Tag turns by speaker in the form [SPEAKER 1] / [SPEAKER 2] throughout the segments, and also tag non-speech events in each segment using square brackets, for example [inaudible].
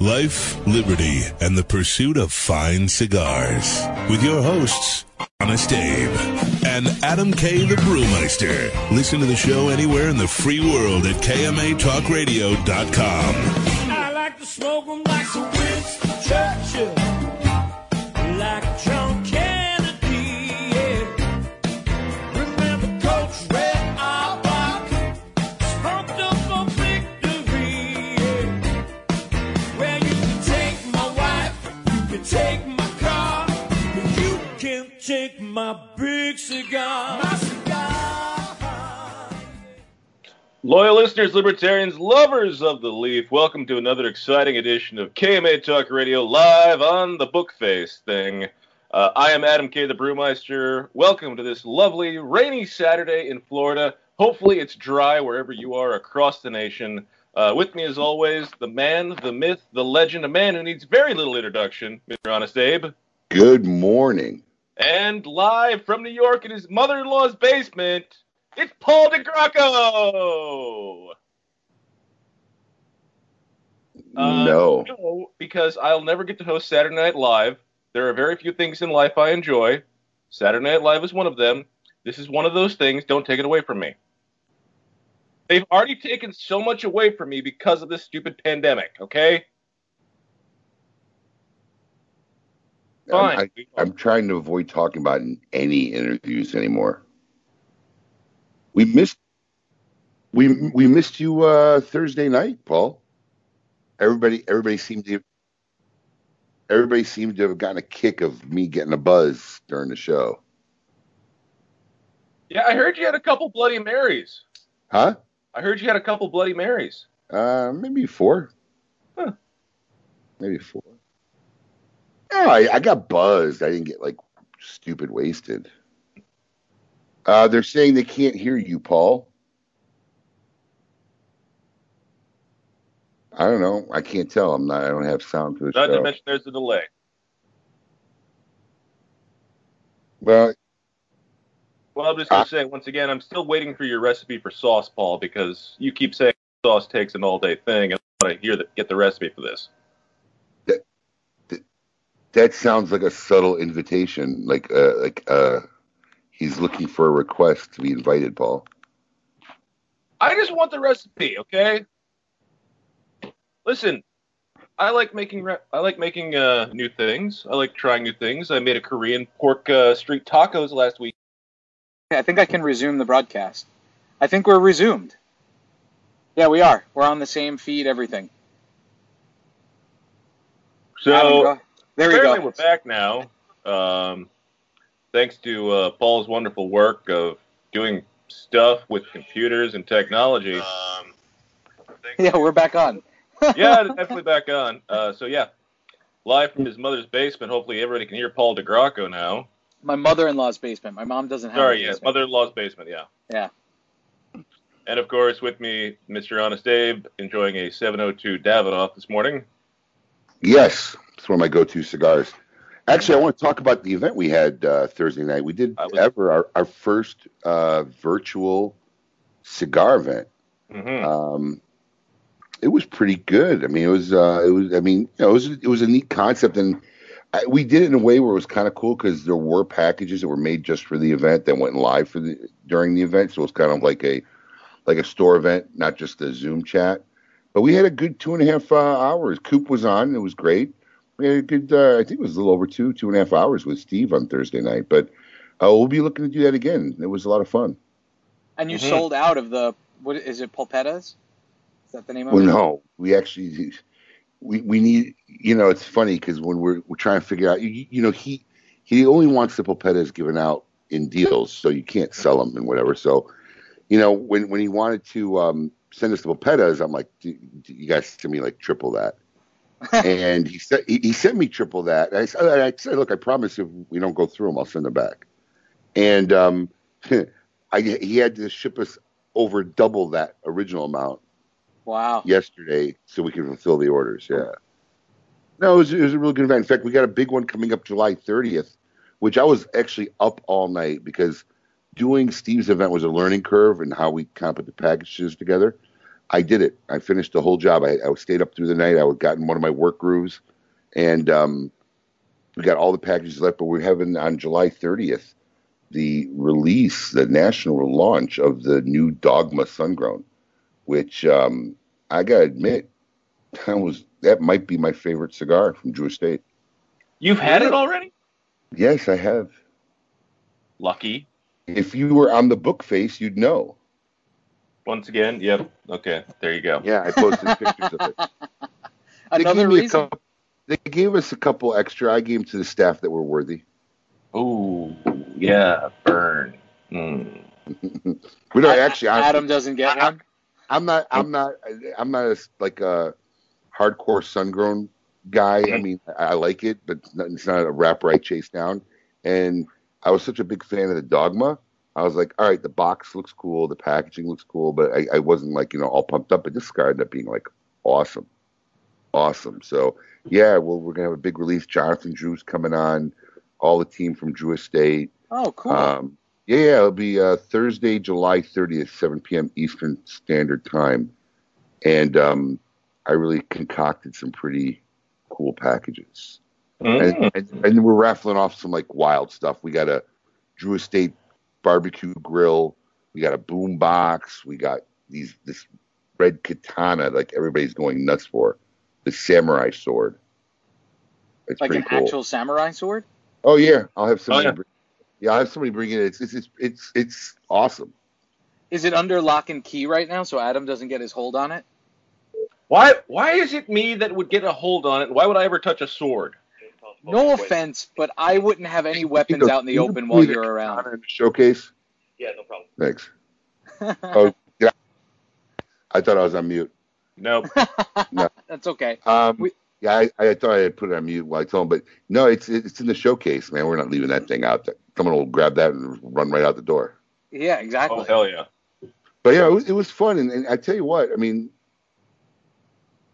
[SPEAKER 1] life, liberty, and the pursuit of fine cigars. With your hosts, Honest Abe and Adam K. the Brewmeister. Listen to the show anywhere in the free world at KMATalkRadio.com.
[SPEAKER 2] I like to smoke 'em my big cigar. My cigar.
[SPEAKER 3] Loyal listeners, libertarians, lovers of the leaf, welcome to another exciting edition of KMA Talk Radio live on the Bookface thing. Uh, I am Adam K. the Brewmeister. Welcome to this lovely rainy Saturday in Florida. Hopefully, it's dry wherever you are across the nation. Uh, with me, as always, the man, the myth, the legend, a man who needs very little introduction, Mr. Honest Abe.
[SPEAKER 4] Good morning.
[SPEAKER 3] And live from New York in his mother in law's basement, it's Paul DeGracco! Uh,
[SPEAKER 4] no.
[SPEAKER 3] No, because I'll never get to host Saturday Night Live. There are very few things in life I enjoy. Saturday Night Live is one of them. This is one of those things. Don't take it away from me. They've already taken so much away from me because of this stupid pandemic, okay? Fine.
[SPEAKER 4] I'm, I, am trying to avoid talking about in any interviews anymore. We missed we we missed you uh, Thursday night, Paul. Everybody everybody seemed to everybody seemed to have gotten a kick of me getting a buzz during the show.
[SPEAKER 3] Yeah, I heard you had a couple Bloody Marys.
[SPEAKER 4] Huh?
[SPEAKER 3] I heard you had a couple Bloody Marys.
[SPEAKER 4] Uh, maybe four.
[SPEAKER 3] Huh.
[SPEAKER 4] Maybe four. Oh, I, I got buzzed. I didn't get like stupid wasted. Uh, they're saying they can't hear you, Paul. I don't know. I can't tell. I'm not. I don't have sound for the
[SPEAKER 3] Not to mention there's a delay.
[SPEAKER 4] Well,
[SPEAKER 3] Well, I'm just gonna
[SPEAKER 4] Ah.
[SPEAKER 3] say once again, I'm still waiting for your recipe for sauce, Paul, because you keep saying sauce takes an all-day thing, and I want to hear that get the recipe for this.
[SPEAKER 4] That sounds like a subtle invitation. Like, uh, like uh, he's looking for a request to be invited, Paul.
[SPEAKER 3] I just want the recipe, okay? Listen, I like making re- I like making uh, new things. I like trying new things. I made a Korean pork uh, street tacos last week.
[SPEAKER 5] I think I can resume the broadcast. I think we're resumed. Yeah, we are. We're on the same feed, everything.
[SPEAKER 3] So
[SPEAKER 5] Adam, go- there we
[SPEAKER 3] apparently
[SPEAKER 5] go.
[SPEAKER 3] we're back now. Um, thanks to uh, Paul's wonderful work of doing stuff with computers and technology. Um,
[SPEAKER 5] Yeah, we're back on. [laughs]
[SPEAKER 3] yeah, definitely back on. Uh, so yeah, live from his mother's basement. Hopefully everybody can hear Paul DeGracco now.
[SPEAKER 5] My mother-in-law's basement. My mom doesn't have. a
[SPEAKER 3] Sorry, yes,
[SPEAKER 5] basement.
[SPEAKER 3] mother-in-law's basement. Yeah.
[SPEAKER 5] Yeah.
[SPEAKER 3] And of course, with me, Mr. Honest Abe, enjoying a 702 Davidoff this morning.
[SPEAKER 4] Yes, it's one of my go-to cigars. Actually, I want to talk about the event we had uh, Thursday night. We did
[SPEAKER 3] was-
[SPEAKER 4] ever our, our first uh, virtual cigar event.
[SPEAKER 3] hmm
[SPEAKER 4] Um, it was pretty good. I mean, it was. Uh, it was. I mean, you know, it was. It was a neat concept, and I, we did it in a way where it was kind of cool because there were packages that were made just for the event that went live for the during the event. So it was kind of like a like a store event, not just a Zoom chat. But we had a good two and a half uh, hours. Coop was on. It was great. We had a good. Uh, I think it was a little over two two and a half hours with Steve on Thursday night. But uh, we'll be looking to do that again. It was a lot of fun.
[SPEAKER 5] And you
[SPEAKER 3] Mhm.
[SPEAKER 5] sold out of the what is it? Pulpettas? Is that the name of
[SPEAKER 4] Well,
[SPEAKER 5] it?
[SPEAKER 4] no, we actually we we need. You know, it's funny because when we're we're trying to figure out, you, you know, he he only wants the pulpettas given out in deals, so you can't sell them and whatever. So, you know, when when he wanted to um, send us the pulpettas, I'm like, "Do- do you guys send me like triple that. [laughs] and he said he, he sent me triple that. I said, I said, look, I promise if we don't go through them, I'll send them back. And um, [laughs] I he had to ship us over double that original amount
[SPEAKER 5] Wow.
[SPEAKER 4] yesterday so we can fulfill the orders. Yeah. No, it was, it was a really good event. In fact, we got a big one coming up July 30th, which I was actually up all night because doing Steve's event was a learning curve and how we kind of put the packages together. I did it. I finished the whole job. I, I stayed up through the night. I was gotten one of my work grooves, and um, we got all the packages left. But we're having on July 30th the release, the national launch of the new Dogma Sungrown, which um, I gotta admit, [laughs] that was that might be my favorite cigar from Drew Estate.
[SPEAKER 3] You've had it already?
[SPEAKER 4] Yes, I have.
[SPEAKER 3] Lucky.
[SPEAKER 4] If you were on the book face, you'd know.
[SPEAKER 3] Once again, yep. Okay, there you go.
[SPEAKER 4] Yeah, I posted [laughs] pictures of it. [laughs] They
[SPEAKER 5] Another
[SPEAKER 4] gave me a
[SPEAKER 5] reason.
[SPEAKER 4] couple- they gave us a couple extra. I gave them to the staff that were worthy.
[SPEAKER 3] Oh yeah, burn. Mm. [laughs]
[SPEAKER 4] But no, actually, honestly,
[SPEAKER 5] Adam doesn't get
[SPEAKER 4] I-
[SPEAKER 5] one.
[SPEAKER 4] I'm not. I'm not. I'm not a, like a hardcore sun-grown guy. I mean, I, I like it, but it's not, it's not a rapper I chase down. And I was such a big fan of the Dogma. I was like, all right, the box looks cool, the packaging looks cool, but I, I wasn't like you know all pumped up. But this cigar ended up being like awesome, awesome. So yeah, well, we're gonna have a big release. Jonathan Drew's coming on, all the team from Drew Estate.
[SPEAKER 5] Oh, cool.
[SPEAKER 4] Um, yeah, yeah, it'll be uh, Thursday, July 30th, 7 p.m. Eastern Standard Time. And um, I really concocted some pretty cool packages.
[SPEAKER 3] Mm.
[SPEAKER 4] And, and, and we're raffling off some like wild stuff. We got a Drew Estate barbecue grill. We got a boom box. We got these this red katana like everybody's going nuts for. The samurai sword. It's
[SPEAKER 5] like an
[SPEAKER 4] cool.
[SPEAKER 5] actual samurai sword.
[SPEAKER 4] Oh yeah, I'll have somebody.
[SPEAKER 3] yeah.
[SPEAKER 4] bring, yeah, I'll have somebody bring it. It's it's it's it's, it's awesome.
[SPEAKER 5] Is it under lock and key right now, so Adam doesn't get his hold on it?
[SPEAKER 3] Why? Why is it me that would get a hold on it? Why would I ever touch a sword?
[SPEAKER 5] No offense, but I wouldn't have any weapons out in the open while you're around.
[SPEAKER 4] showcase.
[SPEAKER 3] Yeah, no problem.
[SPEAKER 4] Thanks. [laughs] Oh, yeah. I thought I was on mute.
[SPEAKER 3] Nope. [laughs] No.
[SPEAKER 5] That's okay.
[SPEAKER 4] Um,
[SPEAKER 5] We-
[SPEAKER 4] yeah, I, I thought I had put it on mute while I told him, but no, it's it's in the showcase, man. We're not leaving that thing out. There. Someone will grab that and run right out the door.
[SPEAKER 5] Yeah, exactly.
[SPEAKER 3] Oh hell yeah.
[SPEAKER 4] But yeah, it was, it was fun, and, and I tell you what, I mean,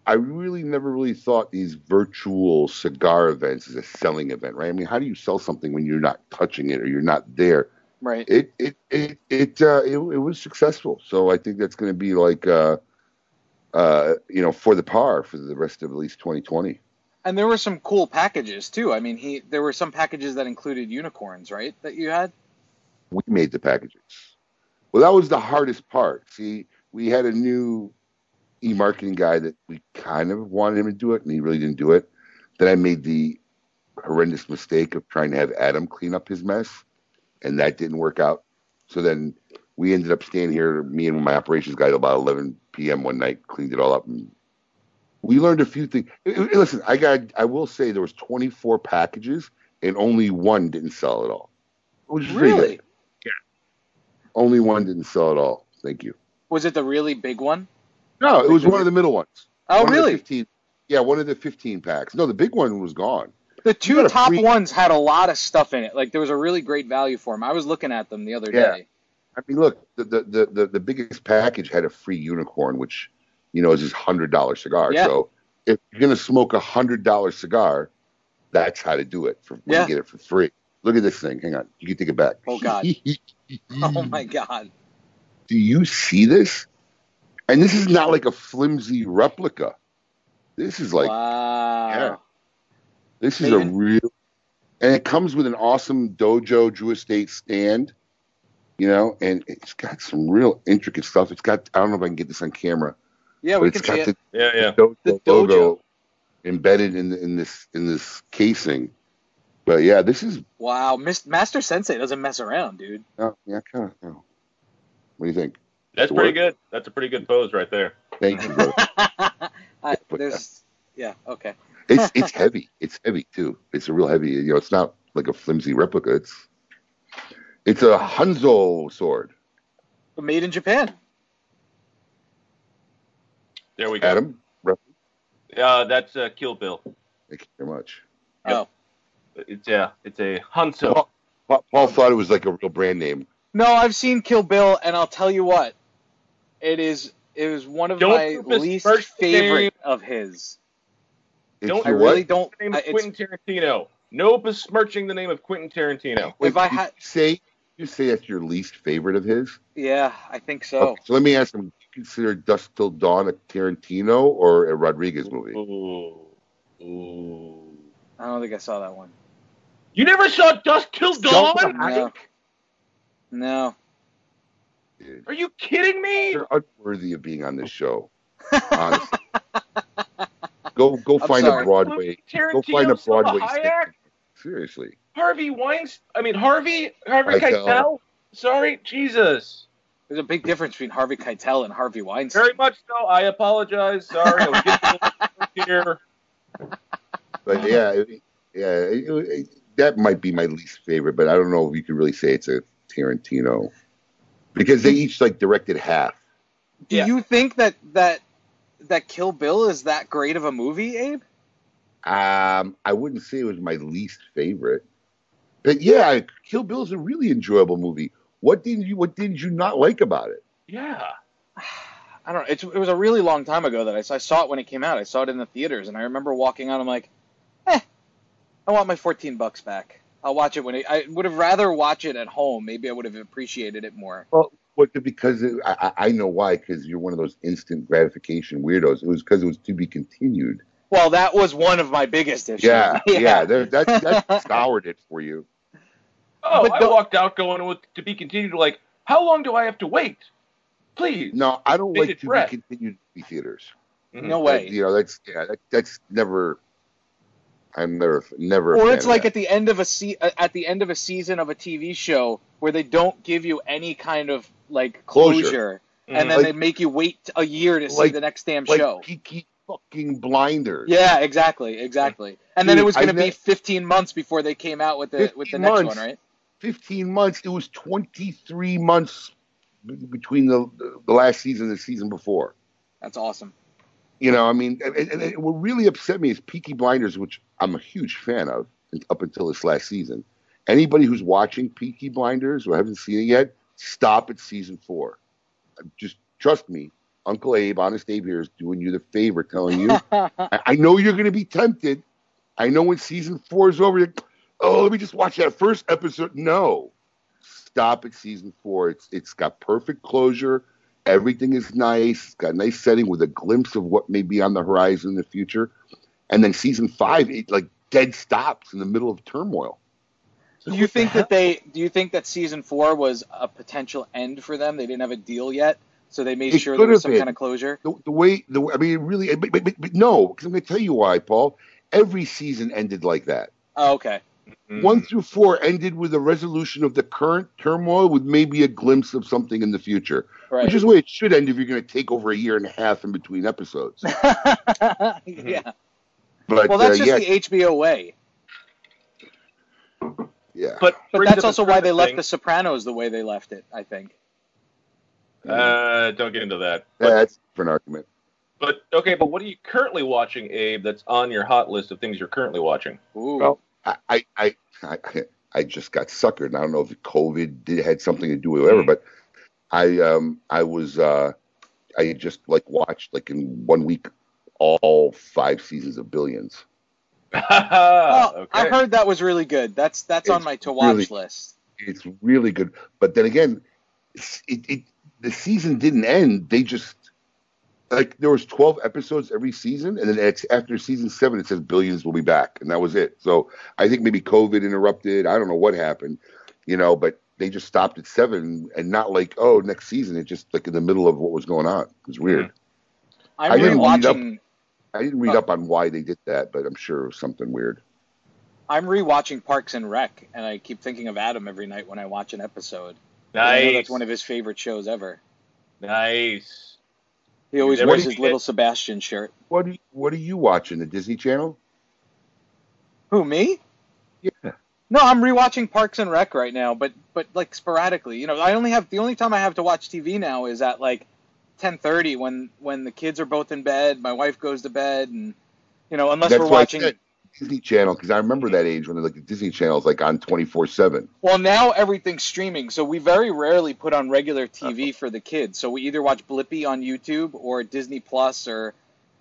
[SPEAKER 4] I really never really thought these virtual cigar events as a selling event, right? I mean, how do you sell something when you're not touching it or you're not there?
[SPEAKER 5] Right.
[SPEAKER 4] It it it it uh, it, it was successful, so I think that's going to be like uh, uh, you know for the par for the rest of at least 2020.
[SPEAKER 5] And there were some cool packages too. I mean, he there were some packages that included unicorns, right? That you had.
[SPEAKER 4] we made the packages. Well, that was the hardest part. See, we had a new e-marketing guy that we kind of wanted him to do it, and he really didn't do it. Then I made the horrendous mistake of trying to have Adam clean up his mess, and that didn't work out. So then we ended up staying here, me and my operations guy, about 11 p.m. one night, cleaned it all up, and we learned a few things. Listen, I got, I will say there was 24 packages, and only one didn't sell at all. Which pretty good. Only one didn't sell at all. Thank you.
[SPEAKER 5] Was it the really big one?
[SPEAKER 4] No, it was one of the middle ones.
[SPEAKER 5] Oh,
[SPEAKER 4] One
[SPEAKER 5] really?
[SPEAKER 4] 15, yeah, one of the 15 packs. No, the big one was gone.
[SPEAKER 5] The two top
[SPEAKER 4] free-
[SPEAKER 5] ones had a lot of stuff in it. Like there was a really great value for them. I was looking at them the other
[SPEAKER 4] Yeah.
[SPEAKER 5] day.
[SPEAKER 4] I mean, look, the the, the, the, biggest package had a free unicorn, which, you know, is this $100 cigar.
[SPEAKER 5] Yeah.
[SPEAKER 4] So if you're going to smoke a $100 cigar, that's how to do it. For,
[SPEAKER 5] Yeah.
[SPEAKER 4] you get it for free. Look at this thing. Hang on. You can take it back.
[SPEAKER 5] Oh, God. [laughs] [laughs] Oh my god.
[SPEAKER 4] Do you see this? And this is not like a flimsy replica. This is like
[SPEAKER 5] wow.
[SPEAKER 4] yeah. This is
[SPEAKER 5] They
[SPEAKER 4] a real, and it comes with an awesome dojo Drew Estate stand, you know, and it's got some real intricate stuff. It's got I don't know if I can get this on camera,
[SPEAKER 5] Yeah,
[SPEAKER 4] but
[SPEAKER 5] we
[SPEAKER 4] it's
[SPEAKER 5] can see
[SPEAKER 4] got
[SPEAKER 5] it.
[SPEAKER 4] the,
[SPEAKER 3] Yeah, yeah.
[SPEAKER 4] dojo,
[SPEAKER 5] The
[SPEAKER 4] logo
[SPEAKER 5] dojo.
[SPEAKER 4] embedded in in this in this casing. But yeah, this is
[SPEAKER 5] Wow, Mis- Master Sensei doesn't mess around, dude.
[SPEAKER 4] uh, yeah, kind of. You know. What do you think?
[SPEAKER 3] That's pretty good. That's a pretty good pose right there.
[SPEAKER 4] Thank you. Brother. [laughs]
[SPEAKER 5] I, there's, yeah, okay.
[SPEAKER 4] it's it's heavy. It's heavy too. It's a real heavy. You know, it's not like a flimsy replica. It's it's a Hanzo sword.
[SPEAKER 5] Made in Japan.
[SPEAKER 3] There we go.
[SPEAKER 4] Adam,
[SPEAKER 3] Uh, that's uh, Kill Bill.
[SPEAKER 4] thank you very much.
[SPEAKER 3] Yep.
[SPEAKER 5] Oh
[SPEAKER 3] It's yeah, it's a Hanzo.
[SPEAKER 4] Paul, Paul, Paul thought it was like a real brand name.
[SPEAKER 5] no, I've seen Kill Bill, and I'll tell you what, it is. It was one of
[SPEAKER 3] Don't
[SPEAKER 5] my
[SPEAKER 3] besmirch
[SPEAKER 5] least
[SPEAKER 3] the name.
[SPEAKER 5] favorite of his.
[SPEAKER 4] It's
[SPEAKER 3] Don't-
[SPEAKER 5] I
[SPEAKER 4] your
[SPEAKER 5] really don't.
[SPEAKER 3] The name of
[SPEAKER 5] it's,
[SPEAKER 3] Quentin Tarantino. No besmirching the name of Quentin Tarantino.
[SPEAKER 4] Wait,
[SPEAKER 5] if I had-
[SPEAKER 4] say you say that's your least favorite of his.
[SPEAKER 5] yeah, I think so.
[SPEAKER 4] Okay, so let me ask him. consider Dusk Till Dawn a Tarantino or a Rodriguez movie?
[SPEAKER 3] Ooh. Ooh.
[SPEAKER 5] I don't think I saw that one.
[SPEAKER 3] You never saw Dusk Till Dawn?
[SPEAKER 5] No. No.
[SPEAKER 4] Dude,
[SPEAKER 3] Are you kidding me?
[SPEAKER 4] You're unworthy of being on this show. [laughs] Honestly. go go
[SPEAKER 5] I'm
[SPEAKER 4] find
[SPEAKER 5] sorry.
[SPEAKER 4] a Broadway. Go find a Broadway.
[SPEAKER 3] Hayek.
[SPEAKER 4] Seriously.
[SPEAKER 3] Harvey Weinstein. I mean Harvey. Harvey
[SPEAKER 4] Keitel.
[SPEAKER 3] Keitel. Sorry, Jesus.
[SPEAKER 5] There's a big difference between Harvey Keitel and Harvey Weinstein.
[SPEAKER 3] Very much so. I apologize. Sorry. I was getting [laughs] here.
[SPEAKER 4] But yeah, it- yeah, it- it- that might be my least favorite. But I don't know if you could really say it's a Tarantino because they each like directed half.
[SPEAKER 5] Do
[SPEAKER 3] Yeah.
[SPEAKER 5] you think that that that Kill Bill is that great of a movie, Abe?
[SPEAKER 4] Um, I wouldn't say it was my least favorite, but yeah, Kill Bill is a really enjoyable movie. What did you What did you not like about it?
[SPEAKER 3] Yeah. [sighs]
[SPEAKER 5] I don't know. It's, it was a really long time ago that I, saw- I saw it when it came out. I saw it in the theaters, and I remember walking out. I'm like, eh, I want my 14 bucks back. I'll watch it when it, I would have rather watch it at home. Maybe I would have appreciated it more.
[SPEAKER 4] What because it, I, I I know why because you're one of those instant gratification weirdos. It was because it was to be continued.
[SPEAKER 5] Well, that was one of my biggest issues.
[SPEAKER 4] Yeah, [laughs] yeah, that that, that [laughs] soured it for you.
[SPEAKER 3] Oh,
[SPEAKER 5] But
[SPEAKER 3] I
[SPEAKER 5] don't-
[SPEAKER 3] walked out going with to be continued. Like, how long do I have to wait? Please.
[SPEAKER 4] No, I don't
[SPEAKER 3] Bated
[SPEAKER 4] like to
[SPEAKER 3] breath.
[SPEAKER 4] be continued to be theaters.
[SPEAKER 5] No way.
[SPEAKER 4] You know, that's yeah, that, that's never. I'm never never. a
[SPEAKER 5] or
[SPEAKER 4] fan
[SPEAKER 5] it's
[SPEAKER 4] of
[SPEAKER 5] like
[SPEAKER 4] that.
[SPEAKER 5] at the end of a se- uh, at the end of a season of a TV show where they don't give you any kind of like
[SPEAKER 4] Closure.
[SPEAKER 5] closure,
[SPEAKER 3] Mhm.
[SPEAKER 5] and then
[SPEAKER 4] Like-
[SPEAKER 5] they make you wait a year to see the next damn
[SPEAKER 4] like
[SPEAKER 5] show.
[SPEAKER 4] Peaky fucking blinders.
[SPEAKER 5] Yeah, exactly, exactly. And then it was going to
[SPEAKER 4] I
[SPEAKER 5] be 15 months before they came out with the with the
[SPEAKER 4] 15
[SPEAKER 5] next
[SPEAKER 4] months.
[SPEAKER 5] one, right?
[SPEAKER 4] 15 months. It was 23 months between the the last season and the season before.
[SPEAKER 5] That's awesome.
[SPEAKER 4] You know, I mean, and, and, and what really upset me is Peaky Blinders, which I'm a huge fan of up until this last season. Anybody who's watching Peaky Blinders or haven't seen it yet, stop at season four. Just trust me, Uncle Abe, Honest Abe here is doing you the favor, telling you. [laughs] I, I know you're going to be tempted. I know when season four is over, you're, oh, let me just watch that first episode. No, stop at season four. It's it's got perfect closure. Everything is nice. It's got a nice setting with a glimpse of what may be on the horizon in the future. And then season five, it like dead stops in the middle of turmoil.
[SPEAKER 5] do you think that they do you think that season 4 was a potential end for them? They didn't have a deal yet, so they made
[SPEAKER 4] It
[SPEAKER 5] sure there was some
[SPEAKER 4] been.
[SPEAKER 5] kind of closure.
[SPEAKER 4] The, the way, the I mean, really, but, but, but, but no, because I'm going to tell you why, Paul. Every season ended like that.
[SPEAKER 5] Oh, okay.
[SPEAKER 3] Mhm.
[SPEAKER 4] One through four ended with a resolution of the current turmoil with maybe a glimpse of something in the future,
[SPEAKER 5] Right.
[SPEAKER 4] which is the way it should end if you're going to take over a year and a half in between episodes. [laughs]
[SPEAKER 5] yeah.
[SPEAKER 4] But
[SPEAKER 5] Well, that's
[SPEAKER 4] uh,
[SPEAKER 5] just
[SPEAKER 4] yeah,
[SPEAKER 5] the HBO way.
[SPEAKER 4] yeah.
[SPEAKER 3] But,
[SPEAKER 5] But that's also why they
[SPEAKER 3] further
[SPEAKER 5] left. The Sopranos the way they left it, I think.
[SPEAKER 3] Uh, don't get into that. But,
[SPEAKER 4] that's for an argument.
[SPEAKER 3] but okay, but what are you currently watching, Abe? That's on your hot list of things you're currently watching.
[SPEAKER 5] Ooh.
[SPEAKER 4] Well, I, I, I, I, I just got suckered. And I don't know if COVID did, had something to do with whatever,
[SPEAKER 3] Mm.
[SPEAKER 4] but I, um, I was, uh, I just like watched like in one week all five seasons of Billions. [laughs]
[SPEAKER 5] Oh,
[SPEAKER 3] okay.
[SPEAKER 5] I heard that was really good. That's that's on my to watch
[SPEAKER 4] really-
[SPEAKER 5] list.
[SPEAKER 4] It's really good. But then again, it, it the season didn't end. They just like there was 12 episodes every season and then it's after season 7 it says billions will be back and that was it. So I think maybe COVID interrupted. I don't know what happened, you know, but they just stopped at 7 and not like oh next season it just like in the middle of what was going on. It was weird. Hmm.
[SPEAKER 5] I'm
[SPEAKER 4] I didn't read up- I didn't read
[SPEAKER 5] Oh.
[SPEAKER 4] up on why they did that, but I'm sure it was something weird.
[SPEAKER 5] I'm rewatching Parks and Rec, and I keep thinking of Adam every night when I watch an episode. I know
[SPEAKER 3] nice.
[SPEAKER 5] that's one of his favorite shows ever.
[SPEAKER 3] nice.
[SPEAKER 5] He always wears his little
[SPEAKER 3] it.
[SPEAKER 5] Sebastian shirt.
[SPEAKER 4] What are you, what are you watching? The Disney Channel?
[SPEAKER 5] Who me?
[SPEAKER 4] Yeah.
[SPEAKER 5] No, I'm rewatching Parks and Rec right now, but but like sporadically. You know, I only have the only time I have to watch TV now is at like 10:30 when when the kids are both in bed, my wife goes to bed, and you know, unless we're watching.
[SPEAKER 4] Disney Channel because I remember that age when like the Disney Channel is like on 24 seven.
[SPEAKER 5] Well, now everything's streaming, so we very rarely put on regular TV for the kids. So we either watch Blippi on YouTube or Disney Plus or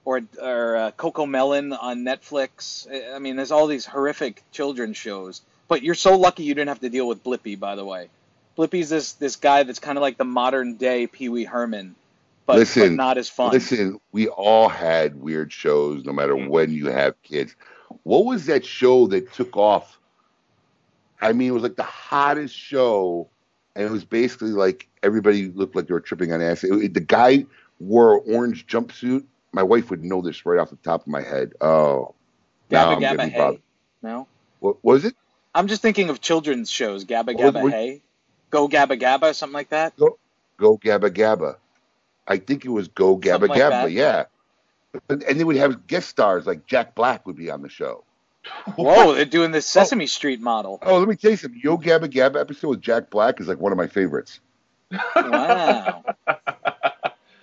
[SPEAKER 5] or or uh, CoComelon on Netflix. I- I mean, there's all these horrific children's shows. But you're so lucky you didn't have to deal with Blippi, by the way. Blippi's this this guy that's kind of like the modern day Pee Wee Herman, but,
[SPEAKER 4] Listen,
[SPEAKER 5] but not as fun.
[SPEAKER 4] Listen, we all had weird shows, no matter
[SPEAKER 5] Mm-hmm.
[SPEAKER 4] when you have kids. What was that show that took off? I mean, it was like the hottest show, and it was basically like everybody looked like they were tripping on acid. It- the guy wore an orange jumpsuit. My wife would know this right off the top of my head. Oh,
[SPEAKER 5] Gabba Gabba Hey. No,
[SPEAKER 4] What was it?
[SPEAKER 5] I'm just thinking of children's shows. Gabba Gabba
[SPEAKER 4] what-
[SPEAKER 5] Hey, Go Gabba Gabba, something like that.
[SPEAKER 4] Go Gabba Gabba. I think it was Go Gabba
[SPEAKER 5] like
[SPEAKER 4] Gabba.
[SPEAKER 5] that.
[SPEAKER 4] Yeah. And and they would have guest stars like Jack Black would be on the show.
[SPEAKER 5] Whoa, they're doing the Sesame oh. Street model.
[SPEAKER 4] Oh, let me tell you something. Yo Gabba Gabba episode with Jack Black is like one of my favorites.
[SPEAKER 5] Wow.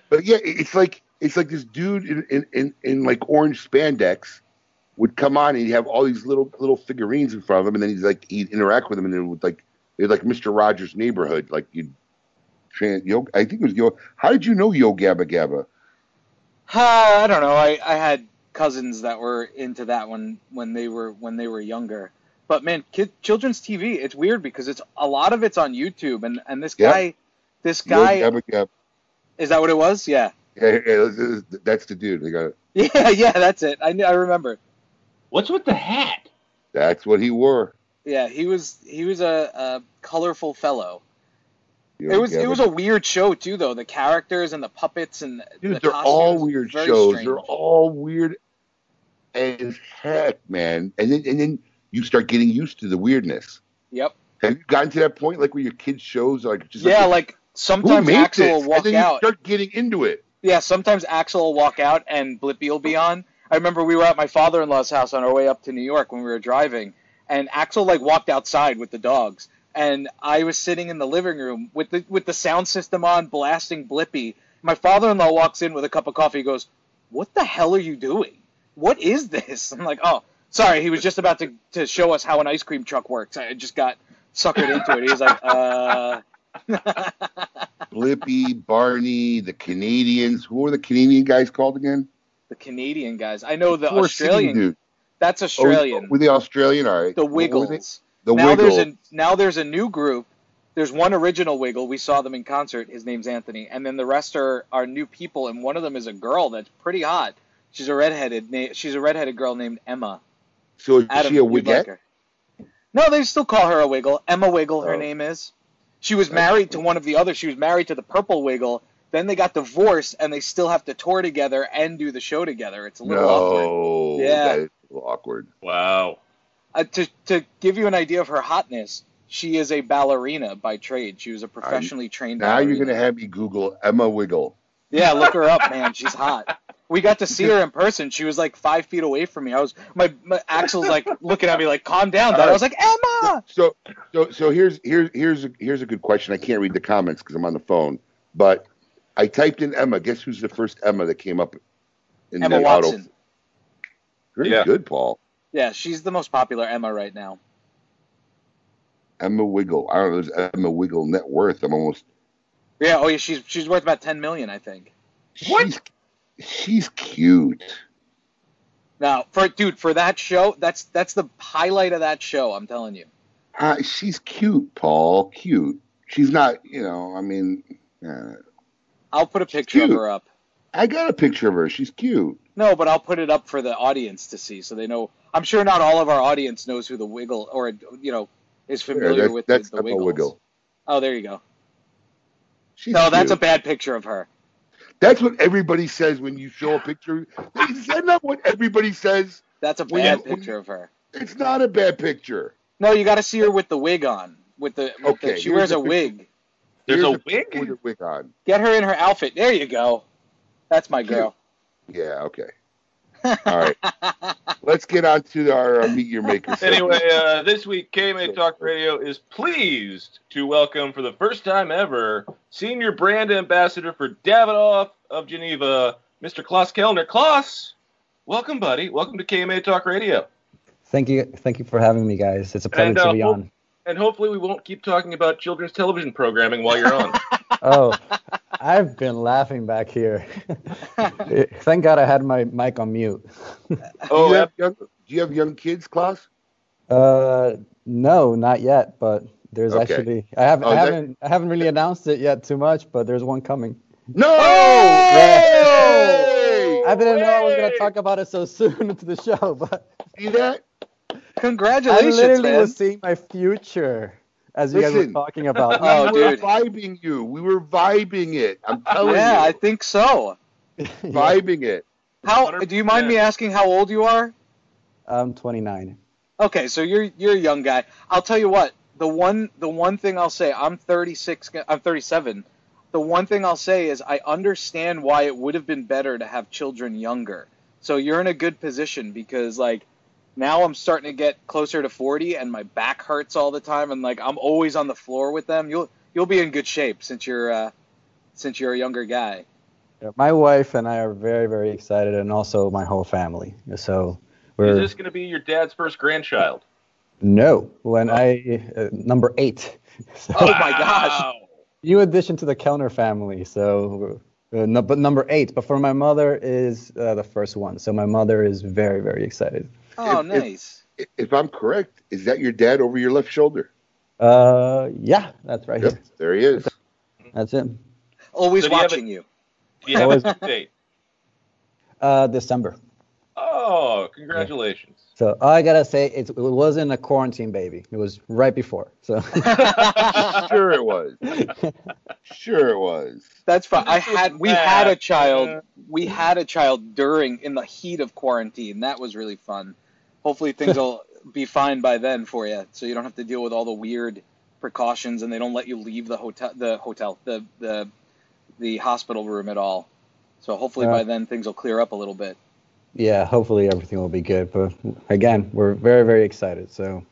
[SPEAKER 4] But yeah, it's like it's like this dude in in, in, in like orange spandex would come on and he'd have all these little little figurines in front of him, and then he's like he'd interact with them, and it would like it was like Mister Rogers' Neighborhood. Like you'd trans yo. I think it was yo. How did you know Yo Gabba Gabba?
[SPEAKER 5] Uh, I don't know. I, I had cousins that were into that when when they were when they were younger. But man, kid, children's TV, it's weird because it's a lot of it's on YouTube, and and this
[SPEAKER 4] Yeah.
[SPEAKER 5] guy, this guy,
[SPEAKER 4] Yo Gabba Gabba.
[SPEAKER 5] is that what it was? Yeah,
[SPEAKER 4] Yeah, yeah, that's the dude. They got it. [laughs]
[SPEAKER 5] yeah, yeah. That's it. I I remember.
[SPEAKER 3] What's with the hat?
[SPEAKER 4] That's what he wore.
[SPEAKER 5] Yeah, he was he was a, a colorful fellow. It was it was a weird show too, though. The characters and the puppets and
[SPEAKER 4] Dude,
[SPEAKER 5] the
[SPEAKER 4] they're all weird shows.
[SPEAKER 5] strange.
[SPEAKER 4] They're all weird as heck, man. And then and then you start getting used to the weirdness.
[SPEAKER 5] Yep.
[SPEAKER 4] Have you gotten to that point, like where your kids' shows are like just
[SPEAKER 5] Yeah,
[SPEAKER 4] like,
[SPEAKER 5] like sometimes Axel
[SPEAKER 4] this?
[SPEAKER 5] will walk
[SPEAKER 4] and then you
[SPEAKER 5] out.
[SPEAKER 4] start getting into it.
[SPEAKER 5] Yeah, sometimes Axel will walk out and Blippi will be on. I remember we were at my father-in-law's house on our way up to New York when we were driving, and Axel like walked outside with the dogs, and I was sitting in the living room with the with the sound system on, blasting Blippi. My father-in-law walks in with a cup of coffee. He goes, "What the hell are you doing? What is this?" I'm like, "Oh, sorry. He was just about to to show us how an ice cream truck works. I just got suckered into it." He was like, "Uh." [laughs]
[SPEAKER 4] Blippi, Barney, the Canadians. Who are the Canadian guys called again?
[SPEAKER 5] the Canadian guys. I know the
[SPEAKER 4] city
[SPEAKER 5] Australian.
[SPEAKER 4] dude.
[SPEAKER 5] That's
[SPEAKER 4] Oh,
[SPEAKER 5] Australian.
[SPEAKER 4] were they Australian? All right.
[SPEAKER 5] the
[SPEAKER 4] were?
[SPEAKER 5] Wiggles.
[SPEAKER 4] The
[SPEAKER 5] now
[SPEAKER 4] Wiggles.
[SPEAKER 5] there's a now there's a new group. There's one original Wiggle. We saw them in concert. His name's Anthony, and then the rest are are new people. And one of them is a girl that's pretty hot. She's a redheaded. Na- she's a redheaded girl named Emma.
[SPEAKER 4] so is
[SPEAKER 5] Adam,
[SPEAKER 4] she a
[SPEAKER 5] you'd
[SPEAKER 4] Wiggette?
[SPEAKER 5] like her. No, they still call her a Wiggle. Emma Wiggle, her
[SPEAKER 4] Oh.
[SPEAKER 5] name is. She was married to one of the other. She was married to the Purple Wiggle. Then they got divorced, and they still have to tour together and do the show together. It's a little awkward.
[SPEAKER 4] no.
[SPEAKER 5] Yeah.
[SPEAKER 4] That is a little awkward.
[SPEAKER 3] Wow.
[SPEAKER 5] Uh, to to give you an idea of her hotness, she is a ballerina by trade. She was a professionally trained.
[SPEAKER 4] Now you're gonna have me Google Emma Wiggle.
[SPEAKER 5] Yeah, look her up, man. [laughs] She's hot. We got to see her in person. She was like five feet away from me. I was my, my Axel's like looking at me like, "Calm down, Dad." I was like, "Emma."
[SPEAKER 4] So, so, so here's here's here's a, here's a good question. I can't read the comments because I'm on the phone, but I typed in Emma. Guess who's the first Emma that came up in
[SPEAKER 5] Emma
[SPEAKER 4] the auto?
[SPEAKER 5] Watson.
[SPEAKER 4] Very
[SPEAKER 3] Yeah.
[SPEAKER 4] good, Paul.
[SPEAKER 5] Yeah, she's the most popular Emma right now.
[SPEAKER 4] Emma Wiggle. I don't know. There's Emma Wiggle net worth. I'm almost.
[SPEAKER 5] Yeah. Oh yeah, she's she's worth about ten million, I think.
[SPEAKER 3] What?
[SPEAKER 4] She's, she's cute.
[SPEAKER 5] Now, for dude, for that show, that's that's the highlight of that show. I'm telling you.
[SPEAKER 4] Uh, she's cute, Paul. Cute. She's not. You know. I mean, uh,
[SPEAKER 5] I'll put a picture of her up.
[SPEAKER 4] I got a picture of her. She's cute.
[SPEAKER 5] No, but I'll put it up for the audience to see, so they know. I'm sure not all of our audience knows who the Wiggle or you know is familiar
[SPEAKER 4] that's,
[SPEAKER 5] with
[SPEAKER 4] that's
[SPEAKER 5] the, the Wiggles.
[SPEAKER 4] Wiggle.
[SPEAKER 5] Oh, there you go.
[SPEAKER 4] She's
[SPEAKER 5] No, that's a bad picture of her.
[SPEAKER 4] That's what everybody says when you show a picture. Is that not what everybody says?
[SPEAKER 5] That's a bad
[SPEAKER 4] you-
[SPEAKER 5] picture of her.
[SPEAKER 4] It's not a bad picture.
[SPEAKER 5] No, you got to see her with the wig on. With the, with
[SPEAKER 4] Okay,
[SPEAKER 5] the she wears
[SPEAKER 4] the
[SPEAKER 5] a wig.
[SPEAKER 3] There's
[SPEAKER 4] Here's
[SPEAKER 3] a wig?
[SPEAKER 4] With a wig on.
[SPEAKER 5] Get her in her outfit. There you go. That's my girl.
[SPEAKER 4] Yeah. Okay. All right. Let's get on to our uh, meet your maker. segment.
[SPEAKER 3] Anyway, uh, this week KMA Talk Radio is pleased to welcome for the first time ever senior brand ambassador for Davidoff of Geneva, Mr. Klaus Kelner. Klaus, welcome, buddy. Welcome to KMA Talk Radio.
[SPEAKER 6] Thank you, thank you for having me, guys. It's a pleasure
[SPEAKER 3] And, uh,
[SPEAKER 6] to be
[SPEAKER 3] hope-
[SPEAKER 6] on.
[SPEAKER 3] And hopefully we won't keep talking about children's television programming while you're on. [laughs]
[SPEAKER 6] Oh, I've been laughing back here. [laughs] Thank God I had my mic on mute.
[SPEAKER 4] do, [laughs]
[SPEAKER 3] oh,
[SPEAKER 4] you have young, do you have young kids, Klaus?
[SPEAKER 6] Uh, no, not yet, but there's
[SPEAKER 4] Okay.
[SPEAKER 6] actually I haven't
[SPEAKER 4] Oh,
[SPEAKER 6] I haven't I haven't really announced it yet too much, but there's one coming.
[SPEAKER 4] No!
[SPEAKER 5] Oh!
[SPEAKER 6] I didn't know I was gonna talk about it so soon into the show, but
[SPEAKER 4] See that? [laughs] Congratulations!
[SPEAKER 6] I
[SPEAKER 5] Congratulations,
[SPEAKER 6] literally
[SPEAKER 5] man.
[SPEAKER 6] was seeing my future as you guys were talking about. [laughs]
[SPEAKER 5] Oh,
[SPEAKER 4] we were
[SPEAKER 5] dude.
[SPEAKER 4] vibing you. We were vibing it. I'm [laughs] telling
[SPEAKER 5] yeah, I think so. [laughs]
[SPEAKER 6] Yeah.
[SPEAKER 4] Vibing it.
[SPEAKER 5] How do you mind me asking how old you are?
[SPEAKER 6] I'm 29.
[SPEAKER 5] Okay, so you're you're a young guy. I'll tell you what. The one the one thing I'll say, I'm 36. I'm 37. The one thing I'll say is I understand why it would have been better to have children younger. So you're in a good position because like now I'm starting to get closer to 40 and my back hurts all the time and like I'm always on the floor with them. You'll you'll be in good shape since you're uh, since you're a younger guy.
[SPEAKER 6] Yeah, My wife and I are very, very excited, and also my whole family. So we're
[SPEAKER 3] Is this going to be your dad's first grandchild?
[SPEAKER 6] no when I uh, number eight. [laughs] So,
[SPEAKER 5] Oh my gosh.
[SPEAKER 3] Wow.
[SPEAKER 6] new addition to the Kelner family. So, uh, no, but number eight. But for my mother is uh, the first one. So my mother is very, very excited.
[SPEAKER 5] Oh,
[SPEAKER 4] If- if-
[SPEAKER 5] nice.
[SPEAKER 4] If I'm correct, is that your dad over your left shoulder?
[SPEAKER 6] Uh, yeah, that's right
[SPEAKER 4] Yep,
[SPEAKER 6] here.
[SPEAKER 4] there he is.
[SPEAKER 6] That's him.
[SPEAKER 5] Always
[SPEAKER 3] So do you have
[SPEAKER 5] watching you.
[SPEAKER 3] Do you have a
[SPEAKER 6] Always-
[SPEAKER 3] due date?
[SPEAKER 6] Uh, December.
[SPEAKER 3] Oh, congratulations.
[SPEAKER 6] So I gotta say, it, it wasn't a quarantine baby. It was right before. So [laughs]
[SPEAKER 4] sure it was. Sure it was.
[SPEAKER 5] That's fine. I had we had a child.
[SPEAKER 3] Yeah.
[SPEAKER 5] We had a child during in the heat of quarantine. That was really fun. Hopefully things [laughs] will be fine by then for you, so you don't have to deal with all the weird precautions, and they don't let you leave the hotel, the hotel, the the the hospital room at all. So hopefully by then things will clear up a little bit.
[SPEAKER 6] yeah, hopefully everything will be good. But again, we're very, very excited. So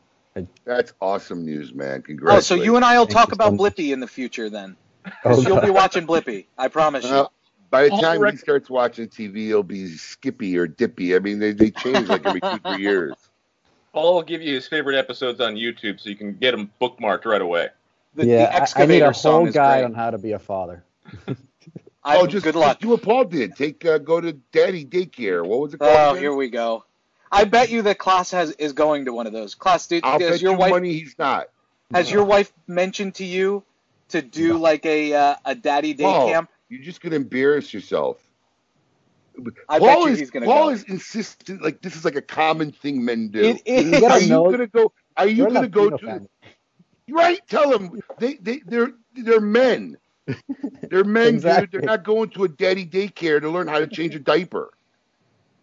[SPEAKER 4] That's awesome news, man.
[SPEAKER 5] Oh, so you and I will talk about
[SPEAKER 6] much.
[SPEAKER 5] Blippi in the future then.
[SPEAKER 6] oh,
[SPEAKER 5] You'll be watching Blippi. I promise you.
[SPEAKER 4] Well, by the
[SPEAKER 3] All
[SPEAKER 4] time
[SPEAKER 3] rec-
[SPEAKER 4] he starts watching TV, he'll be Skippy or Dippy. I mean, they, they change like every two, three years. [laughs]
[SPEAKER 3] Paul will give you his favorite episodes on YouTube so you can get them bookmarked right away.
[SPEAKER 5] The,
[SPEAKER 6] yeah,
[SPEAKER 5] the excavator
[SPEAKER 6] I- I, need
[SPEAKER 5] excavator
[SPEAKER 6] a
[SPEAKER 5] song
[SPEAKER 6] whole guide on how to be a father. [laughs]
[SPEAKER 5] I,
[SPEAKER 4] oh, just,
[SPEAKER 5] good
[SPEAKER 4] just
[SPEAKER 5] luck.
[SPEAKER 4] do what Paul did. Take uh, go to Daddy Daycare. What was it called?
[SPEAKER 5] Oh,
[SPEAKER 4] again?
[SPEAKER 5] here we go. I bet you that Klaus has is going to one of those. Klaus, did,
[SPEAKER 4] I'll bet
[SPEAKER 5] your
[SPEAKER 4] you
[SPEAKER 5] wife
[SPEAKER 4] money he's not.
[SPEAKER 5] has your wife mentioned to you to do like a uh, a daddy day
[SPEAKER 4] Paul,
[SPEAKER 5] camp?
[SPEAKER 4] You're just gonna embarrass yourself.
[SPEAKER 5] I
[SPEAKER 4] Paul
[SPEAKER 5] bet you
[SPEAKER 4] is,
[SPEAKER 5] he's gonna
[SPEAKER 4] Paul
[SPEAKER 5] go.
[SPEAKER 4] is insistent like this is like a common thing men do.
[SPEAKER 5] It is.
[SPEAKER 6] You gotta
[SPEAKER 4] Are you
[SPEAKER 6] know-
[SPEAKER 4] gonna go? Are you gonna go to?
[SPEAKER 6] family.
[SPEAKER 4] Right? Tell them they they they're they're men. [laughs] They're men,
[SPEAKER 6] Exactly.
[SPEAKER 4] dude. They're not going to a daddy daycare to learn how to change a diaper.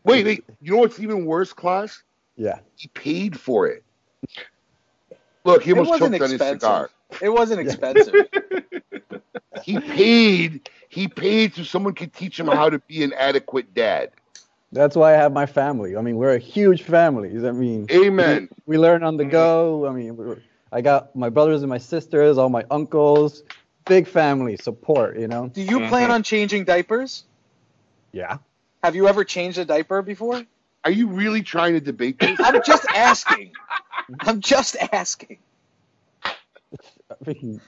[SPEAKER 4] Wait, wait. You know what's even worse, Klaus?
[SPEAKER 6] Yeah.
[SPEAKER 4] He paid for it. Look, he almost
[SPEAKER 5] wasn't
[SPEAKER 4] choked on his cigar.
[SPEAKER 5] It wasn't expensive. [laughs]
[SPEAKER 4] He paid. He paid so someone could teach him how to be an adequate dad.
[SPEAKER 6] That's why I have my family. I mean, we're a huge family. I mean,
[SPEAKER 4] Amen.
[SPEAKER 6] we learn on the mm-hmm. go. I mean, I got my brothers and my sisters, all my uncles, big family support. You know.
[SPEAKER 5] do you mm-hmm. plan on changing diapers?
[SPEAKER 6] Yeah.
[SPEAKER 5] Have you ever changed a diaper before?
[SPEAKER 4] Are you really trying to debate this?
[SPEAKER 5] I'm just asking. I'm just asking.
[SPEAKER 6] I mean,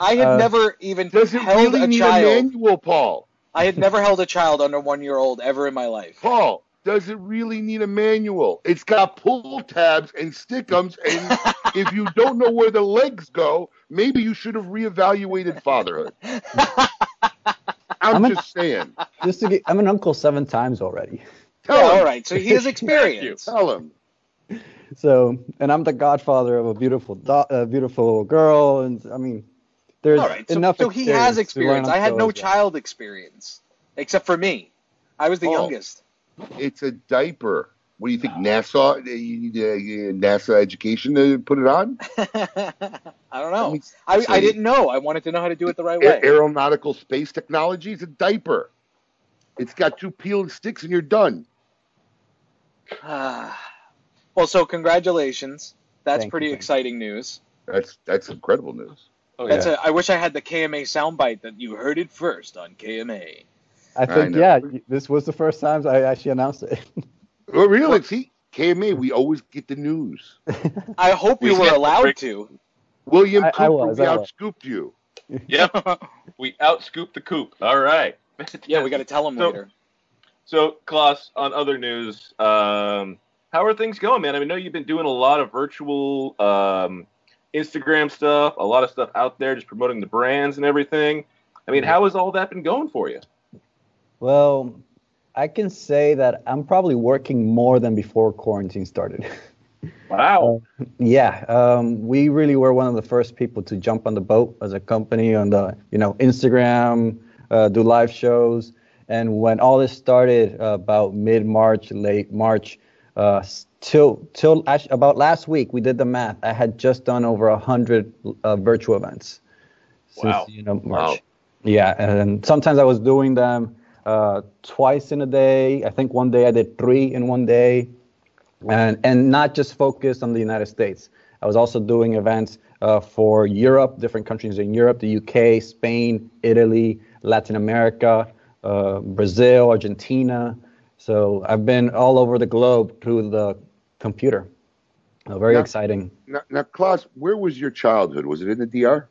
[SPEAKER 5] I had
[SPEAKER 6] Uh,
[SPEAKER 5] never even
[SPEAKER 4] Does it
[SPEAKER 5] held
[SPEAKER 4] really
[SPEAKER 5] a
[SPEAKER 4] need
[SPEAKER 5] child.
[SPEAKER 4] a manual, Paul?
[SPEAKER 5] I had never held a child under one year old ever in my life.
[SPEAKER 4] Paul, does it really need a manual? It's got pull tabs and stickums, and [laughs] if you don't know where the legs go, maybe you should have reevaluated fatherhood. I'm,
[SPEAKER 6] I'm a-
[SPEAKER 4] just saying.
[SPEAKER 6] just to get, I'm an uncle seven times already.
[SPEAKER 4] Tell
[SPEAKER 5] Yeah,
[SPEAKER 4] him.
[SPEAKER 5] all right. So he has [laughs] experience.
[SPEAKER 4] Tell him.
[SPEAKER 6] So, and I'm the godfather of a beautiful, do- a beautiful girl, and I mean, there's
[SPEAKER 5] All right. So,
[SPEAKER 6] enough.
[SPEAKER 5] so he has experience. I had no
[SPEAKER 6] those, yeah.
[SPEAKER 5] child experience, except for me. I was the
[SPEAKER 4] Oh.
[SPEAKER 5] youngest.
[SPEAKER 4] It's a diaper. What do you think, NASA? Uh, you need uh, NASA education to put it on? [laughs]
[SPEAKER 5] I don't know.
[SPEAKER 4] mean,
[SPEAKER 5] I, I didn't know. I wanted to know how to do it the right
[SPEAKER 4] A-
[SPEAKER 5] way.
[SPEAKER 4] aeronautical space technology is a diaper. It's got two peeled sticks, and you're done. Ah.
[SPEAKER 5] Well, so congratulations. That's
[SPEAKER 6] Thank
[SPEAKER 5] pretty
[SPEAKER 6] you.
[SPEAKER 5] exciting news.
[SPEAKER 4] That's that's incredible news.
[SPEAKER 3] Oh,
[SPEAKER 5] That's
[SPEAKER 3] yeah.
[SPEAKER 5] a, I wish I had the KMA soundbite that you heard it first on KMA.
[SPEAKER 6] I think,
[SPEAKER 4] know.
[SPEAKER 6] yeah, this was the first time I actually announced it. [laughs]
[SPEAKER 4] Oh, really? See, KMA, we always get the news. [laughs]
[SPEAKER 5] I hope
[SPEAKER 3] We
[SPEAKER 5] you were allowed
[SPEAKER 3] break-
[SPEAKER 5] to.
[SPEAKER 4] William
[SPEAKER 6] I-
[SPEAKER 4] Cooper,
[SPEAKER 6] I was,
[SPEAKER 4] we
[SPEAKER 6] I was.
[SPEAKER 4] outscooped you. [laughs]
[SPEAKER 3] Yep. we outscooped the coop. All right.
[SPEAKER 5] Yeah, we got to tell them
[SPEAKER 3] So-
[SPEAKER 5] later.
[SPEAKER 3] So, Klaus, on other news, um, how are things going, man? I mean, I know you've been doing a lot of virtual um, Instagram stuff, a lot of stuff out there, just promoting the brands and everything. I mean, how has all that been going for you?
[SPEAKER 6] Well, I can say that I'm probably working more than before quarantine started. [laughs]
[SPEAKER 3] Wow.
[SPEAKER 6] yeah, um, we really were one of the first people to jump on the boat as a company on the, you know, Instagram, uh, do live shows. And when all this started uh, about mid March, late March, uh, till till actually about last week, we did the math. I had just done over a hundred uh, virtual events since
[SPEAKER 3] Wow.
[SPEAKER 6] you know March.
[SPEAKER 3] Wow.
[SPEAKER 6] Yeah, and sometimes I was doing them uh, twice in a day. I think one day I did three in one day, and and not just focused on the United States. I was also doing events uh, for Europe, different countries in Europe, the UK, Spain, Italy, Latin America, uh, Brazil, Argentina. So I've been all over the globe through the computer. Uh, very
[SPEAKER 4] Yeah.
[SPEAKER 6] exciting.
[SPEAKER 4] Now, now, Klaus, where was your childhood? Was it in the DR?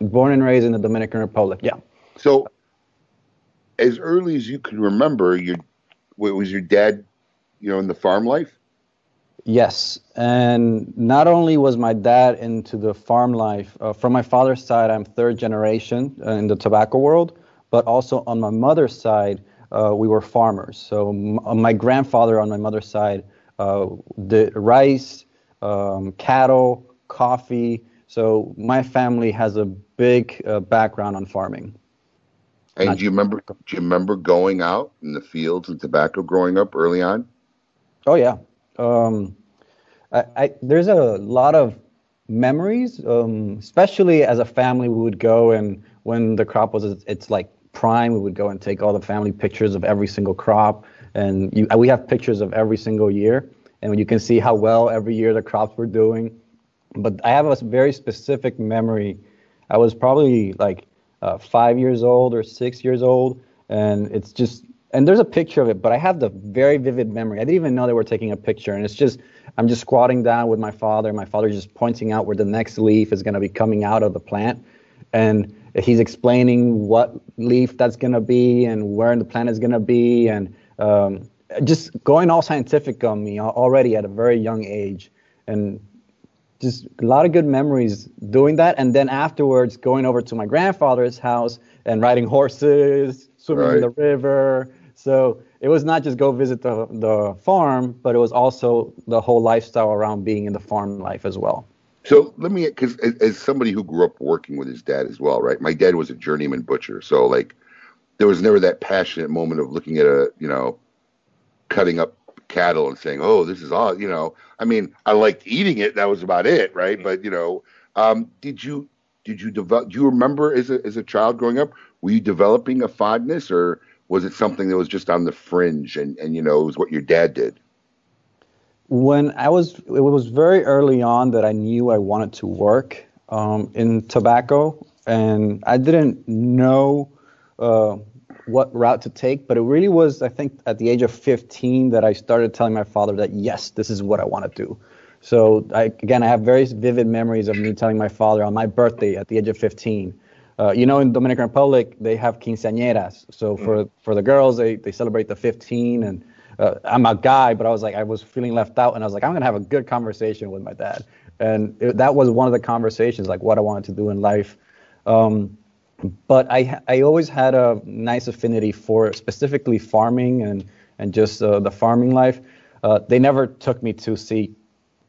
[SPEAKER 6] Born and raised in the Dominican Republic. Yeah.
[SPEAKER 4] So, as early as you can remember, your wa- was your dad, you know, in the farm life?
[SPEAKER 6] Yes, and not only was my dad into the farm life, uh, from my father's side, I'm third generation uh, in the tobacco world, but also on my mother's side, uh, we were farmers. So m- uh, my grandfather on my mother's side uh, did rice, um, cattle, coffee. So my family has a big uh, background on farming.
[SPEAKER 4] And
[SPEAKER 6] Not-
[SPEAKER 4] do you remember? Do you remember going out in the fields and tobacco growing up early on?
[SPEAKER 6] Oh yeah. Um, I, I there's a lot of memories, um, especially as a family. We would go and when the crop was it's like prime, we would go and take all the family pictures of every single crop, and you, we have pictures of every single year, and you can see how well every year the crops were doing. But I have a very specific memory. I was probably like uh, five years old or six years old, and it's just and there's a picture of it, but I have the very vivid memory. I didn't even know they were taking a picture, and it's just I'm just squatting down with my father. My father just pointing out where the next leaf is going to be coming out of the plant, and he's explaining what leaf that's going to be and where the plant is going to be, and um, just going all scientific on me already at a very young age, and just a lot of good memories doing that. And then afterwards, going over to my grandfather's house and riding horses, swimming in the river. So it was not just go visit the, the farm, but it was also the whole lifestyle around being in the farm life as well.
[SPEAKER 4] So let me, because as, as somebody who grew up working with his dad as well, right? My dad was a journeyman butcher, so like there was never that passionate moment of looking at a, you know, cutting up cattle and saying, "Oh, this is all," you know. I mean, I liked eating it. That was about it, right? But you know, um, did you did you develop? Do you remember as a as a child growing up? Were you developing a fondness, or was it something that was just on the fringe and and you know it was what your dad did?
[SPEAKER 6] When I was, it was very early on that I knew I wanted to work um, in tobacco, and I didn't know uh, what route to take. But it really was, I think, at the age of 15 that I started telling my father that yes, this is what I want to do. So I, again, I have very vivid memories of me telling my father on my birthday at the age of 15. Uh, you know, in Dominican Republic, they have quinceañeras. So for for the girls, they they celebrate the 15, and uh, I'm a guy, but I was like, I was feeling left out, and I was like, I'm gonna have a good conversation with my dad, and it, that was one of the conversations, like what I wanted to do in life. Um, but I I always had a nice affinity for specifically farming and and just uh, the farming life. Uh, they never took me to see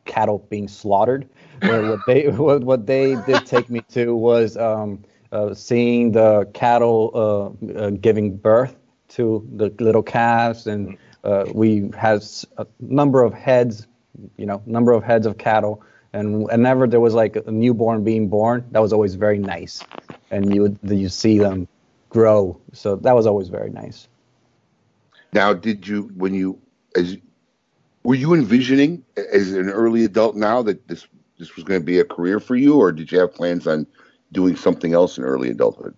[SPEAKER 6] cattle being slaughtered. What they [laughs] what, what they did take me to was um, uh, seeing the cattle uh, uh, giving birth to the little calves, and uh, we had a number of heads, you know, number of heads of cattle, and whenever there was like a newborn being born, that was always very nice, and you would you see them grow, so that was always very nice.
[SPEAKER 4] Now, did you when you as were you envisioning as an early adult now that this this was going to be a career for you, or did you have plans on doing something else in early adulthood?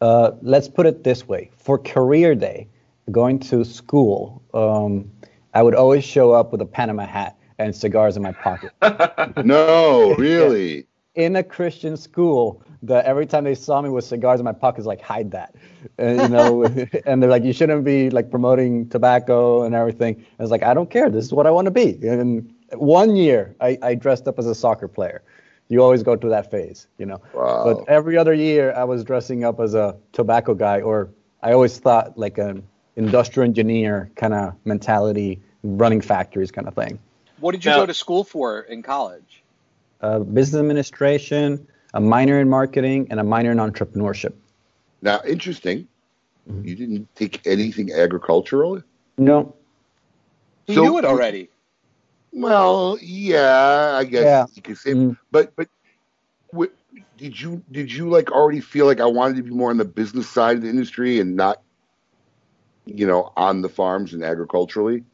[SPEAKER 6] uh, let's put it this way. For career day going to school um, i would always show up with a panama hat and cigars in my pocket. [laughs]
[SPEAKER 4] No, [laughs] really.
[SPEAKER 6] in a christian school that every time they saw me with cigars in my pockets like hide that. And, you know [laughs] and they're like you shouldn't be like promoting tobacco and everything. I was like i don't care. This is what i want to be. And one year i, I dressed up as a soccer player. You always go through that phase, you know.
[SPEAKER 4] Wow.
[SPEAKER 6] But every other year, I was dressing up as a tobacco guy, or I always thought like an industrial engineer kind of mentality, running factories kind of thing.
[SPEAKER 5] What did you
[SPEAKER 3] Now-
[SPEAKER 5] go to school for in college?
[SPEAKER 6] Uh, business administration, a minor in marketing, and a minor in entrepreneurship.
[SPEAKER 4] Now, interesting.
[SPEAKER 6] Mm-hmm.
[SPEAKER 4] You didn't take anything agricultural.
[SPEAKER 6] No,
[SPEAKER 5] You
[SPEAKER 4] So-
[SPEAKER 5] knew it already.
[SPEAKER 4] Well, yeah, I guess
[SPEAKER 6] Yeah.
[SPEAKER 4] you could say.
[SPEAKER 6] Mm.
[SPEAKER 4] But but what, did you did you like already feel like I wanted to be more on the business side of the industry and not, you know, on the farms and agriculturally?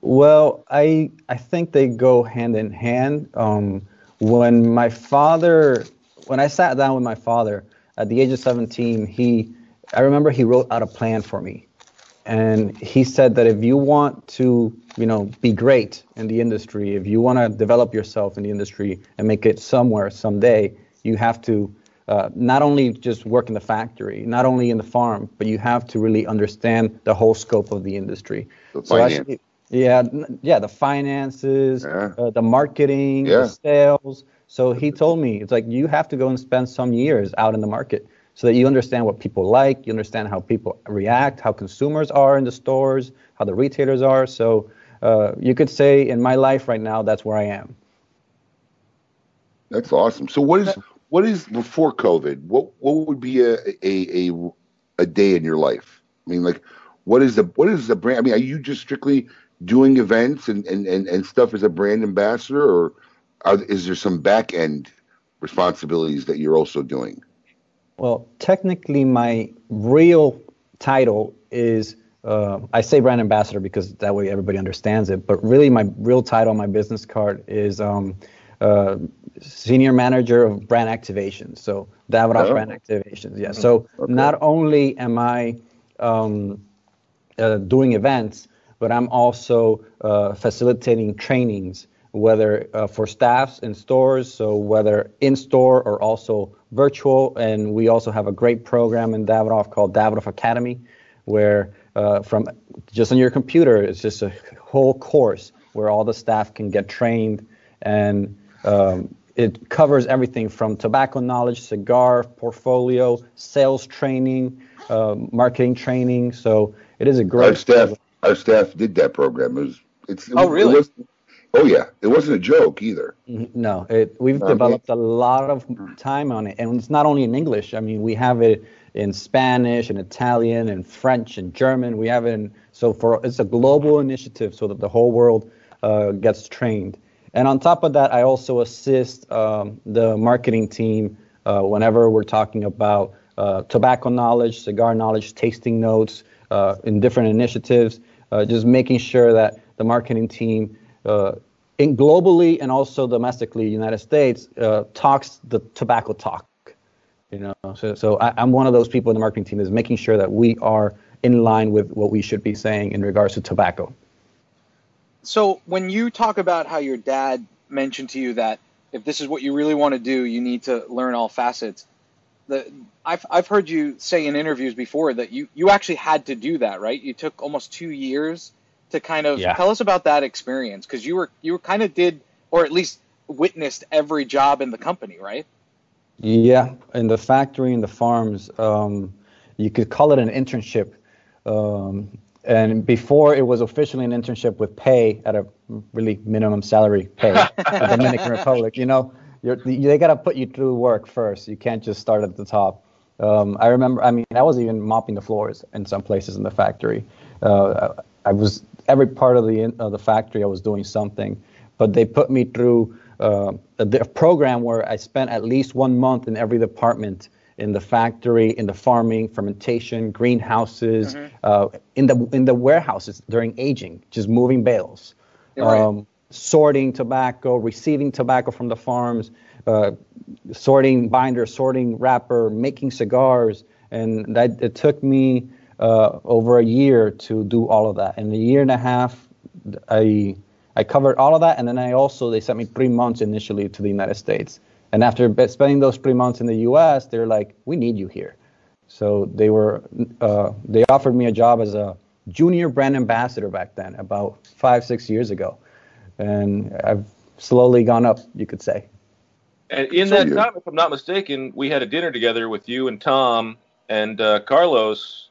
[SPEAKER 6] Well, I I think they go hand in hand. Um, when my father, when I sat down with my father at the age of 17, he, I remember he wrote out a plan for me, and he said that if you want to, you know, be great in the industry, if you want to develop yourself in the industry and make it somewhere someday, you have to uh, not only just work in the factory, not only in the farm, but you have to really understand the whole scope of the industry.
[SPEAKER 4] The
[SPEAKER 6] So
[SPEAKER 4] finance.
[SPEAKER 6] actually- yeah, yeah, the finances,
[SPEAKER 4] Yeah.
[SPEAKER 6] uh, the marketing,
[SPEAKER 4] Yeah.
[SPEAKER 6] the sales. So he told me it's like you have to go and spend some years out in the market so that you understand what people like, you understand how people react, how consumers are in the stores, how the retailers are. So uh, you could say in my life right now, that's where I am.
[SPEAKER 4] That's awesome. So what is what is before COVID? What what would be a a a, a day in your life? I mean, like, what is the what is the brand? I mean, are you just strictly doing events and and and, and stuff as a brand ambassador, or are, is there some back end responsibilities that you're also doing?
[SPEAKER 6] Well, technically, my real title is uh, I say brand ambassador because that way everybody understands it. But really, my real title on my business card is um, uh, senior manager of brand activations. So Davidoff
[SPEAKER 4] Oh.
[SPEAKER 6] brand activations. Yeah. So
[SPEAKER 4] Okay.
[SPEAKER 6] not only am I um, uh, doing events, but I'm also uh, facilitating trainings, whether uh, for staffs in stores, so whether in store or also virtual. And we also have a great program in Davidoff called Davidoff Academy, where uh, from just on your computer, it's just a whole course where all the staff can get trained and um, it covers everything from tobacco knowledge, cigar portfolio, sales training, uh, marketing training. So it is a great.
[SPEAKER 4] Our
[SPEAKER 6] great
[SPEAKER 4] staff our staff did that program. It was it's it
[SPEAKER 5] Oh,
[SPEAKER 4] was-
[SPEAKER 5] really?
[SPEAKER 4] It was, oh yeah, it wasn't a joke either.
[SPEAKER 6] No, it, we've developed a lot of time on it, and it's not only in English. I mean, we have it in Spanish and Italian and French and German. We have it in so for it's a global initiative so that the whole world uh, gets trained. And on top of that, I also assist um, the marketing team uh, whenever we're talking about uh, tobacco knowledge, cigar knowledge, tasting notes uh, in different initiatives. Uh, just making sure that the marketing team uh, in globally and also domestically, United States, uh, talks the tobacco talk. You know, so so I, I'm one of those people in the marketing team is making sure that we are in line with what we should be saying in regards to tobacco.
[SPEAKER 5] So when you talk about how your dad mentioned to you that if this is what you really want to do, you need to learn all facets. The I've I've heard you say in interviews before that you you actually had to do that, right? You took almost two years to kind of
[SPEAKER 6] Yeah.
[SPEAKER 5] tell us about that experience because you were you were kind of did or at least witnessed every job in the company, right?
[SPEAKER 6] Yeah, in the factory, in the farms, um, you could call it an internship. Um, and before it was officially an internship with pay at a really minimum salary pay, [laughs] in Dominican Republic. You know, you're, they got to put you through work first. You can't just start at the top. Um, I remember, I mean, I was even mopping the floors in some places in the factory. Uh, I was every part of the of the factory. I was doing something, but they put me through uh, a, a program where I spent at least one month in every department in the factory, in the farming, fermentation, greenhouses, uh, in the in the warehouses during aging, just moving bales,
[SPEAKER 5] right.
[SPEAKER 6] um, sorting tobacco, receiving tobacco from the farms, uh, sorting binder, sorting wrapper, making cigars, and that it took me uh, over a year to do all of that. In a year and a half, I I covered all of that, and then I also they sent me three months initially to the United States. And after spending those three months in the U.S., they're like, "We need you here." So they were uh, they offered me a job as a junior brand ambassador back then, about five six years ago, and I've slowly gone up, you could say.
[SPEAKER 3] And in
[SPEAKER 4] So
[SPEAKER 3] that time, if I'm not mistaken, we had a dinner together with you and Tom and uh, Carlos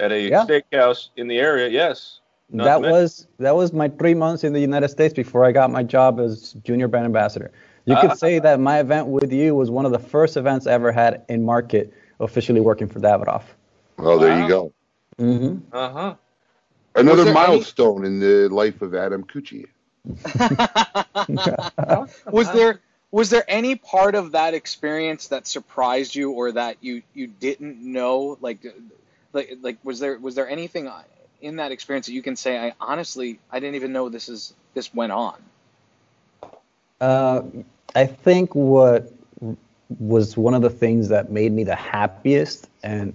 [SPEAKER 3] at a
[SPEAKER 6] Yeah.
[SPEAKER 3] steakhouse in the area. Yes. Not
[SPEAKER 6] that was that was my three months in the United States before I got my job as junior brand ambassador. You could say that my event with you was one of the first events I ever had in market, officially working for Davidoff.
[SPEAKER 4] Oh, there
[SPEAKER 3] Wow.
[SPEAKER 4] you go.
[SPEAKER 6] hmm
[SPEAKER 3] Uh huh.
[SPEAKER 4] Another
[SPEAKER 5] there any-
[SPEAKER 4] milestone in the life of Adam Cucci. [laughs]
[SPEAKER 5] was there was there any part of that experience that surprised you or that you you didn't know like like like was there was there anything in that experience that you can say I honestly I didn't even know this is this went on
[SPEAKER 6] Uh, I think what was one of the things that made me the happiest and,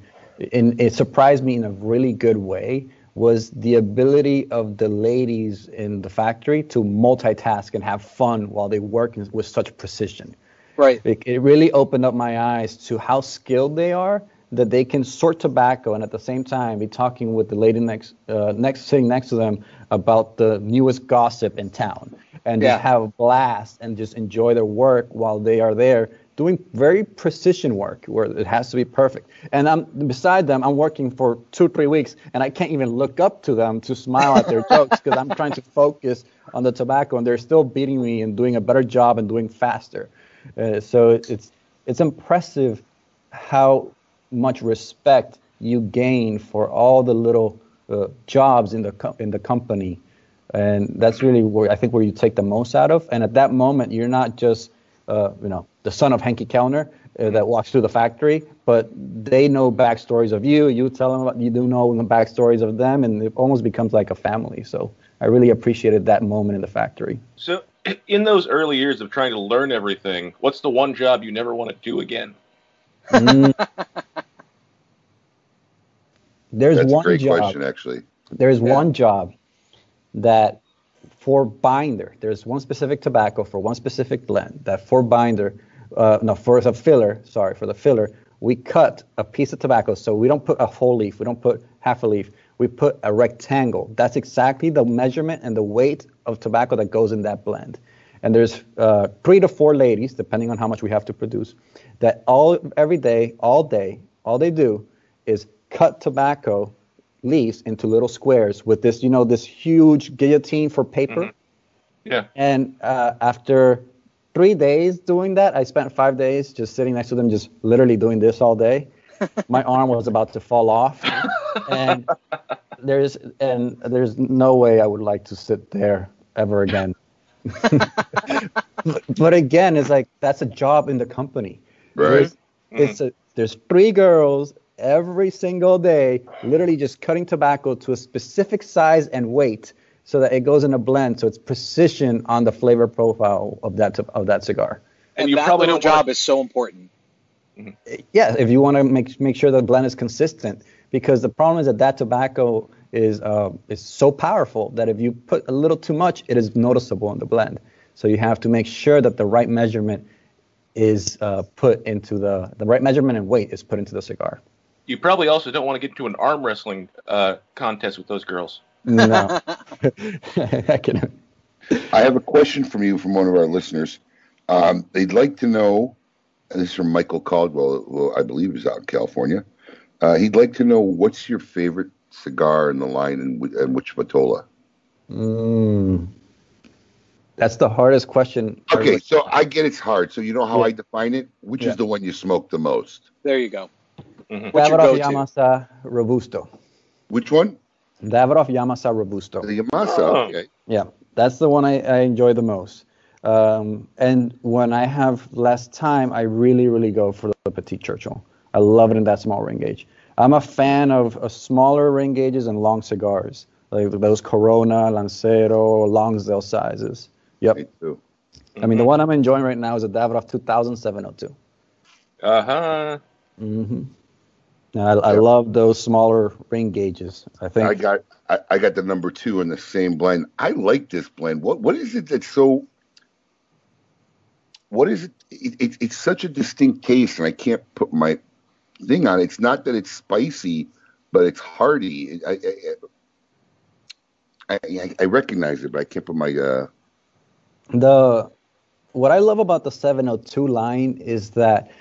[SPEAKER 6] and it surprised me in a really good way was the ability of the ladies in the factory to multitask and have fun while they work with such precision.
[SPEAKER 5] right
[SPEAKER 6] It, it really opened up my eyes to how skilled they are that they can sort tobacco and at the same time be talking with the lady next uh, next sitting next to them about the newest gossip in town and
[SPEAKER 5] Yeah.
[SPEAKER 6] just have a blast and just enjoy their work while they are there doing very precision work where it has to be perfect. And I'm beside them, I'm working for two, three weeks, and I can't even look up to them to smile at their jokes [laughs] because I'm trying to focus on the tobacco, and they're still beating me and doing a better job and doing faster. Uh, so it's it's impressive how much respect you gain for all the little uh, jobs in the co- in the company, and that's really where I think where you take the most out of. And at that moment, you're not just uh, you know the son of Henke Kelner uh, that walks through the factory, but they know backstories of you. You tell them about, you do know the backstories of them, and it almost becomes like a family. So I really appreciated that moment in the factory.
[SPEAKER 3] So, [clears throat] in those early years of trying to learn everything, what's the one job you never want to do again?
[SPEAKER 6] Mm. [laughs] There's
[SPEAKER 4] That's
[SPEAKER 6] one
[SPEAKER 4] a
[SPEAKER 6] job.
[SPEAKER 4] question, actually.
[SPEAKER 6] There's
[SPEAKER 5] Yeah.
[SPEAKER 6] one job that for binder, there's one specific tobacco for one specific blend that for binder, uh, no, for the filler, sorry, for the filler, we cut a piece of tobacco. So we don't put a whole leaf, we don't put half a leaf, we put a rectangle. That's exactly the measurement and the weight of tobacco that goes in that blend. And there's uh, three to four ladies, depending on how much we have to produce, that all every day, all day, all they do is cut tobacco leaves into little squares with this, you know, this huge guillotine for paper.
[SPEAKER 3] Yeah.
[SPEAKER 6] And uh, after three days doing that, I spent five days just sitting next to them, just literally doing this all day. [laughs] My arm was about to fall off, and there's and there's no way I would like to sit there ever again. but, [laughs] but again, it's like that's a job in the company.
[SPEAKER 4] Right.
[SPEAKER 6] There's, it's a, there's three girls every single day, literally just cutting tobacco to a specific size and weight, so that it goes in a blend, so it's precision on the flavor profile of that of that cigar.
[SPEAKER 3] And
[SPEAKER 5] and,
[SPEAKER 3] you
[SPEAKER 5] that
[SPEAKER 3] probably
[SPEAKER 5] little
[SPEAKER 3] don't
[SPEAKER 5] job is so important
[SPEAKER 6] Yeah, if you want to make make sure the blend is consistent, because the problem is that that tobacco is uh, is so powerful that if you put a little too much, it is noticeable in the blend. So you have to make sure that the right measurement is uh, put into the the right measurement and weight is put into the cigar.
[SPEAKER 3] You probably also don't want to get into an arm wrestling uh, contest with those girls.
[SPEAKER 6] No, [laughs] [laughs] I can.
[SPEAKER 4] I have a question from you from one of our listeners. Um, they'd like to know, and this is from Michael Caldwell, who I believe is out in California. Uh, he'd like to know what's your favorite cigar in the line and, and which Vitola?
[SPEAKER 6] Mm. That's the hardest question.
[SPEAKER 4] Okay, so I get it's hard. So you know how
[SPEAKER 6] Yeah.
[SPEAKER 4] I define it? Which
[SPEAKER 6] Yeah.
[SPEAKER 4] is the one you smoke the most?
[SPEAKER 5] there you go
[SPEAKER 3] Mhm.
[SPEAKER 5] what's
[SPEAKER 6] Davidoff? Yamasa Robusto.
[SPEAKER 4] Which one?
[SPEAKER 6] Davidoff Yamasa Robusto.
[SPEAKER 4] The Yamasa.
[SPEAKER 3] Oh.
[SPEAKER 4] Okay.
[SPEAKER 6] Yeah, that's the one I, I enjoy the most. Um, and when I have less time, I really, really go for the Petit Churchill. I love it in that small ring gauge. I'm a fan of uh, smaller ring gauges and long cigars, like those Corona, Lancero, Lonsdale sizes. Yep.
[SPEAKER 4] Me too.
[SPEAKER 6] I mean, the one I'm enjoying right now is a Davidoff 2702.
[SPEAKER 3] Uh huh.
[SPEAKER 6] Mm-hmm. I, I love those smaller ring gauges. I think
[SPEAKER 4] I got I, I got the number two in the same blend. I like this blend. What what is it that's so? What is it? it, it it's such a distinct taste, and I can't put my thing on it. It's not that it's spicy, but it's hearty. I I, I, I, I recognize it, but I can't put my uh.
[SPEAKER 6] the what I love about the 702 line is that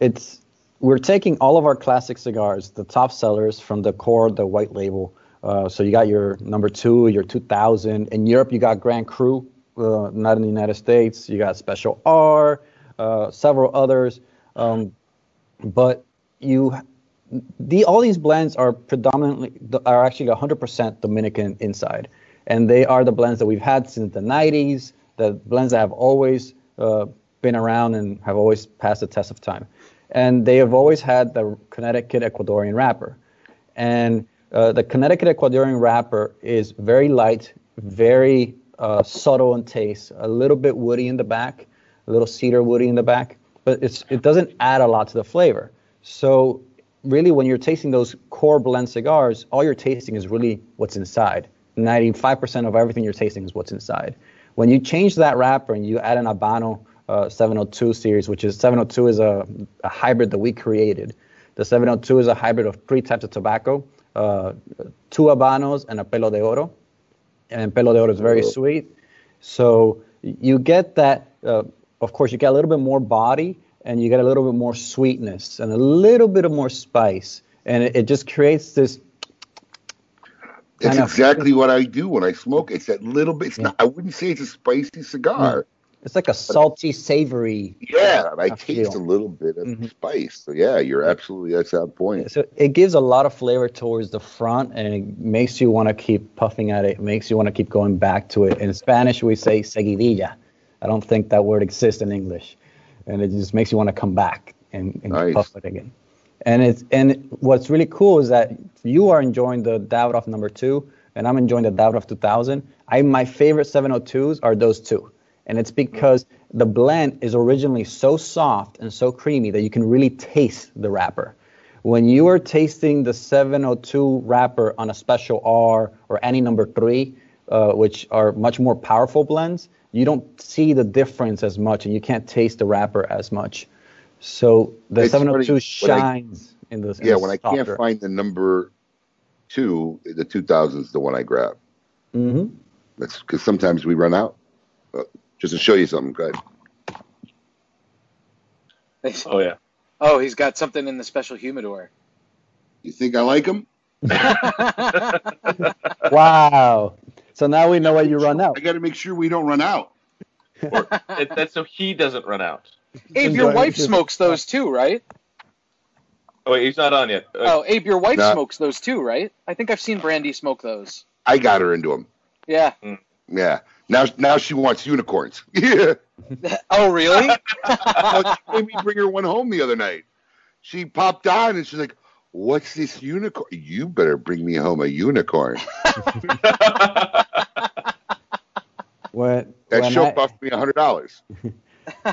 [SPEAKER 6] it's we're taking all of our classic cigars, the top sellers from the core, the white label. Uh, so you got your number two, your 2000. In Europe, you got Grand Cru, uh, not in the United States. You got Special R, uh, several others. Um, but you, the all these blends are predominantly are actually 100% Dominican inside, and they are the blends that we've had since the 90s. The blends that have always uh, been around and have always passed the test of time. And they have always had the Connecticut Ecuadorian wrapper. And uh, the Connecticut Ecuadorian wrapper is very light, very uh, subtle in taste, a little bit woody in the back, a little cedar woody in the back, but it's, it doesn't add a lot to the flavor. So really, when you're tasting those core blend cigars, all you're tasting is really what's inside. 95% of everything you're tasting is what's inside. When you change that wrapper and you add an Habano uh, 702 series, which is 702 is a, a, hybrid that we created. The 702 is a hybrid of three types of tobacco, uh, two Habanos and a Pelo de Oro. And Pelo de Oro is very sweet. So you get that, uh, of course, you get a little bit more body and you get a little bit more sweetness and a little bit of more spice. And it, it just creates this of-
[SPEAKER 4] exactly what I do when I smoke. It's that little bit. It's not, I wouldn't say it's a spicy cigar.
[SPEAKER 6] It's like a salty, savory.
[SPEAKER 4] Yeah, I taste
[SPEAKER 6] feel.
[SPEAKER 4] a little bit of
[SPEAKER 6] Mhm.
[SPEAKER 4] spice. So yeah, you're absolutely that's that point.
[SPEAKER 6] So it gives a lot of flavor towards the front, and it makes you want to keep puffing at it. It makes you want to keep going back to it. In Spanish, we say seguidilla. I don't think that word exists in English, and it just makes you want to come back and, and
[SPEAKER 4] Nice.
[SPEAKER 6] puff it again. And it's and what's really cool is that you are enjoying the Davidoff number two, and I'm enjoying the Davidoff 2000. I my favorite 702s are those two, and it's because the blend is originally so soft and so creamy that you can really taste the wrapper. When you are tasting the 702 wrapper on a special R or any number three, uh, which are much more powerful blends, you don't see the difference as much, and you can't taste the wrapper as much. So the
[SPEAKER 4] It's
[SPEAKER 6] 702
[SPEAKER 4] funny, I-
[SPEAKER 6] shines in the
[SPEAKER 4] Yeah, when I can't find the number two, the 2000 is the one I grab.
[SPEAKER 6] Mhm.
[SPEAKER 4] That's because sometimes we run out. Uh, just to show you something, good.
[SPEAKER 3] Oh yeah.
[SPEAKER 5] Oh, he's got something in the special humidor.
[SPEAKER 4] You think I like them? [laughs]
[SPEAKER 6] Wow. So now we know why you run out.
[SPEAKER 4] I got to make sure we don't run out.
[SPEAKER 3] It, that's so he doesn't run out.
[SPEAKER 5] Abe, your wife smokes those too, right?
[SPEAKER 3] Oh wait, he's not on yet. Uh,
[SPEAKER 5] Oh, Abe, your wife
[SPEAKER 4] Nah.
[SPEAKER 5] smokes those too, right? I think I've seen Brandy smoke those.
[SPEAKER 4] I got her into them.
[SPEAKER 5] Yeah.
[SPEAKER 4] Yeah. Now, now she wants unicorns. Yeah. [laughs]
[SPEAKER 5] Oh, really? [laughs]
[SPEAKER 4] Well, she made me bring her one home the other night. She popped on and she's like, "What's this unicorn? You better bring me home a unicorn." [laughs]
[SPEAKER 6] When
[SPEAKER 4] That
[SPEAKER 6] when
[SPEAKER 4] show
[SPEAKER 6] I,
[SPEAKER 4] cost me a hundred dollars.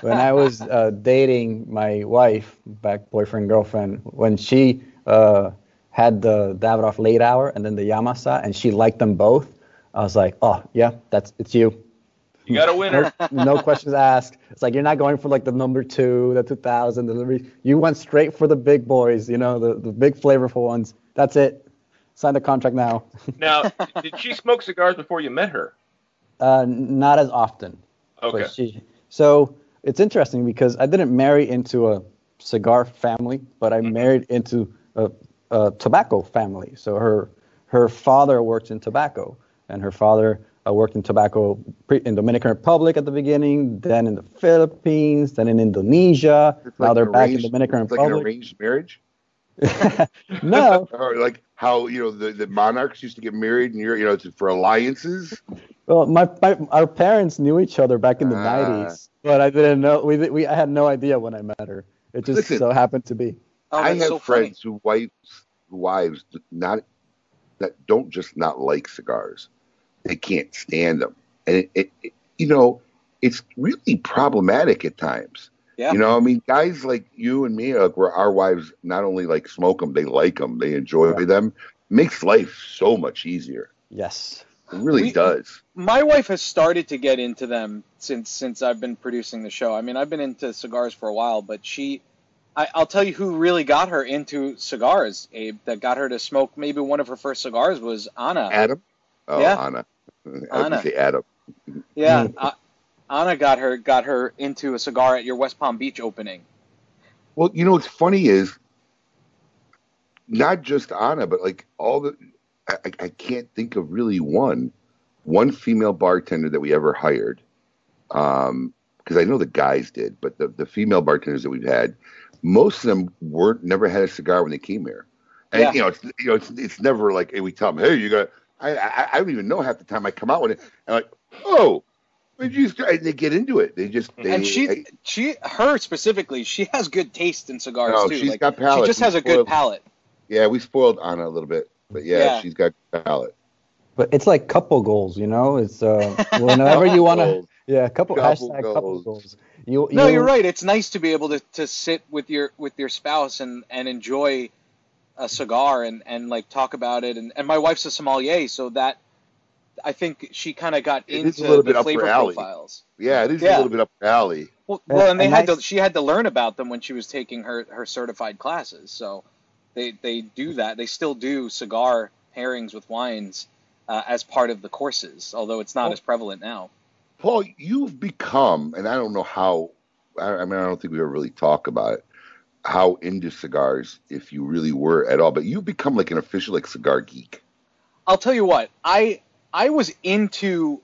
[SPEAKER 6] when I was uh, dating my wife, back boyfriend girlfriend, when she uh, had the Davidoff late hour and then the Yamasa, and she liked them both, I was like, oh yeah, that's it's you.
[SPEAKER 3] you got a winner.
[SPEAKER 6] No, no questions asked. It's like you're not going for like the number two, the 2000, the you went straight for the big boys, you know, the, the big flavorful ones. That's it. Sign the contract now. [laughs]
[SPEAKER 3] Now, did she smoke cigars before you met her?
[SPEAKER 6] Uh, not as often.
[SPEAKER 3] Okay.
[SPEAKER 6] She, so it's interesting because I didn't marry into a cigar family, but I married into a, a tobacco family. So her her father worked in tobacco, and her father uh, worked in tobacco pre- in Dominican Republic at the beginning, then in the Philippines, then in Indonesia.
[SPEAKER 4] It's
[SPEAKER 6] now
[SPEAKER 4] like
[SPEAKER 6] they're
[SPEAKER 4] an
[SPEAKER 6] back in Dominican
[SPEAKER 4] it's like an arranged marriage, [laughs]
[SPEAKER 6] no, [laughs]
[SPEAKER 4] or like how you know the, the monarchs used to get married, and you're you know it's for alliances.
[SPEAKER 6] well, my, my our parents knew each other back in the
[SPEAKER 4] Ah.
[SPEAKER 6] 90s, but I didn't know. We, we I had no idea when I met her. It just
[SPEAKER 4] Listen.
[SPEAKER 6] so happened to be.
[SPEAKER 5] Oh,
[SPEAKER 4] I have
[SPEAKER 5] so funny.
[SPEAKER 4] friends who wives wives not that don't just not like cigars; they can't stand them, and it, it, it you know it's really problematic at times.
[SPEAKER 5] Yeah.
[SPEAKER 4] You know, I mean, guys like you and me, like, where our wives not only like smoke them, they like them, they enjoy them. Makes life so much easier.
[SPEAKER 6] Yes.
[SPEAKER 4] It really
[SPEAKER 5] We-
[SPEAKER 4] does.
[SPEAKER 5] My wife has started to get into them since since I've been producing the show. I mean, I've been into cigars for a while, but she, I, I'll tell you who really got her into cigars, Abe. That got her to smoke. Maybe one of her first cigars was Anna.
[SPEAKER 4] Adam. Oh,
[SPEAKER 5] Yeah.
[SPEAKER 4] Anna.
[SPEAKER 5] Anna.
[SPEAKER 4] Adam.
[SPEAKER 5] Yeah, [laughs] uh, Anna got her got her into a cigar at your West Palm Beach opening.
[SPEAKER 4] Well, you know what's funny is not just Anna, but like all the I, I can't think of really one one female bartender that we ever hired. Um, because I know the guys did, but the, the female bartenders that we've had, most of them weren't never had a cigar when they came here. And
[SPEAKER 5] Yeah.
[SPEAKER 4] you know, it's you know, it's it's never like hey, we tell them, hey, you got. I, I I don't even know half the time I come out with it, and like, oh, but you just, and they get into it. They just they,
[SPEAKER 5] and she,
[SPEAKER 4] I-
[SPEAKER 5] she, her specifically, she has good taste in cigars
[SPEAKER 4] No,
[SPEAKER 5] too.
[SPEAKER 4] she's
[SPEAKER 5] like,
[SPEAKER 4] got palate.
[SPEAKER 5] She just
[SPEAKER 4] She's
[SPEAKER 5] has a good palate.
[SPEAKER 4] yeah, we spoiled Anna a little bit, but yeah,
[SPEAKER 5] Yeah.
[SPEAKER 4] she's got palate.
[SPEAKER 6] But it's like couple goals, you know. It's uh, [laughs] whenever you want to,
[SPEAKER 4] Goals.
[SPEAKER 6] yeah, couple,
[SPEAKER 4] Couple
[SPEAKER 6] hashtag couple
[SPEAKER 4] goals.
[SPEAKER 6] goals. You,
[SPEAKER 5] No, you're right. It's nice to be able to, to sit with your with your spouse and, and enjoy a cigar and, and like talk about it. And, and my wife's a sommelier, so that I think she kind of got
[SPEAKER 4] It is a
[SPEAKER 5] into
[SPEAKER 4] little bit
[SPEAKER 5] the
[SPEAKER 4] up
[SPEAKER 5] flavor profiles.
[SPEAKER 4] Yeah, it is
[SPEAKER 5] Yeah.
[SPEAKER 4] a little bit up her alley.
[SPEAKER 5] Well, well, and they
[SPEAKER 6] and
[SPEAKER 5] had
[SPEAKER 6] I-
[SPEAKER 5] to. She had to learn about them when she was taking her, her certified classes. So they they do that. They still do cigar pairings with wines uh, as part of the courses, although it's not
[SPEAKER 4] Oh.
[SPEAKER 5] as prevalent now.
[SPEAKER 4] Paul, you've become, and I don't know how. I, I mean, I don't think we ever really talk about it. How into cigars, if you really were at all, but you've become like an official like cigar geek.
[SPEAKER 5] I'll tell you what. I I was into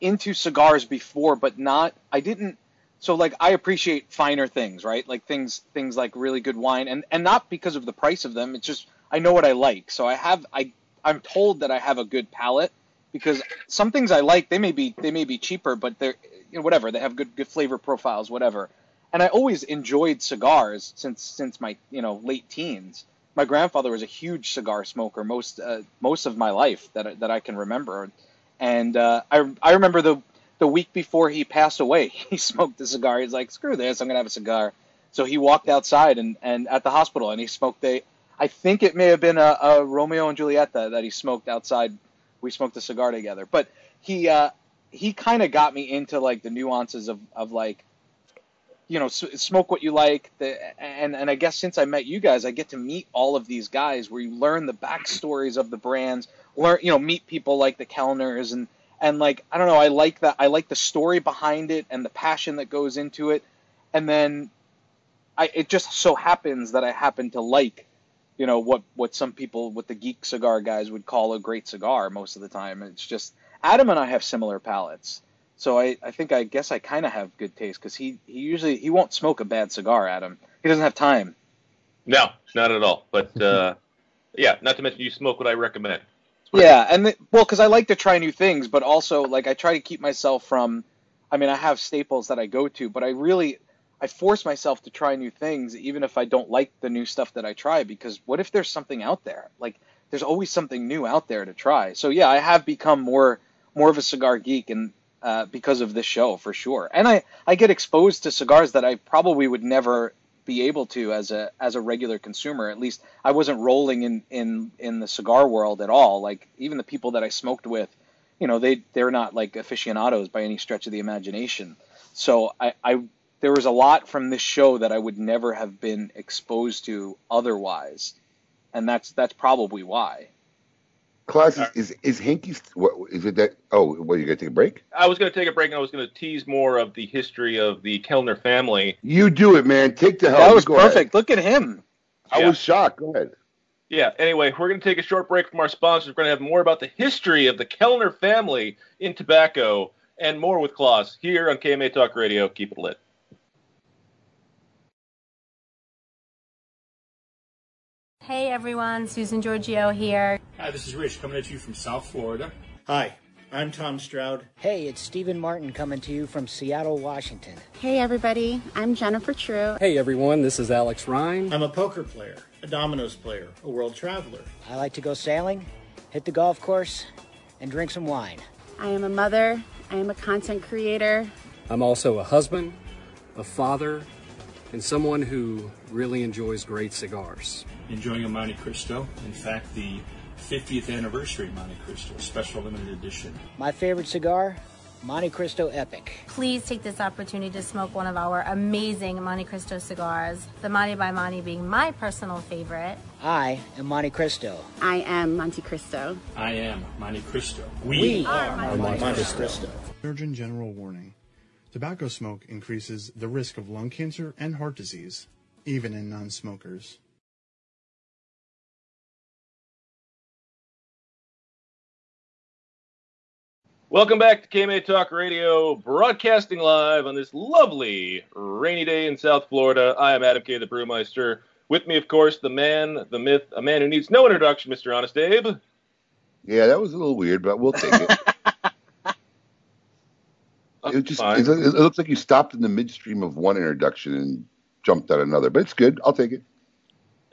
[SPEAKER 5] into cigars before, but not. I didn't. So like I appreciate finer things, right? Like things things like really good wine, and and not because of the price of them. It's just I know what I like. So I have I I'm told that I have a good palate because some things I like they may be they may be cheaper, but they're you know whatever they have good good flavor profiles, whatever. And I always enjoyed cigars since since my you know late teens. My grandfather was a huge cigar smoker most uh, most of my life that that I can remember, and uh, I I remember the the week before he passed away, [laughs] he smoked a cigar. He's like, screw this, I'm gonna have a cigar. So he walked outside and, and at the hospital and he smoked a I think it may have been a, a Romeo and Julieta that he smoked outside. We smoked a cigar together, but he uh, he kind of got me into like the nuances of, of like you know smoke what you like the, and and I guess since I met you guys I get to meet all of these guys where you learn the backstories of the brands learn you know meet people like the Kelners and and like I don't know I like that I like the story behind it and the passion that goes into it. And then I it just so happens that I happen to like you know what what some people what the geek cigar guys would call a great cigar most of the time. It's just Adam and I have similar palates so I, I think I guess I kind of have good taste because he, he usually he won't smoke a bad cigar Adam he doesn't have time
[SPEAKER 3] No, not at all. But uh, [laughs] yeah, not to mention you smoke what I recommend.
[SPEAKER 5] Yeah, and the, well, because I like to try new things, but also like I try to keep myself from. I mean, I have staples that I go to, but I really I force myself to try new things, even if I don't like the new stuff that I try. Because what if there's something out there? Like there's always something new out there to try. So yeah, I have become more more of a cigar geek, and uh, because of this show for sure. And I I get exposed to cigars that I probably would never be able to as a as a regular consumer. At least I wasn't rolling in in in the cigar world at all. Like even the people that I smoked with, you know, they they're not like aficionados by any stretch of the imagination. So I I there was a lot from this show that I would never have been exposed to otherwise. And that's that's probably why.
[SPEAKER 4] Klaus is, is is Henke's what is it that oh what you gonna take a break?
[SPEAKER 3] I was going to take a break and I was going to tease more of the history of the Kelner family.
[SPEAKER 4] You do it, man. Take the hell.
[SPEAKER 5] that was
[SPEAKER 4] go ahead.
[SPEAKER 5] perfect. Look at him.
[SPEAKER 4] I
[SPEAKER 3] Yeah.
[SPEAKER 4] was shocked. Go ahead.
[SPEAKER 3] Yeah, anyway, we're going to take a short break from our sponsors. We're going to have more about the history of the Kelner family in tobacco and more with Klaus here on KMA Talk Radio. Keep it lit.
[SPEAKER 7] Hey everyone, Susan Giorgio here.
[SPEAKER 8] Hi, this is Rich coming at you from South Florida. Hi, I'm Tom Stroud.
[SPEAKER 9] Hey, it's Stephen Martin coming to you from Seattle, Washington.
[SPEAKER 7] Hey everybody, I'm Jennifer True.
[SPEAKER 10] Hey everyone, this is Alex Ryan.
[SPEAKER 8] I'm a poker player, a dominoes player, a world traveler.
[SPEAKER 9] I like to go sailing, hit the golf course, and drink some wine.
[SPEAKER 7] I am a mother, I am a content creator.
[SPEAKER 10] I'm also a husband, a father, and someone who really enjoys great cigars.
[SPEAKER 8] Enjoying a Montecristo. In fact, the 50th anniversary Montecristo, special limited edition.
[SPEAKER 9] My favorite cigar, Montecristo Epic.
[SPEAKER 7] Please take this opportunity to smoke one of our amazing Montecristo cigars, the Monte by Monte being my personal favorite.
[SPEAKER 9] I am Montecristo.
[SPEAKER 11] I am Montecristo.
[SPEAKER 8] I am Montecristo.
[SPEAKER 9] We
[SPEAKER 7] are Monte
[SPEAKER 8] Montecristo.
[SPEAKER 12] Surgeon General warning. Tobacco smoke increases the risk of lung cancer and heart disease, even in non-smokers.
[SPEAKER 3] Welcome back to KMA Talk Radio, broadcasting live on this lovely rainy day in South Florida. I am Adam K. the Brewmeister. With me, of course, the man, the myth, a man who needs no introduction, Mr. Honest Abe.
[SPEAKER 4] Yeah, that was a little weird, but we'll take it. [laughs] it just it, it looks like you stopped in the midstream of one introduction and jumped at another, but it's good. I'll take it.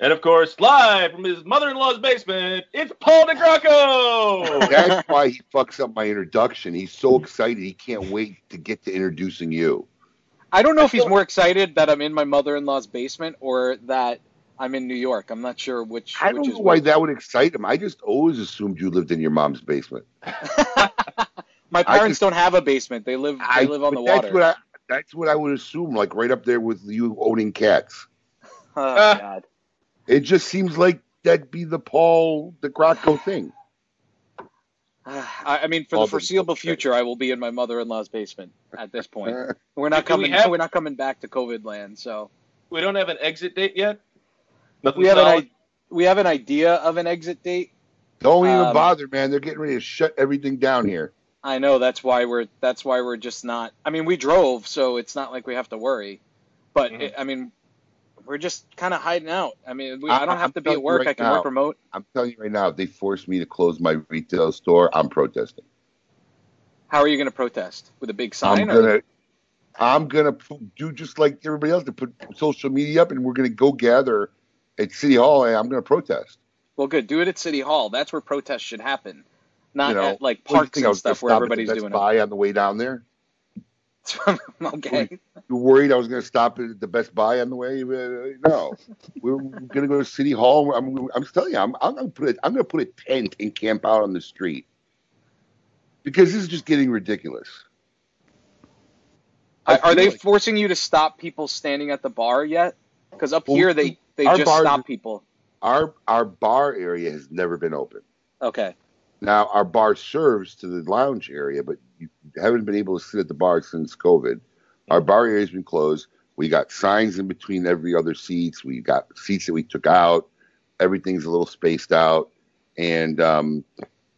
[SPEAKER 3] And of course, live from his mother-in-law's basement, it's Paul DeGracco. [laughs]
[SPEAKER 4] That's why he fucks up my introduction. He's so excited he can't wait to get to introducing you.
[SPEAKER 5] I don't know if he's more excited that I'm in my mother-in-law's basement or that I'm in New York. I'm not sure which.
[SPEAKER 4] I don't
[SPEAKER 5] is
[SPEAKER 4] know why that would excite him. I just always assumed you lived in your mom's basement. [laughs]
[SPEAKER 5] My parents
[SPEAKER 4] just-
[SPEAKER 5] don't have a basement. They live. They
[SPEAKER 4] I,
[SPEAKER 5] live on the
[SPEAKER 4] that's
[SPEAKER 5] water.
[SPEAKER 4] What I, that's what I would assume, like right up there with you owning cats. [laughs]
[SPEAKER 5] Oh. God.
[SPEAKER 4] It just seems like that'd be the Paul DeGracco thing.
[SPEAKER 5] I, I mean, for
[SPEAKER 4] All
[SPEAKER 5] the
[SPEAKER 4] the-
[SPEAKER 5] foreseeable future, I will be in my mother-in-law's basement at this point. [laughs] We're not
[SPEAKER 3] Do we
[SPEAKER 5] coming.
[SPEAKER 3] have-
[SPEAKER 5] We're not coming back to COVID land. So
[SPEAKER 3] we don't have an exit date yet. Nothing
[SPEAKER 5] we have an
[SPEAKER 3] solid?
[SPEAKER 5] I- we have an idea of an exit date.
[SPEAKER 4] Don't even
[SPEAKER 5] Um,
[SPEAKER 4] bother, man. They're getting ready to shut everything down here.
[SPEAKER 5] I know that's why we're that's why we're just not. I mean, we drove, so it's not like we have to worry. But
[SPEAKER 3] Mhm.
[SPEAKER 5] it, I mean, we're just kind of hiding out. I mean, we,
[SPEAKER 4] I-
[SPEAKER 5] don't have
[SPEAKER 4] I'm
[SPEAKER 5] to be at work.
[SPEAKER 4] right
[SPEAKER 5] I can
[SPEAKER 4] now.
[SPEAKER 5] work remote.
[SPEAKER 4] I'm telling you right now, if they force me to close my retail store, I'm protesting.
[SPEAKER 5] How are you going to protest with a big sign? I'm
[SPEAKER 4] gonna, I'm gonna do just like everybody else to put social media up, and we're gonna go gather at City Hall, and I'm gonna protest.
[SPEAKER 5] Well, good. Do it at City Hall. That's where protests should happen, not
[SPEAKER 4] you know,
[SPEAKER 5] at like
[SPEAKER 4] What do you
[SPEAKER 5] parks and stuff where everybody's
[SPEAKER 4] Best
[SPEAKER 5] doing
[SPEAKER 4] Buy on the way down there. [laughs]
[SPEAKER 5] okay.
[SPEAKER 4] You worried I was gonna stop at the Best Buy on the way? Uh, No, [laughs] we're gonna go to City Hall. I'm, I'm telling you, I'm, I'm gonna put a, I'm gonna put a tent and camp out on the street because this is just getting ridiculous. I
[SPEAKER 5] Are, they
[SPEAKER 4] like-
[SPEAKER 5] forcing you to stop people standing at the bar yet? Because up
[SPEAKER 4] Well,
[SPEAKER 5] here they they just
[SPEAKER 4] bars
[SPEAKER 5] stop people.
[SPEAKER 4] Our our bar area has never been open.
[SPEAKER 5] Okay.
[SPEAKER 4] Now our bar serves to the lounge area, but you haven't been able to sit at the bar since COVID. Our bar area's been closed. We got signs in between every other seats. We got seats that we took out. Everything's a little spaced out, and um,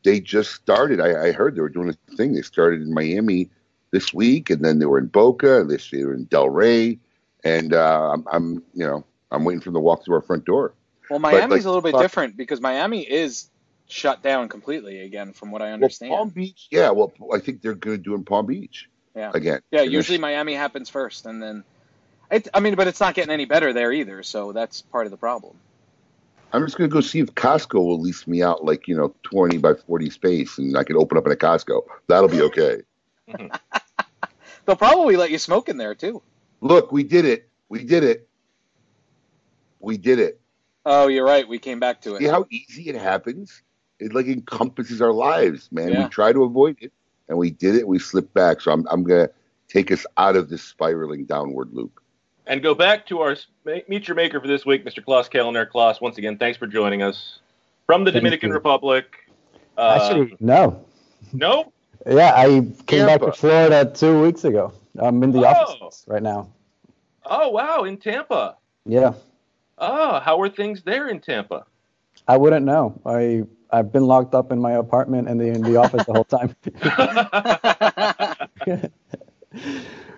[SPEAKER 4] they just started. I, I heard they were doing a thing. They started in Miami this week, and then they were in Boca. And this they were in Delray, and uh, I'm, I'm, you know, I'm waiting for them to walk through our front door.
[SPEAKER 5] Well,
[SPEAKER 4] But,
[SPEAKER 5] Miami's
[SPEAKER 4] like,
[SPEAKER 5] a little bit
[SPEAKER 4] fuck-
[SPEAKER 5] different because Miami is shut down completely again, from what I understand.
[SPEAKER 4] Well, Palm Beach, yeah. Well, I think they're going to do it in Palm Beach
[SPEAKER 5] yeah.
[SPEAKER 4] again.
[SPEAKER 5] Yeah,
[SPEAKER 4] And
[SPEAKER 5] usually Miami happens first, and then, it, I mean, but it's not getting any better there either. So that's part of the problem.
[SPEAKER 4] I'm just going to go see if Costco will lease me out like you know 20 by 40 space, and I can open up in a Costco. That'll be okay. [laughs] [laughs]
[SPEAKER 5] They'll probably let you smoke in there too.
[SPEAKER 4] Look, we did it. We did it. We did it.
[SPEAKER 5] Oh, you're right. We came back to it.
[SPEAKER 4] See how easy it happens? It like encompasses our lives, man.
[SPEAKER 5] Yeah.
[SPEAKER 4] We try to avoid it, and we did it. We slipped back. So I'm I'm going to take us out of this spiraling downward loop.
[SPEAKER 3] And go back to our Meet Your Maker for this week, Mr. Klaus Kelner. Klaus, once again, thanks for joining us from the
[SPEAKER 6] Thank
[SPEAKER 3] Dominican
[SPEAKER 6] you.
[SPEAKER 3] Republic. Uh,
[SPEAKER 6] Actually, no.
[SPEAKER 3] no?
[SPEAKER 6] Yeah, I came back
[SPEAKER 3] Tampa.
[SPEAKER 6] to Florida two weeks ago. I'm in the
[SPEAKER 3] Oh.
[SPEAKER 6] office right now.
[SPEAKER 3] Oh, wow, in Tampa.
[SPEAKER 6] Yeah,
[SPEAKER 3] Oh, how are things there in Tampa?
[SPEAKER 6] I wouldn't know. I I've been locked up in my apartment and the in the office the whole time. [laughs]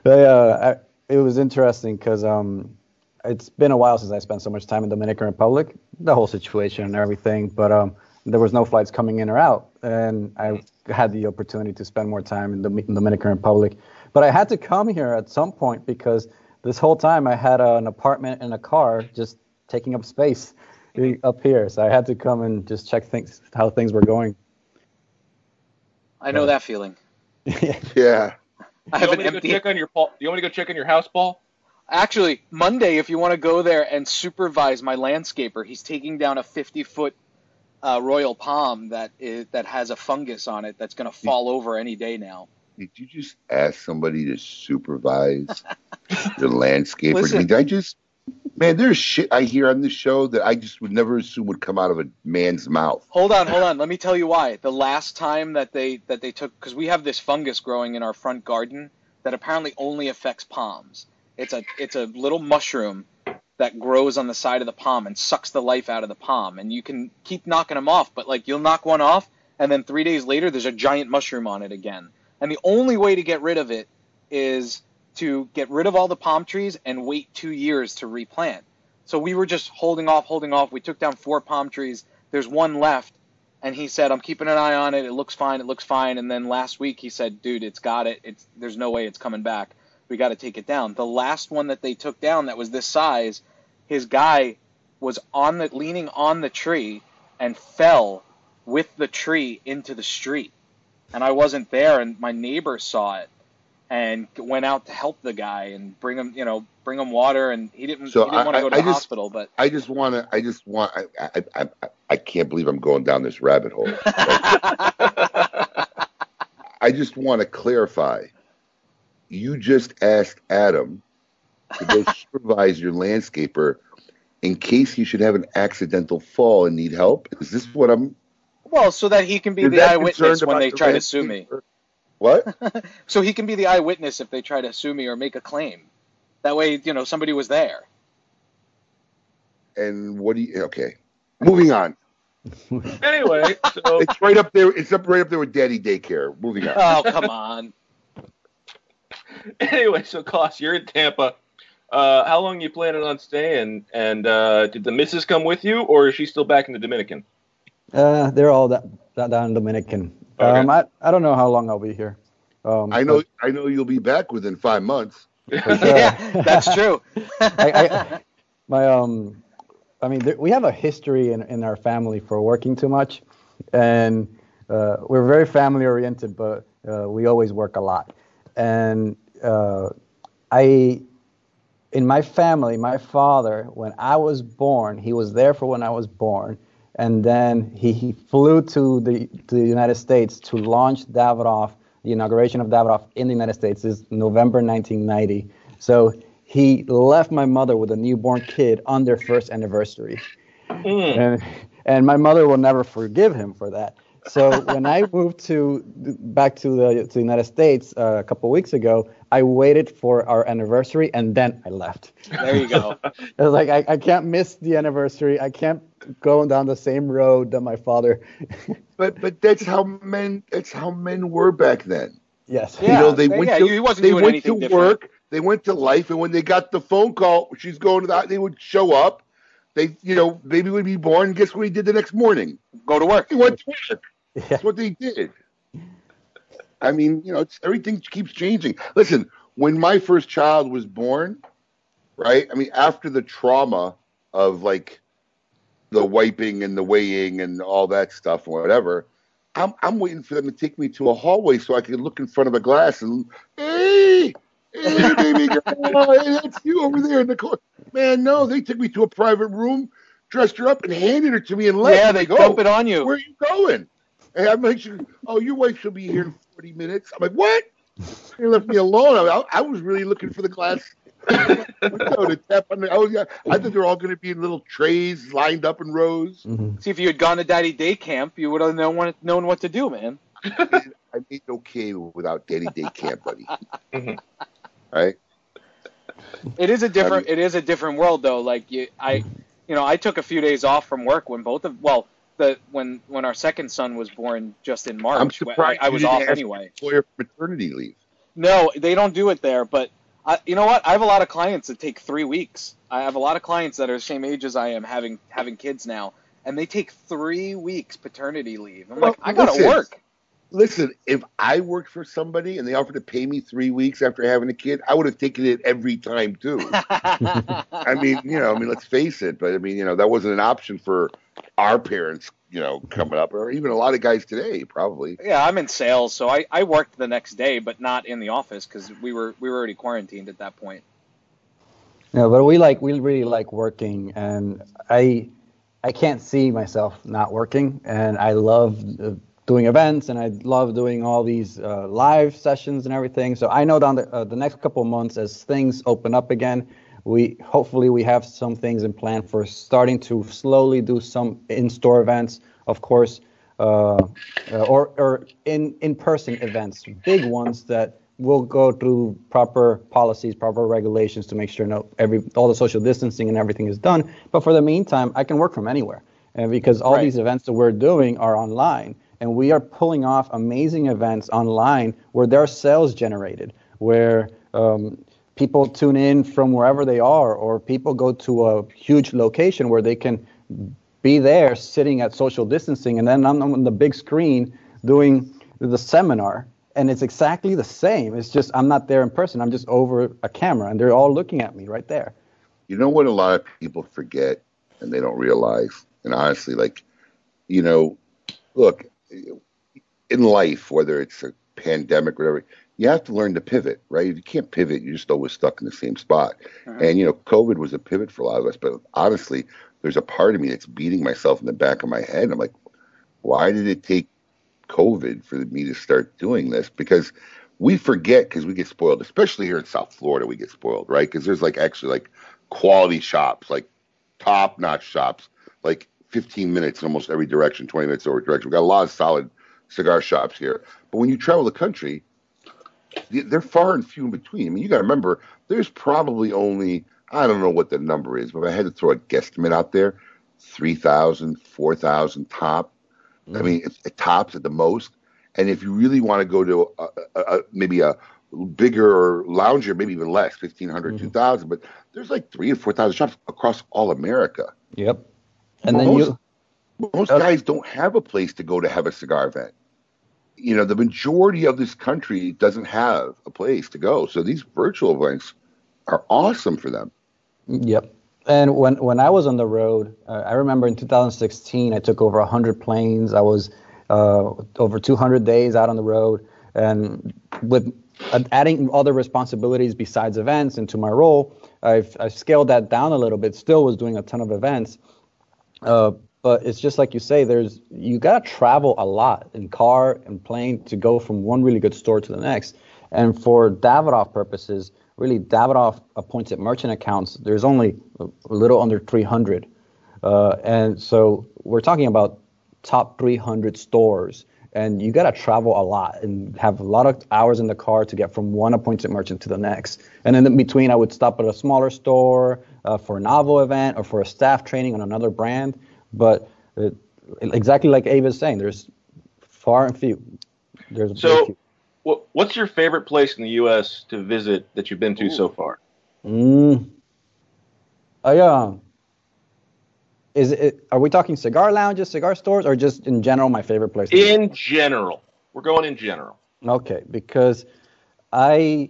[SPEAKER 6] Uh, I, it was interesting because um, it's been a while since I spent so much time in Dominican Republic, the whole situation and everything. But um, there was no flights coming in or out, and I had the opportunity to spend more time in the in Dominican Republic. But I had to come here at some point because this whole time I had an apartment and a car just taking up space up here, so I had to come and just check things how things were going.
[SPEAKER 5] I know that feeling. [laughs]
[SPEAKER 4] Yeah. [laughs]
[SPEAKER 5] I
[SPEAKER 3] you
[SPEAKER 5] have
[SPEAKER 3] want
[SPEAKER 5] an
[SPEAKER 3] me to go check on your Paul? You want me to go check on your house, Paul?
[SPEAKER 5] Actually, Monday, if you want to go there and supervise my landscaper, he's taking down a 50 foot uh, royal palm that is, that has a fungus on it that's going to fall over any day now.
[SPEAKER 4] did you just ask somebody to supervise [laughs] your landscaper? I
[SPEAKER 5] Listen.
[SPEAKER 4] mean, I just, man, there's shit I hear on this show that I just would never assume would come out of a man's mouth.
[SPEAKER 5] Hold on, hold on. Let me tell you why. The last time that they that they took because we have this fungus growing in our front garden that apparently only affects palms. It's a it's a little mushroom that grows on the side of the palm and sucks the life out of the palm. And you can keep knocking them off, but like you'll knock one off, and then three days later there's a giant mushroom on it again. And the only way to get rid of it is to get rid of all the palm trees and wait two years to replant. So we were just holding off, holding off. We took down four palm trees. There's one left, and he said, "I'm keeping an eye on it. It looks fine. It looks fine." And then last week he said, "Dude, it's got it. It's there's no way it's coming back. We got to take it down." The last one that they took down that was this size, his guy was on the leaning on the tree and fell with the tree into the street. And I wasn't there, and my neighbor saw it and went out to help the guy and bring him, you know, bring him water. And he didn't,
[SPEAKER 4] So
[SPEAKER 5] he didn't want to
[SPEAKER 4] I-
[SPEAKER 5] go to
[SPEAKER 4] I
[SPEAKER 5] the
[SPEAKER 4] just-
[SPEAKER 5] hospital, but
[SPEAKER 4] I just want to. I just want. I, I, I, I, I can't believe I'm going down this rabbit hole. [laughs] I just want to clarify. You just asked Adam to go [laughs] supervise your landscaper in case he should have an accidental fall and need help. Is this what I'm?
[SPEAKER 5] well, so that he can be
[SPEAKER 4] You're
[SPEAKER 5] the eyewitness when they
[SPEAKER 4] your
[SPEAKER 5] try to sue me.
[SPEAKER 4] Landscaper? What? [laughs]
[SPEAKER 5] So he can be the eyewitness if they try to sue me or make a claim. That way, you know, somebody was there.
[SPEAKER 4] And what do you? Okay, moving on. [laughs]
[SPEAKER 3] Anyway, so
[SPEAKER 4] It's right up there. It's up right up there with Daddy Daycare. Moving on.
[SPEAKER 5] Oh, come on. [laughs]
[SPEAKER 3] anyway, so Klaus, you're in Tampa. Uh, how long you planning on staying? And uh, did the missus come with you, or is she still back in the Dominican?
[SPEAKER 6] Uh, they're all that, that down in Dominican.
[SPEAKER 3] Okay.
[SPEAKER 6] Um, I, I don't know how long I'll be here. Um,
[SPEAKER 4] I know. I know you'll be back within five months. [laughs]
[SPEAKER 5] yeah, that's true. [laughs]
[SPEAKER 6] I, I, my um, I mean, there, we have a history in, in our family for working too much, and uh, we're very family oriented, but uh, we always work a lot. And uh, I, in my family, my father, when I was born, he was there for when I was born, and then he, he flew to the to the United States to launch Davidoff. The inauguration of Davidoff in the United States is November 1990. So he left my mother with a newborn kid on their first anniversary, mm. and and my mother will never forgive him for that. So when I moved to back to the to the United States uh, a couple weeks ago, I waited for our anniversary and then I left.
[SPEAKER 5] There you go. [laughs]
[SPEAKER 6] I was like, I, I can't miss the anniversary. I can't go down the same road that my father. [laughs]
[SPEAKER 4] But but that's how men. That's how men were back then.
[SPEAKER 6] yes.
[SPEAKER 4] you know, they
[SPEAKER 5] Yeah,
[SPEAKER 4] went
[SPEAKER 5] yeah,
[SPEAKER 4] to
[SPEAKER 5] he wasn't
[SPEAKER 4] they
[SPEAKER 5] doing
[SPEAKER 4] went to
[SPEAKER 5] different.
[SPEAKER 4] work. They went to life, and when they got the phone call, she's going to the. They would show up. They, you know, baby would be born. Guess what he did the next morning?
[SPEAKER 5] Go to work.
[SPEAKER 4] He went to work.
[SPEAKER 6] Yeah.
[SPEAKER 4] That's what they did. I mean, you know, it's, everything keeps changing. Listen, when my first child was born, right? I mean, after the trauma of like the wiping and the weighing and all that stuff or whatever, I'm I'm waiting for them to take me to a hallway so I can look in front of a glass and hey, hey, baby girl, hey, that's you over there in the corner. Man, no, they took me to a private room, dressed her up, and handed her to me and left.
[SPEAKER 5] Yeah, they
[SPEAKER 4] oh,
[SPEAKER 5] dump it on you.
[SPEAKER 4] Where are you going? And I'm like, oh, your wife should be here in 40 minutes. I'm like, what? You left me alone. I, I was really looking for the glass window to tap on the. I, was, I thought they were all going to be in little trays lined up in rows.
[SPEAKER 6] Mhm.
[SPEAKER 5] See, if you had gone to Daddy Day Camp, you would have known what, known what to do, man. [laughs]
[SPEAKER 4] I made okay without Daddy Day Camp, buddy.
[SPEAKER 3] Mhm.
[SPEAKER 4] Right?
[SPEAKER 5] It is a different. It is a different world, though. Like you, I, you know, I took a few days off from work when both of well, the when when our second son was born just in March.
[SPEAKER 4] I'm surprised
[SPEAKER 5] I
[SPEAKER 4] you
[SPEAKER 5] was off anyway.
[SPEAKER 4] Employer maternity leave.
[SPEAKER 5] No, they don't do it there. But I, you know what? I have a lot of clients that take three weeks. I have a lot of clients that are the same age as I am, having having kids now, and they take three weeks paternity leave. I'm like, I gotta
[SPEAKER 4] listen.
[SPEAKER 5] work.
[SPEAKER 4] Listen, if I worked for somebody and they offered to pay me three weeks after having a kid, I would have taken it every time too. [laughs] I mean, you know, I mean, let's face it, but I mean, you know, that wasn't an option for our parents, you know, coming up, or even a lot of guys today, probably.
[SPEAKER 5] Yeah, I'm in sales, so I, I worked the next day, but not in the office because we were we were already quarantined at that point.
[SPEAKER 6] Yeah, but we like we really like working, and I I can't see myself not working, and I love uh, doing events and I love doing all these uh, live sessions and everything. So I know down the, uh, the next couple of months as things open up again, we hopefully we have some things in plan for starting to slowly do some in-store events, of course, uh, uh, or or in in-person events, big ones that will go through proper policies, proper regulations to make sure no every all the social distancing and everything is done. But for the meantime, I can work from anywhere, and because all
[SPEAKER 5] Right.
[SPEAKER 6] these events that we're doing are online, and we are pulling off amazing events online where there are sales generated, where um, people tune in from wherever they are, or people go to a huge location where they can be there sitting at social distancing, and then I'm on the big screen doing the seminar, and it's exactly the same. It's just I'm not there in person. I'm just over a camera, and they're all looking at me right there.
[SPEAKER 4] You know what a lot of people forget and they don't realize, and honestly, like, you know, look, in life, whether it's a pandemic or whatever, you have to learn to pivot, right? If You can't pivot; you're just always stuck in the same spot. Uh-huh. And you know, COVID was a pivot for a lot of us. But honestly, there's a part of me that's beating myself in the back of my head. I'm like, why did it take COVID for me to start doing this? Because we forget because we get spoiled, especially here in South Florida, we get spoiled, right? Because there's like actually like quality shops, like top notch shops, like 15 minutes in almost every direction, 20 minutes over direction. We've got a lot of solid cigar shops here. But when you travel the country, they're far and few in between. I mean, you got to remember, there's probably only, I don't know what the number is, but if I had to throw a guesstimate out there, 3,000, 4,000 top. I mean, it's it tops at the most. And if you really want to go to a, a, a, maybe a bigger lounger, maybe even less, 1,500, mm-hmm. 2,000, but there's like three or 4,000 shops across all America.
[SPEAKER 6] Yep. And then
[SPEAKER 4] most,
[SPEAKER 6] you,
[SPEAKER 4] most guys don't have a place to go to have a cigar event. You know, the majority of this country doesn't have a place to go. So these virtual events are awesome for them.
[SPEAKER 6] Yep. And when when I was on the road, uh, I remember in 2016, I took over 100 planes. I was uh, over 200 days out on the road, and with uh, adding other responsibilities besides events into my role, I've, I've scaled that down a little bit. Still was doing a ton of events, uh, but it's just like you say. There's you gotta travel a lot in car and plane to go from one really good store to the next. And for Davidoff purposes, really Davidoff appointed merchant accounts. There's only a little under 300, uh, and so we're talking about top 300 stores. And you gotta travel a lot and have a lot of hours in the car to get from one appointed merchant to the next. And then in between, I would stop at a smaller store uh, for a novel event or for a staff training on another brand. But uh, exactly like Ava is saying, there's far and few. There's
[SPEAKER 3] So,
[SPEAKER 6] few.
[SPEAKER 3] what's your favorite place in the U.S. to visit that you've been to so far?
[SPEAKER 6] Mm. Oh yeah. Is it? Are we talking cigar lounges, cigar stores, or just in general my favorite place?
[SPEAKER 3] In general, we're going in general.
[SPEAKER 6] Okay, because I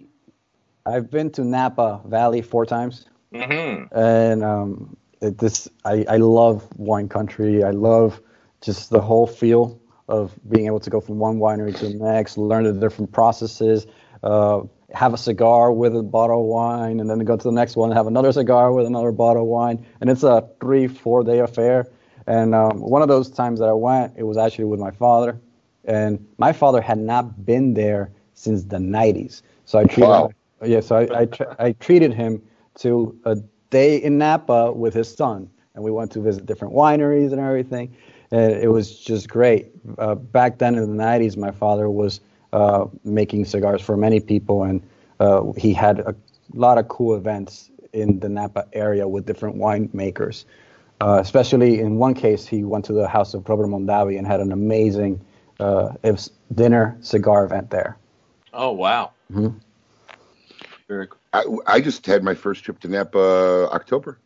[SPEAKER 6] I've been to Napa Valley four times,
[SPEAKER 3] Mm-hmm.
[SPEAKER 6] and um, it, this I, I love wine country. I love just the whole feel of being able to go from one winery to the next, learn the different processes, uh, have a cigar with a bottle of wine, and then go to the next one and have another cigar with another bottle of wine, and it's a three four day affair. And um, one of those times that I went, it was actually with my father, and my father had not been there since the 90s. So I treated
[SPEAKER 4] Wow.
[SPEAKER 6] yeah, so I I, tr- I treated him to a day in Napa with his son, and we went to visit different wineries and everything. And it was just great. Uh, back then in the 90s, my father was uh, making cigars for many people, and uh, he had a lot of cool events in the Napa area with different winemakers. Uh, especially in one case, he went to the house of Robert Mondavi and had an amazing uh, dinner cigar event there.
[SPEAKER 3] Oh wow,
[SPEAKER 6] Mhm.
[SPEAKER 3] Very cool.
[SPEAKER 4] I, I just had my first trip to Napa October.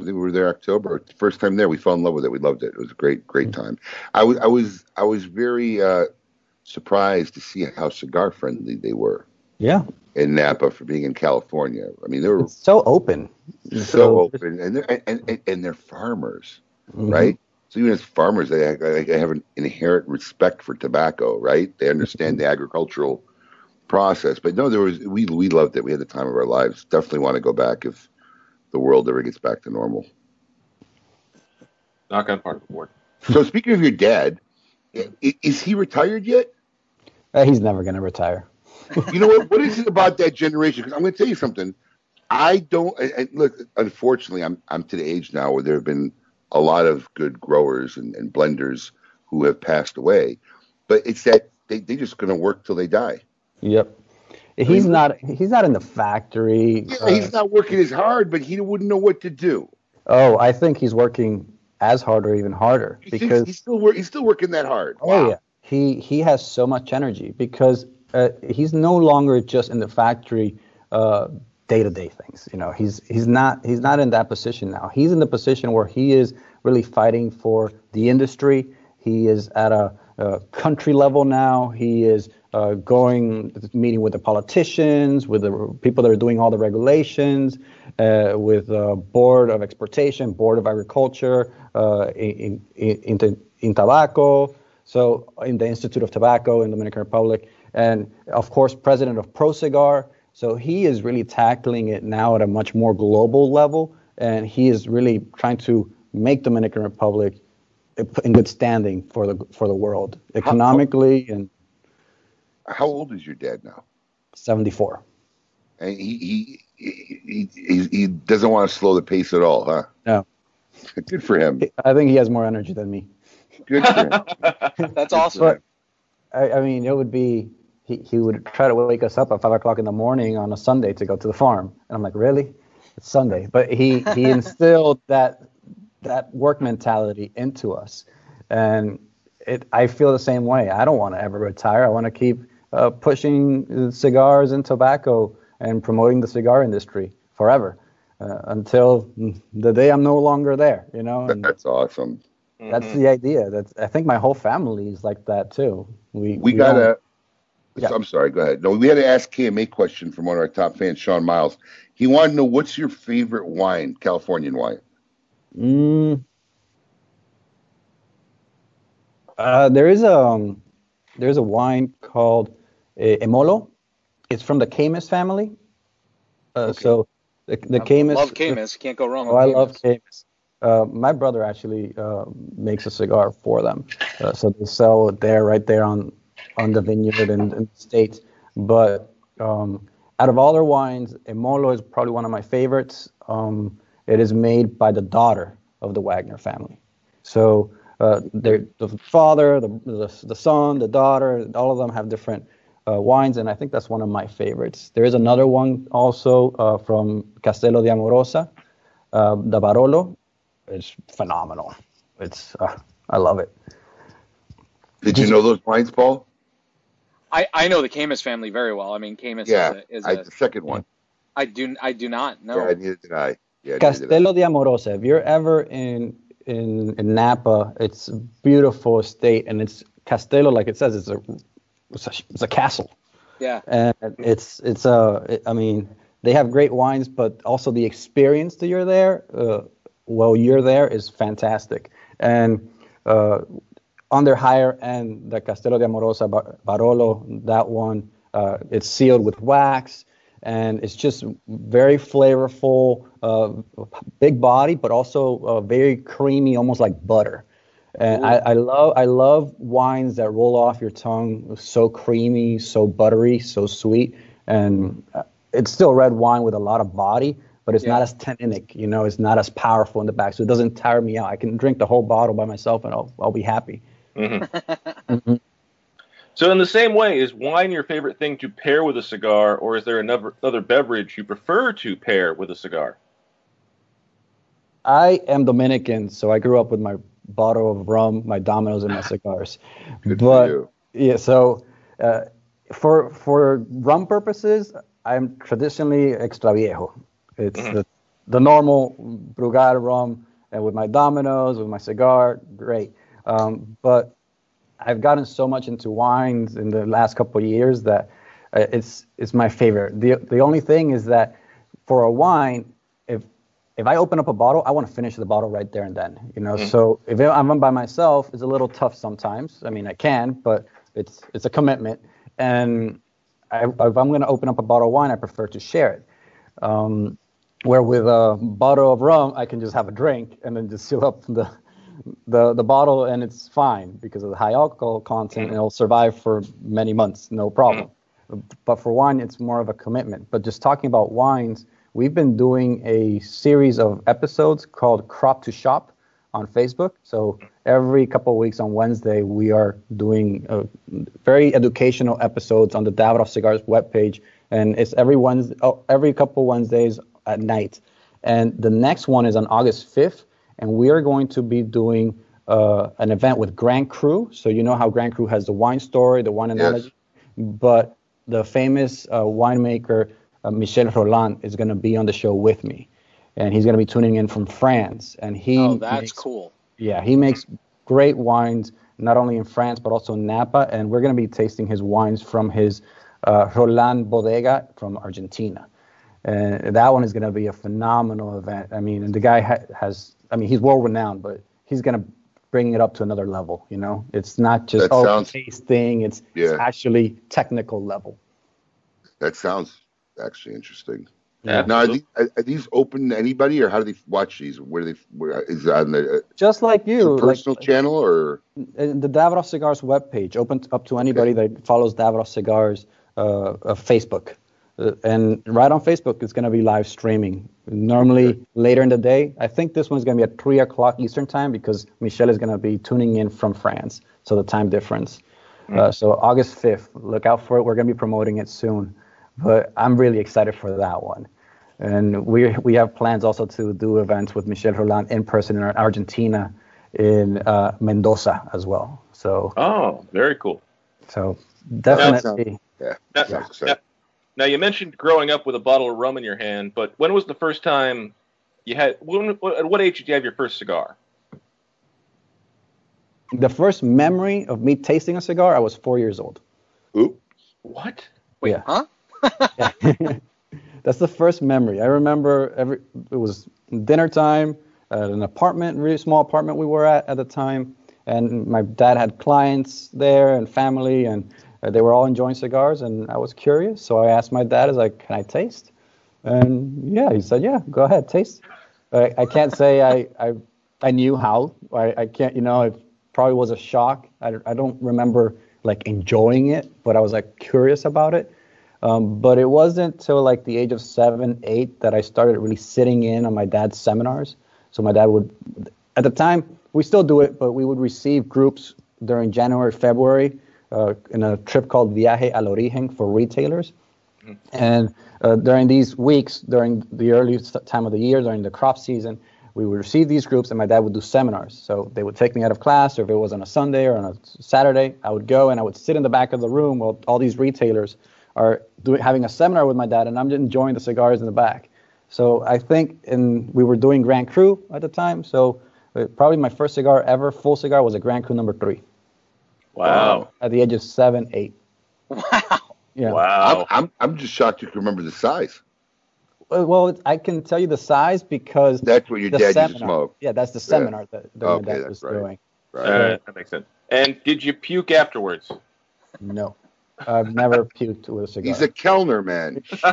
[SPEAKER 4] I think we were there October. First time there, we fell in love with it. We loved it. It was a great, great time. I was, I was, I was very uh, surprised to see how cigar friendly they were
[SPEAKER 6] Yeah,
[SPEAKER 4] in Napa for being in California. I mean, they were
[SPEAKER 6] it's so open.
[SPEAKER 4] so open, and they're and, and, and they're farmers,
[SPEAKER 6] Mhm.
[SPEAKER 4] right? So even as farmers, they, they have an inherent respect for tobacco, right? They understand the agricultural process. But no, there was we we loved it. We had the time of our lives. Definitely want to go back if the world ever gets back to normal.
[SPEAKER 3] Knock on part of the board.
[SPEAKER 4] So speaking of your dad, Is he retired yet?
[SPEAKER 6] Uh, he's never going to retire.
[SPEAKER 4] You know what? What is it about that generation? Because I'm going to tell you something. I don't. And and look, unfortunately, I'm I'm to the age now where there have been a lot of good growers and, and blenders who have passed away. But it's that they they just going to work till they die.
[SPEAKER 6] Yep. He's not. He's not in the factory.
[SPEAKER 4] Yeah,
[SPEAKER 6] uh,
[SPEAKER 4] he's not working as hard, but he wouldn't know what to do.
[SPEAKER 6] oh, I think he's working as hard or even harder
[SPEAKER 4] He
[SPEAKER 6] because
[SPEAKER 4] he's still work, he's still working that hard.
[SPEAKER 6] Oh yeah, he he has so much energy because uh, he's no longer just in the factory day to day things. You know, he's he's not he's not in that position now. He's in the position where he is really fighting for the industry. He is at a, a country level now. He is uh, going meeting with the politicians, with the people that are doing all the regulations, uh, with the board of exportation, board of agriculture, uh, in, in, in, in tobacco. So in the Institute of Tobacco in Dominican Republic, and of course, president of ProCigar. So he is really tackling it now at a much more global level, and he is really trying to make Dominican Republic in good standing for the for the world economically and
[SPEAKER 4] How old is your dad now?
[SPEAKER 6] 74.
[SPEAKER 4] And he he he, he, he doesn't want to slow the pace at all, huh?
[SPEAKER 6] No. [laughs]
[SPEAKER 4] Good for him.
[SPEAKER 6] I think he has more energy than me.
[SPEAKER 4] Good for him. [laughs]
[SPEAKER 5] That's awesome.
[SPEAKER 6] But I, I mean, it would be he, he would try to wake us up at five o'clock in the morning on a Sunday to go to the farm, and I'm like, really? It's Sunday, but he he [laughs] instilled that that work mentality into us, and it I feel the same way. I don't want to ever retire. I want to keep uh, pushing cigars and tobacco and promoting the cigar industry forever uh, until the day I'm no longer there. You know, and
[SPEAKER 4] That's awesome.
[SPEAKER 6] that's the idea. That's I think my whole family is like that too. We
[SPEAKER 4] We got
[SPEAKER 6] don't-
[SPEAKER 4] a. I'm sorry. Go ahead. No, we had to ask KMA question from one of our top fans, Sean Miles. He wanted to know what's your favorite wine, Californian wine.
[SPEAKER 6] Mm, uh, there is a um, there's a wine called Emmolo. It's from the Caymus family. Uh, So the the Caymus.
[SPEAKER 5] Love Caymus. Can't go wrong
[SPEAKER 6] Oh, I
[SPEAKER 5] Caymus.
[SPEAKER 6] love Caymus. Uh, my brother actually uh, makes a cigar for them, uh, so they sell it there, right there on on the vineyard in, in the states. But um, out of all their wines, Emmolo is probably one of my favorites. Um, it is made by the daughter of the Wagner family, so uh, the father, the, the the son, the daughter, all of them have different uh, wines, and I think that's one of my favorites. There is another one also uh, from Castello di Amorosa, uh, the Barolo. It's phenomenal. It's uh, I love it.
[SPEAKER 4] Did you know those wines, Paul?
[SPEAKER 5] I, I know the Caymus family very well. I mean, Caymus
[SPEAKER 4] Yeah,
[SPEAKER 5] is a, is
[SPEAKER 4] I,
[SPEAKER 5] a
[SPEAKER 4] the second one.
[SPEAKER 5] I do I do not know.
[SPEAKER 4] Yeah, neither did I. Yeah, neither did I.
[SPEAKER 6] Castello di Amorosa. If you're ever in in, in Napa, it's a beautiful estate, and it's Castello, like it says, it's a it's a, it's a castle.
[SPEAKER 5] Yeah.
[SPEAKER 6] and it's it's a it- I mean they have great wines, but also the experience that you're there uh, while you're there is fantastic. And uh, on their higher end, the Castello di Amorosa Bar- Barolo, that one, uh, it's sealed with wax, and it's just very flavorful, uh, big body, but also uh, very creamy, almost like butter. And I, I love I love wines that roll off your tongue, so creamy, so buttery, so sweet, and uh, it's still red wine with a lot of body, but it's not as tanninic. You know, it's not as powerful in the back, so it doesn't tire me out. I can drink the whole bottle by myself, and I'll I'll be happy.
[SPEAKER 3] Mhm. [laughs] So, in the same way, is wine your favorite thing to pair with a cigar, or is there another other beverage you prefer to pair with a cigar?
[SPEAKER 6] I am Dominican, so I grew up with my bottle of rum, my Dominoes, and my [laughs] cigars.
[SPEAKER 4] Good
[SPEAKER 6] but
[SPEAKER 4] for you.
[SPEAKER 6] yeah, so uh, for for rum purposes, I'm traditionally extra viejo. It's the, the normal Brugal rum, and with my Dominoes, with my cigar, great. Um, but I've gotten so much into wines in the last couple of years that uh, it's it's my favorite. The the only thing is that for a wine, if I open up a bottle, I want to finish the bottle right there and then. You know,
[SPEAKER 3] Mhm.
[SPEAKER 6] so if I'm by myself, it's a little tough sometimes. I mean, I can, but it's it's a commitment. And I, if I'm going to open up a bottle of wine, I prefer to share it. Um, where with a bottle of rum, I can just have a drink and then just [laughs] seal up the the the bottle and it's fine because of the high alcohol content and it'll survive for many months, no problem. But for wine, it's more of a commitment. But just talking about wines, we've been doing a series of episodes called Crop to Shop on Facebook. So every couple of weeks on Wednesday, we are doing uh, very educational episodes on the Davidoff Cigars webpage, and it's every Wednesday, oh, every couple Wednesdays at night. And the next one is on August 5th, and we are going to be doing uh, an event with Grand Cru. So you know how Grand Cru has the wine story, the wine analogy, but the famous uh, winemaker uh, Michel Rolland is going to be on the show with me, and he's going to be tuning in from France. And he
[SPEAKER 5] Oh, that's
[SPEAKER 6] makes-
[SPEAKER 5] cool.
[SPEAKER 6] yeah, he makes great wines not only in France but also in Napa, and we're going to be tasting his wines from his uh, Rolland Bodega from Argentina. And that one is going to be a phenomenal event. I mean, and the guy ha- has, I mean, he's world renowned, but he's going to bring it up to another level. You know, it's not just
[SPEAKER 4] That
[SPEAKER 6] oh
[SPEAKER 4] sounds-
[SPEAKER 6] tasting; it's,
[SPEAKER 4] Yeah.
[SPEAKER 6] it's actually technical level.
[SPEAKER 4] That sounds actually interesting.
[SPEAKER 6] Yeah.
[SPEAKER 4] Now, are these, are, are these open to anybody, or how do they watch these? Where do they? Where, is it on the
[SPEAKER 6] Just like
[SPEAKER 4] uh,
[SPEAKER 6] you, like,
[SPEAKER 4] personal channel or?
[SPEAKER 6] Uh, the Davidoff Cigars webpage open up to anybody that follows Davidoff Cigars uh, uh, Facebook. Uh, and right on Facebook, it's going to be live streaming. Normally later in the day. I think this one's going to be at 3 o'clock Eastern time because Michel is going to be tuning in from France. So the time difference. Uh, so August 5th, look out for it. We're going to be promoting it soon. But I'm really excited for that one. And we we have plans also to do events with Michel Rolland in person in Argentina, in uh, Mendoza as well. So
[SPEAKER 3] Oh, very cool.
[SPEAKER 6] so definitely.
[SPEAKER 4] Yeah.
[SPEAKER 3] Now, now- now, you mentioned growing up with a bottle of rum in your hand, but when was the first time you had? When, at what age did you have your first cigar?
[SPEAKER 6] The first memory of me tasting a cigar, I was four years old.
[SPEAKER 4] Oop.
[SPEAKER 3] What?
[SPEAKER 6] Wait, yeah.
[SPEAKER 5] huh? [laughs]
[SPEAKER 6] That's the first memory. I remember every it was dinner time at an apartment, really small apartment we were at at the time, and my dad had clients there and family, and uh, they were all enjoying cigars, and I was curious, so I asked my dad, "Is like, can I taste?" And yeah, he said, "Yeah, go ahead, taste." I, I can't say I, I I knew how. I, I can't, you know, it probably was a shock. I, I don't remember like enjoying it, but I was like curious about it. Um, but it wasn't till like the age of seven, eight that I started really sitting in on my dad's seminars. So my dad would, at the time, we still do it, but we would receive groups during January, February uh, in a trip called Viaje al Origen for retailers. And uh, during these weeks, during the early time of the year, during the crop season, we would receive these groups, and my dad would do seminars. So they would take me out of class, or if it was on a Sunday or on a Saturday, I would go and I would sit in the back of the room while all these retailers are doing having a seminar with my dad, and I'm just enjoying the cigars in the back. So I think, and we were doing Grand Cru at the time. So uh, probably my first cigar ever, full cigar, was a Grand Cru number three.
[SPEAKER 3] Wow.
[SPEAKER 6] Uh, at the age of seven, eight. Wow. Yeah.
[SPEAKER 3] Wow.
[SPEAKER 4] I'm, I'm I'm just shocked you can remember the size.
[SPEAKER 6] Well, well, I can tell you the size because
[SPEAKER 4] That's what your
[SPEAKER 6] the
[SPEAKER 4] dad used to smoke.
[SPEAKER 6] Yeah, that's the seminar that, that
[SPEAKER 4] Okay,
[SPEAKER 6] my dad was
[SPEAKER 4] right.
[SPEAKER 6] doing.
[SPEAKER 3] All right, uh, that makes sense. And did you puke afterwards?
[SPEAKER 6] No, I've never puked with a cigar.
[SPEAKER 4] He's a Kelner man. So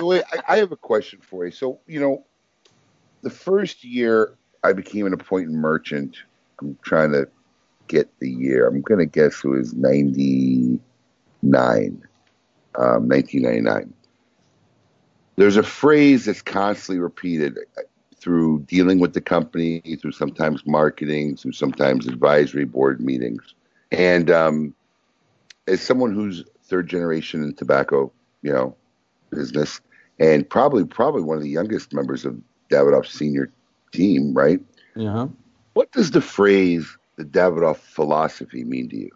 [SPEAKER 4] [laughs] wait, I, I have a question for you. So, you know, the first year I became an appointed merchant, I'm trying to get the year. I'm going to guess it was 99, um, 1999. There's a phrase that's constantly repeated uh, through dealing with the company, through sometimes marketing, through sometimes advisory board meetings. And um, as someone who's third generation in tobacco, you know, business, and probably probably one of the youngest members of Davidoff's senior team, right?
[SPEAKER 6] Yeah.
[SPEAKER 4] What does the phrase the Davidoff philosophy mean to you?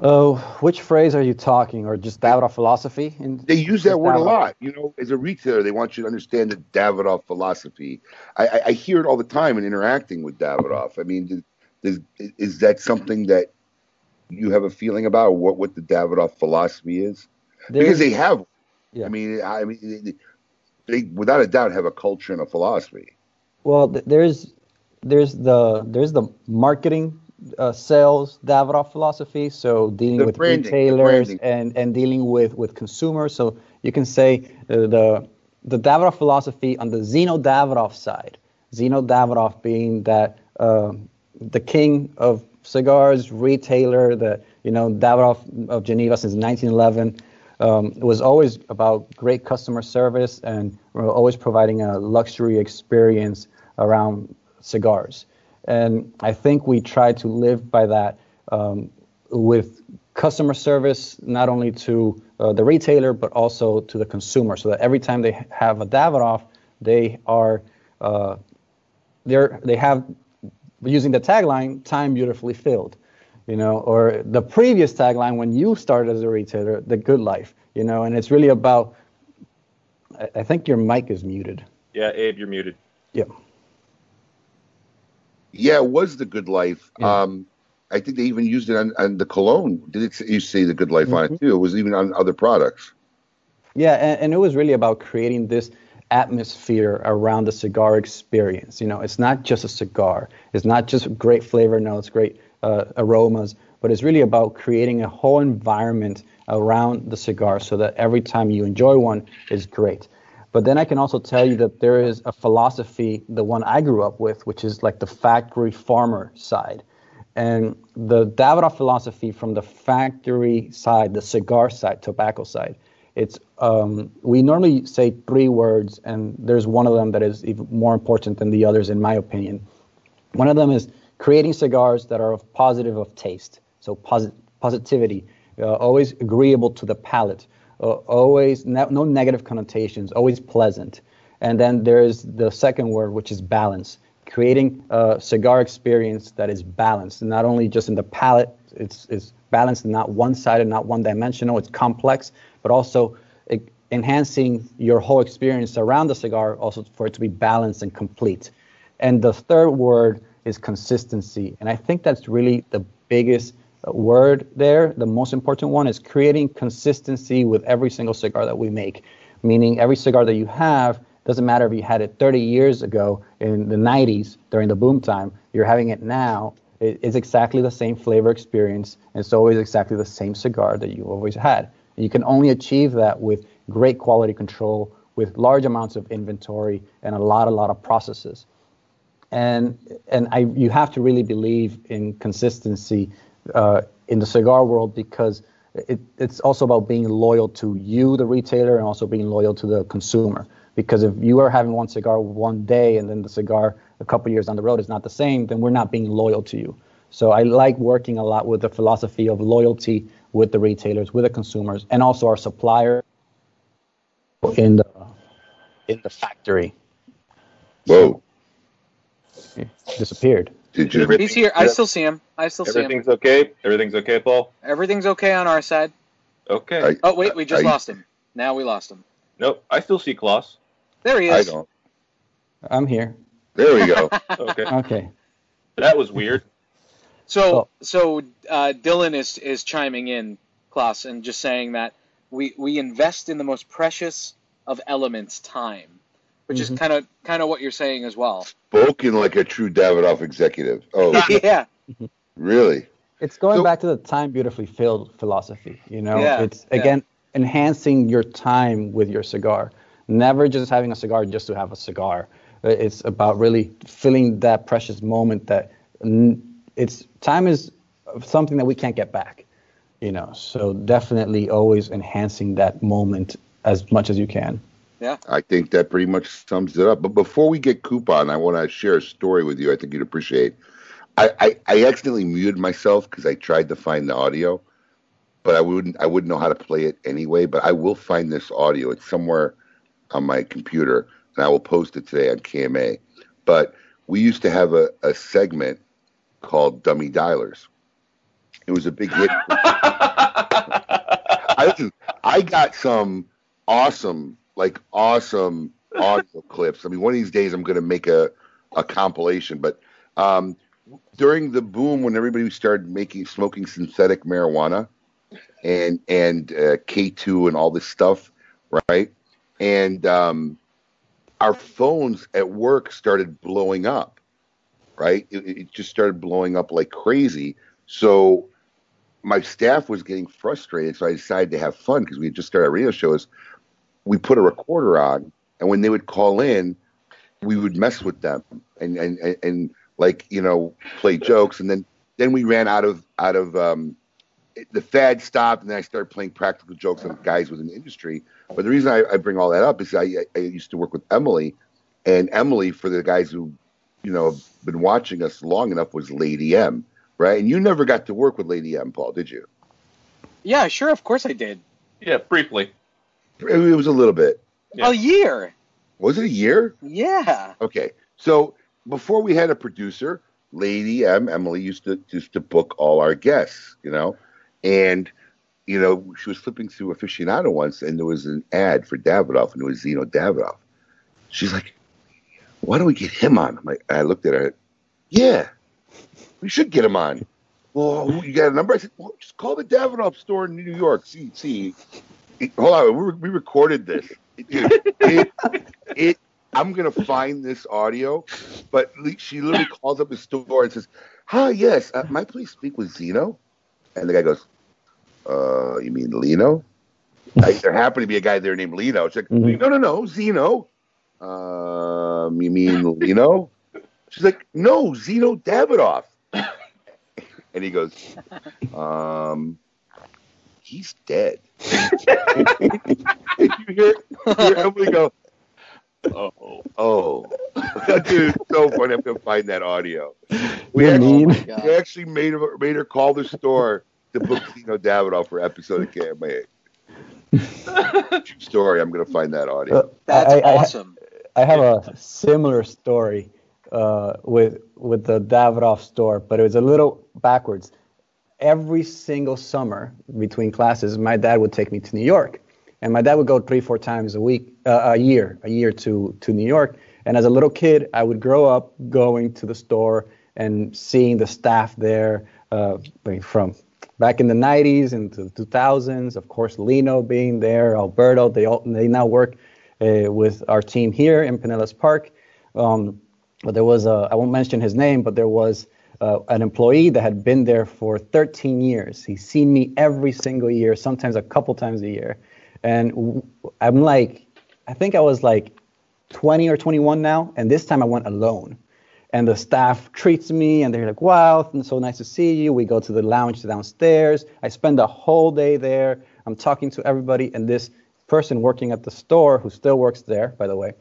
[SPEAKER 6] Oh, which phrase are you talking, or just Davidoff philosophy? In,
[SPEAKER 4] They use that
[SPEAKER 6] just
[SPEAKER 4] word a lot. You know, as a retailer, they want you to understand the Davidoff philosophy. I, I, I hear it all the time in interacting with Davidoff. I mean, does, does, is that something that you have a feeling about what what the Davidoff philosophy is? because they have.
[SPEAKER 6] Yeah.
[SPEAKER 4] I mean, I mean, they, they without a doubt have a culture and a philosophy.
[SPEAKER 6] Well, there's there's the there's the marketing uh, sales Davidoff philosophy. So dealing
[SPEAKER 4] The
[SPEAKER 6] with
[SPEAKER 4] branding,
[SPEAKER 6] retailers and and dealing with with consumers. So you can say uh, the the Davidoff philosophy on the Zino Davidoff side. Zino Davidoff being that uh, the king of cigars, retailer, the you know Davidoff of Geneva since 1911. Um, was always about great customer service and always providing a luxury experience around cigars. And I think we try to live by that um, with customer service, not only to uh, the retailer, but also to the consumer, so that every time they have a Davidoff, they are uh, they're, they have using the tagline "Time beautifully filled," you know, or the previous tagline when you started as a retailer, "The Good Life," you know, and it's really about. I, I think your mic is muted.
[SPEAKER 3] Yeah, Abe, you're muted.
[SPEAKER 6] Yeah.
[SPEAKER 4] Yeah, it was the Good Life.
[SPEAKER 6] Yeah.
[SPEAKER 4] Um, I think they even used it on, on the cologne. Did it? You say the Good Life on
[SPEAKER 6] Mm-hmm.
[SPEAKER 4] it too? It was even on other products.
[SPEAKER 6] Yeah, and, and it was really about creating this atmosphere around the cigar experience. You know, it's not just a cigar. It's not just great flavor notes, great uh, aromas, but it's really about creating a whole environment around the cigar so that every time you enjoy one is great. But then I can also tell you that there is a philosophy, the one I grew up with, which is like the factory farmer side. And the Davidoff philosophy from the factory side, the cigar side, tobacco side, it's um, we normally say three words, and there's one of them that is even more important than the others, in my opinion. One of them is creating cigars that are of positive of taste, so posit- positivity, uh, always agreeable to the palate, uh, always no, no negative connotations, always pleasant. And then there's the second word, which is balance, creating a cigar experience that is balanced, not only just in the palate, it's, it's balanced, not one-sided, not one-dimensional, it's complex, but also enhancing your whole experience around the cigar, also for it to be balanced and complete. And the third word is consistency. And I think that's really the biggest uh, word there. The most important one is creating consistency with every single cigar that we make, meaning every cigar that you have doesn't matter if you had it 30 years ago in the 90s during the boom time, you're having it now. It's exactly the same flavor experience, and it's always exactly the same cigar that you always had. And you can only achieve that with great quality control, with large amounts of inventory, and a lot, a lot of processes and and I you have to really believe in consistency uh, in the cigar world because it, it's also about being loyal to you, the retailer, and also being loyal to the consumer. Because if you are having one cigar one day and then the cigar a couple years down the road is not the same, then we're not being loyal to you. So I like working a lot with the philosophy of loyalty with the retailers, with the consumers, and also our supplier in the in the factory.
[SPEAKER 4] Whoa!
[SPEAKER 6] He Disappeared.
[SPEAKER 4] Did you?
[SPEAKER 5] He's here. I still see him. I still see him.
[SPEAKER 3] Everything's okay. Everything's okay, Paul.
[SPEAKER 5] Everything's okay on our side.
[SPEAKER 3] Okay.
[SPEAKER 4] I-
[SPEAKER 5] Oh wait, we just
[SPEAKER 4] I-
[SPEAKER 5] lost him. Now we lost him.
[SPEAKER 3] nope. I still see Klaus.
[SPEAKER 5] There he is.
[SPEAKER 4] I don't.
[SPEAKER 6] I'm here.
[SPEAKER 4] There we go. [laughs]
[SPEAKER 3] Okay.
[SPEAKER 6] Okay.
[SPEAKER 3] that was weird.
[SPEAKER 5] So
[SPEAKER 6] Oh.
[SPEAKER 5] so uh, Dylan is is chiming in, Klaus, and just saying that we we invest in the most precious of elements, time, which is kind of kind of what you're saying as well.
[SPEAKER 4] Spoken like a true Davidoff executive. Oh, [laughs]
[SPEAKER 5] yeah.
[SPEAKER 4] really?
[SPEAKER 6] It's going
[SPEAKER 4] So-
[SPEAKER 6] back to the time beautifully filled philosophy. You know,
[SPEAKER 5] Yeah,
[SPEAKER 6] it's
[SPEAKER 5] yeah.
[SPEAKER 6] again enhancing your time with your cigar. Never just having a cigar just to have a cigar. Uh, It's about really filling that precious moment that it's time is something that we can't get back. You know, so definitely always enhancing that moment as much as you can.
[SPEAKER 4] Yeah i think that pretty much sums it up. But before we get Coop on, I want to share a story with you. I think you'd appreciate. I, I, I accidentally muted myself because I tried to find the audio, but I wouldn't I wouldn't know how to play it anyway. But I will find this audio. It's somewhere on my computer, and I will post it today on KMA. But we used to have a, a segment called Dummy Dialers. It was a big hit. I I got some awesome, like awesome audio clips. I mean, one of these days I'm going to make a, a compilation. But um, during the boom, when everybody started making smoking synthetic marijuana and and uh, K2 and all this stuff, right? And um, our phones at work started blowing up, right? It, it just started blowing up like crazy. So my staff was getting frustrated, so I decided to have fun because we had just started radio shows. We put a recorder on, and when they would call in, we would mess with them and and and, and like you know play jokes, and then then we ran out of out of um, the fad stopped, and then I started playing practical jokes on guys within the industry. But the reason I, I bring all that up is I, I used to work with Emily, and Emily, for the guys who you know have been watching us long enough, was Lady M, right? And you never got to work with Lady M, Paul, did you?
[SPEAKER 5] Yeah, sure, of course I did.
[SPEAKER 3] Yeah, briefly.
[SPEAKER 4] It was a little bit.
[SPEAKER 5] A year.
[SPEAKER 4] Was it a year?
[SPEAKER 5] Yeah.
[SPEAKER 4] Okay. So before we had a producer, Lady M, Emily used to used to book all our guests, you know, and you know she was flipping through aficionado once, and there was an ad for Davidoff, and it was Zino Davidoff. She's like, "Why don't we get him on?" I'm like, I looked at her, yeah, we should get him on. Well, you got a number? I said, well, just call the Davidoff store in New York. See, see. It- hold on, we, we recorded this. Dude, it, it, I'm gonna find this audio, but she literally calls up the store and says, "Hi, yes, uh, I please speak with Zino?" And the guy goes, "Uh, you mean Lino?" I, there happened to be a guy there named Lino. She's like,
[SPEAKER 6] Mhm.
[SPEAKER 4] no, no, no, Zino. Um, you mean Lino? She's like, no, Zino Davidoff. And he goes, [laughs] um, he's dead. [laughs] you hear, you hear Emily go,
[SPEAKER 3] Oh,
[SPEAKER 4] oh. Dude, it's so funny. I'm going to find that audio. We
[SPEAKER 6] You're
[SPEAKER 4] actually,
[SPEAKER 6] mean.
[SPEAKER 4] we actually made her, made her call the store to book Zino Davidoff for episode of KMA. [laughs] True story. I'm going to find that audio.
[SPEAKER 6] Uh,
[SPEAKER 5] That's
[SPEAKER 6] I- I-
[SPEAKER 5] awesome.
[SPEAKER 6] I have a similar story uh, with with the Davidoff store, but it was a little backwards. Every single summer between classes, my dad would take me to New York, and my dad would go three, four times a week, uh, a year, a year to to New York. And as a little kid, I would grow up going to the store and seeing the staff there, uh, from back in the 90s into the 2000s. Of course, Lino being there, Alberto. They all they now work uh, with our team here in Pinellas Park. Um, but there was a, I won't mention his name, but there was uh, an employee that had been there for 13 years. He's seen me every single year, sometimes a couple times a year. And I'm like, I think I was like 20 or 21 now, and this time I went alone. And the staff treats me, and they're like, "Wow, so nice to see you." We go to the lounge downstairs. I spend the whole day there. I'm talking to everybody, and this person working at the store, who still works there, by the way,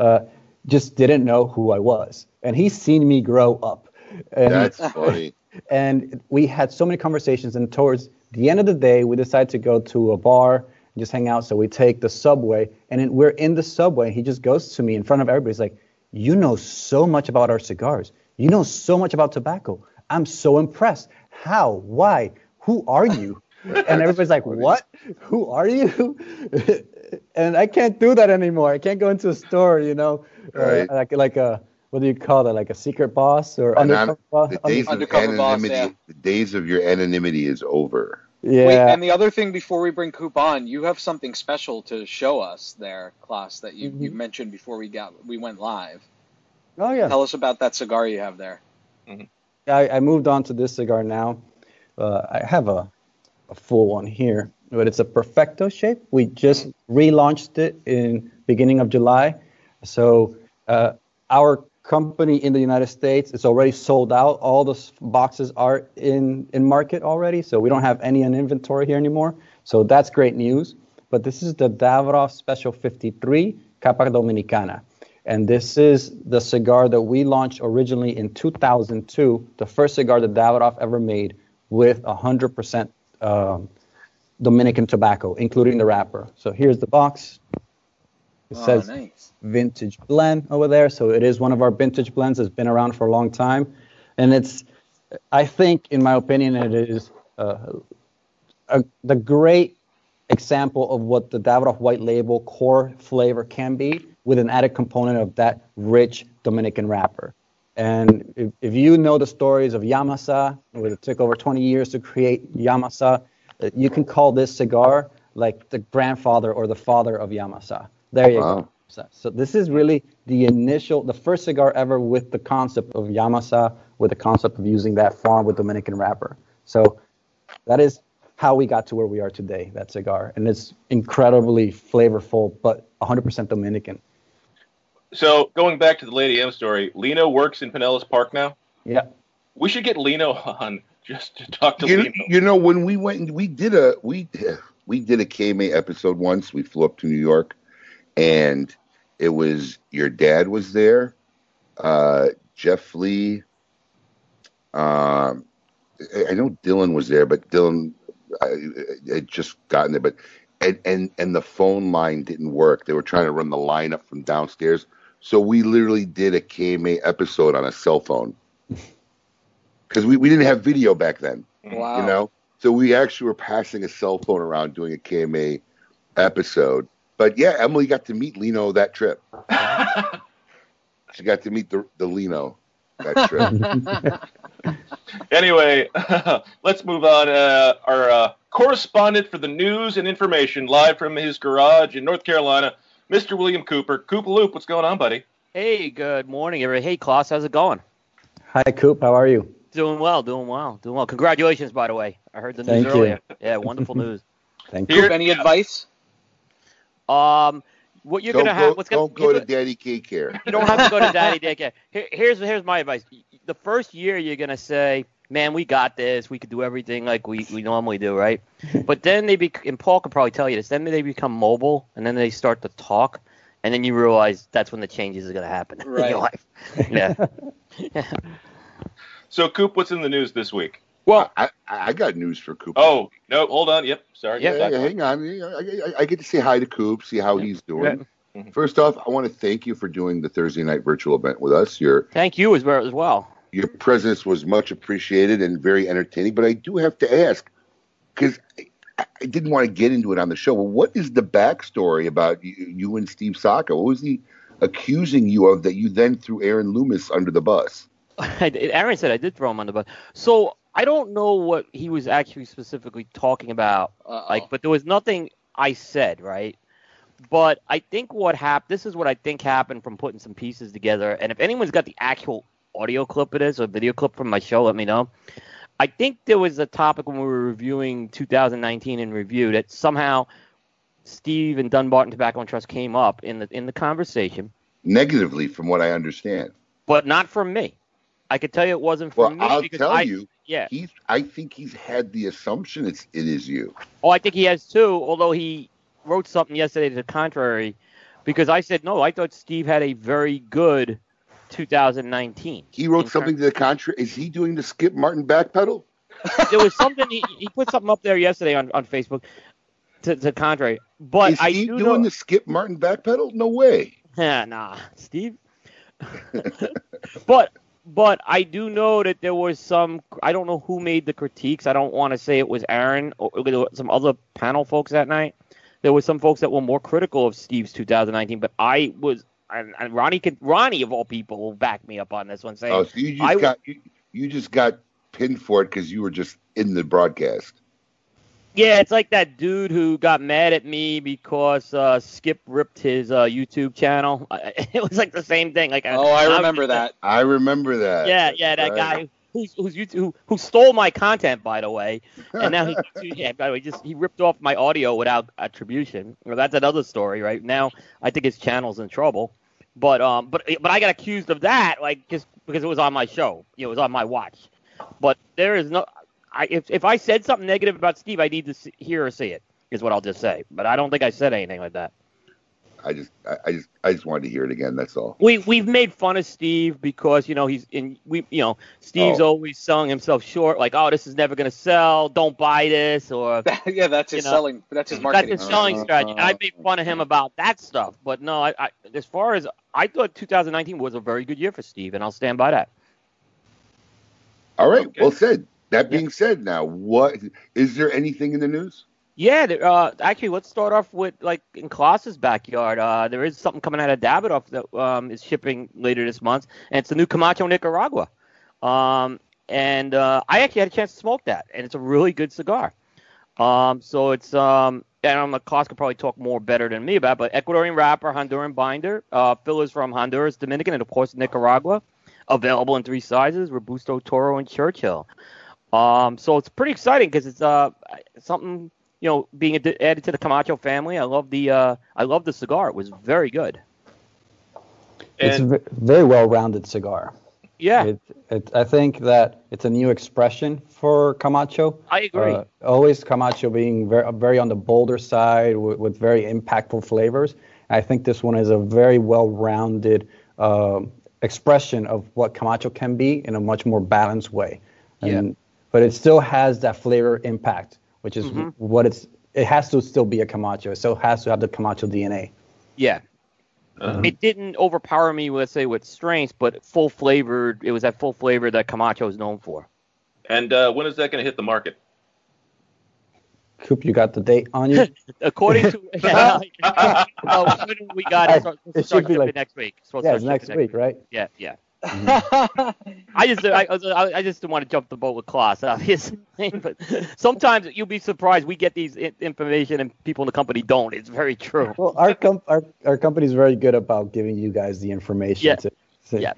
[SPEAKER 6] uh, just didn't know who I was, and he's seen me grow up. And,
[SPEAKER 4] That's [laughs] funny.
[SPEAKER 6] and we had so many conversations. And towards the end of the day we decided to go to a bar and just hang out. So we take the subway. And then we're in the subway. He just goes to me in front of everybody. He's like you know so much about our cigars. You know so much about tobacco. I'm so impressed. How? Why? Who are you? [laughs] And everybody's like what? Who are you? [laughs] And i can't do that anymore. I can't go into a store you know
[SPEAKER 4] Right.
[SPEAKER 6] Uh, like like a what do you call that like a secret boss or
[SPEAKER 4] And
[SPEAKER 6] undercover boss?
[SPEAKER 4] the days of
[SPEAKER 5] Undercover boss,
[SPEAKER 4] anonymity,
[SPEAKER 5] yeah.
[SPEAKER 4] the days of your anonymity is over.
[SPEAKER 6] Yeah.
[SPEAKER 5] Wait, and the other thing before we bring Coop on, you have something special to show us there, Klaus, that you, mm-hmm. you mentioned before we got we went live.
[SPEAKER 6] oh yeah.
[SPEAKER 5] Tell us about that cigar you have there. Mm-hmm.
[SPEAKER 6] I, I moved on to this cigar now. Uh, I have a, a full one here, but it's a perfecto shape. We just relaunched it in beginning of July. So uh, our company in the United States is already sold out. All the boxes are in in market already, so we don't have any in inventory here anymore. So that's great news. But this is the Davidoff Special 53 Capa Dominicana. And this is the cigar that we launched originally in 2002, the first cigar that Davidoff ever made with 100% um, Dominican tobacco, including the wrapper. So here's the box. It
[SPEAKER 5] Oh,
[SPEAKER 6] says
[SPEAKER 5] nice.
[SPEAKER 6] vintage blend over there. So it is one of our vintage blends. It's been around for a long time. And it's, I think, in my opinion, it is uh, a, the great example of what the Davidoff White Label core flavor can be with an added component of that rich Dominican wrapper. And if, if you know the stories of Yamasa, where it took over 20 years to create Yamasa, uh, you can call this cigar like the grandfather or the father of Yamasa. There you
[SPEAKER 4] Wow.
[SPEAKER 6] go. So, so this is really the initial, the first cigar ever with the concept of Yamasa, with the concept of using that farm with Dominican wrapper. So that is how we got to where we are today, that cigar. And it's incredibly flavorful, but 100% Dominican.
[SPEAKER 3] So going back to the Lady M story, Lino works in Pinellas Park now.
[SPEAKER 6] Yeah.
[SPEAKER 3] We should get Lino on just to talk to
[SPEAKER 4] You,
[SPEAKER 3] Lino.
[SPEAKER 4] you know, when we went, and we did a we we did a KMA episode once. We flew up to New York, and it was your dad was there, uh, Jeff Lee. Um, I I know Dylan was there, but Dylan I, had just gotten there, but and and and the phone line didn't work. They were trying to run the line up from downstairs, so we literally did a KMA episode on a cell phone [laughs] because we, we didn't have video back then.
[SPEAKER 5] Wow.
[SPEAKER 4] You know, so we actually were passing a cell phone around doing a KMA episode. But yeah, Emily got to meet Lino that trip. [laughs] she got to meet the the Lino that [laughs] trip.
[SPEAKER 3] Anyway, [laughs] let's move on. Uh, our uh, correspondent for the news and information, live from his garage in North Carolina, Mr. William Cooper. Cooper Loop, what's going on, buddy?
[SPEAKER 13] Hey, good morning, everybody. Hey, Klaus, how's it going?
[SPEAKER 6] Hi, Coop. How are you?
[SPEAKER 13] Doing well, doing well, doing well. Congratulations, by the way. I heard the news
[SPEAKER 6] Thank you.
[SPEAKER 13] earlier. Yeah, wonderful news.
[SPEAKER 6] Thank
[SPEAKER 5] Coop, any advice?
[SPEAKER 13] Um, what you're
[SPEAKER 4] don't
[SPEAKER 13] gonna
[SPEAKER 4] go,
[SPEAKER 13] have? What's gonna?
[SPEAKER 4] don't go
[SPEAKER 13] here's
[SPEAKER 4] to Daddy daycare. Care.
[SPEAKER 13] You don't have to go to [laughs] daddy daycare. Here, here's here's my advice. The first year you're gonna say, "Man, we got this. We could do everything like we, we normally do, right?" [laughs] but then they be and Paul could probably tell you this. Then they become mobile, and then they start to talk, and then you realize that's when the changes are gonna happen [laughs] in your life. Yeah.
[SPEAKER 3] So, Coop, what's in the news this week?
[SPEAKER 13] Well,
[SPEAKER 4] I, I got news for Coop.
[SPEAKER 3] Oh, no, hold on. Yep, sorry.
[SPEAKER 4] yeah,
[SPEAKER 3] Back
[SPEAKER 4] yeah, hang on. I, I, I get to say hi to Coop, see how he's doing.
[SPEAKER 3] Mhm.
[SPEAKER 4] First off, I want to thank you for doing the Thursday night virtual event with us. Your
[SPEAKER 13] Thank you as well as well.
[SPEAKER 4] your presence was much appreciated and very entertaining. But I do have to ask because I, I didn't want to get into it on the show. But what is the backstory about you, you and Steve Saka? What was he accusing you of that you then threw Aaron Loomis under the bus? [laughs]
[SPEAKER 13] Aaron said I did throw him on the bus. So I don't know what he was actually specifically talking about.
[SPEAKER 5] Uh-oh.
[SPEAKER 13] Like, but there was nothing I said, right? But I think what happened. This is what I think happened from putting some pieces together. And if anyone's got the actual audio clip of this or video clip from my show, let me know. I think there was a topic when we were reviewing 2019 in review that somehow Steve and Dunbarton Tobacco and Trust came up in the in the conversation,
[SPEAKER 4] Negatively, from what I understand.
[SPEAKER 13] but not from me. I could tell you it wasn't from
[SPEAKER 4] Well,
[SPEAKER 13] me
[SPEAKER 4] I'll tell
[SPEAKER 13] I,
[SPEAKER 4] you,
[SPEAKER 13] yeah.
[SPEAKER 4] he's. I think he's had the assumption it's it is you.
[SPEAKER 13] Oh, I think he has too. Although he wrote something yesterday to the contrary, because I said no. I thought Steve had a very good 2019.
[SPEAKER 4] He wrote
[SPEAKER 13] In
[SPEAKER 4] something to the contrary. Is he doing the Skip Martin backpedal?
[SPEAKER 13] There was something he, he put something up there yesterday on, on Facebook to, to the contrary. But
[SPEAKER 4] is
[SPEAKER 13] I
[SPEAKER 4] he
[SPEAKER 13] do
[SPEAKER 4] doing
[SPEAKER 13] know,
[SPEAKER 4] the Skip Martin backpedal? No way.
[SPEAKER 13] Yeah, [laughs] nah, Steve. [laughs] but but I do know that there was some. I don't know who made the critiques. I don't want to say it was Aaron or some other panel folks that night. There was some folks that were more critical of Steve's 2019, but I was. And, and Ronnie could Ronnie of all people will back me up on this one, saying
[SPEAKER 4] Oh, so you just
[SPEAKER 13] I-
[SPEAKER 4] got you, you just got pinned for it because you were just in the broadcast.
[SPEAKER 13] Yeah, it's like that dude who got mad at me because uh, Skip ripped his uh, YouTube channel. [laughs] It was like the same thing. Like,
[SPEAKER 5] Oh, I remember that.
[SPEAKER 4] I remember that.
[SPEAKER 13] Yeah, yeah, that
[SPEAKER 4] right.
[SPEAKER 13] guy who's who's YouTube, who who stole my content, by the way, and now he [laughs] yeah, by the way, just he ripped off my audio without attribution. Well, that's another story, right? Now I think his channel's in trouble, but um, but but I got accused of that, like just because it was on my show, you know, it was on my watch. But there is no, I if if I said something negative about Steve, I need to see, hear or see it. Is what I'll just say. But I don't think I said anything like that.
[SPEAKER 4] I just, I, I just, I just wanted to hear it again. That's all.
[SPEAKER 13] We we've made fun of Steve because you know he's in we you know Steve's
[SPEAKER 4] Oh.
[SPEAKER 13] always selling himself short like oh this is never gonna sell don't buy this or [laughs]
[SPEAKER 5] yeah, that's his
[SPEAKER 13] know,
[SPEAKER 5] selling. That's his marketing.
[SPEAKER 13] that's
[SPEAKER 5] marketing.
[SPEAKER 13] his selling
[SPEAKER 4] Uh,
[SPEAKER 13] strategy. And I made fun of him about that stuff, but no, I, I as far as I thought 2019 was a very good year for Steve, and I'll stand by that.
[SPEAKER 4] All right.
[SPEAKER 3] Okay.
[SPEAKER 4] Well said. That being said, now what is there anything in the news?
[SPEAKER 13] Yeah, there- uh, actually, let's start off with like in Klaus's backyard. Uh, there is something coming out of Davidoff that um, is shipping later this month, and it's the new Camacho Nicaragua. Um, and uh, I actually had a chance to smoke that, and it's a really good cigar. Um, so it's um, and I'm Klaus could probably talk more better than me about, it, but Ecuadorian wrapper, Honduran binder, uh, fillers from Honduras, Dominican, and of course Nicaragua. Available in three sizes: Robusto, Toro, and Churchill. Um, so it's pretty exciting because it's uh something you know being ad- added to the Camacho family. I love the uh I love the cigar. It was very good.
[SPEAKER 6] it's a
[SPEAKER 3] And-
[SPEAKER 6] ve- very well-rounded cigar.
[SPEAKER 13] Yeah.
[SPEAKER 6] It, it, I think that it's a new expression for Camacho.
[SPEAKER 13] I agree.
[SPEAKER 6] Uh, always Camacho being very, very on the bolder side with, with very impactful flavors. I think this one is a very well-rounded um expression of what Camacho can be in a much more balanced way. And, But it still has that flavor impact, which is
[SPEAKER 13] Mhm.
[SPEAKER 6] what it's. It has to still be a Camacho. It still has to have the Camacho DNA.
[SPEAKER 13] Yeah.
[SPEAKER 3] Uh-huh.
[SPEAKER 13] It didn't overpower me, let's say, with strength, but full flavored. It was that full flavor that Camacho is known for.
[SPEAKER 3] And uh, when is that going to hit the market?
[SPEAKER 6] Coop, you got the date on you? [laughs]
[SPEAKER 13] According to, [laughs] yeah, no, [laughs] when we got it, start,
[SPEAKER 6] It should be like-
[SPEAKER 13] next week. It's supposed to
[SPEAKER 6] yeah, it's next
[SPEAKER 13] shipping
[SPEAKER 6] week, right?
[SPEAKER 13] Yeah, yeah. I just, I, I I just didn't want to jump the boat with class, obviously. [laughs] But sometimes you'll be surprised. We get these information and people in the company don't. It's very true.
[SPEAKER 6] Well, our com- our our company's very good about giving you guys the information.
[SPEAKER 13] Yeah.
[SPEAKER 6] To, to-
[SPEAKER 13] Yeah.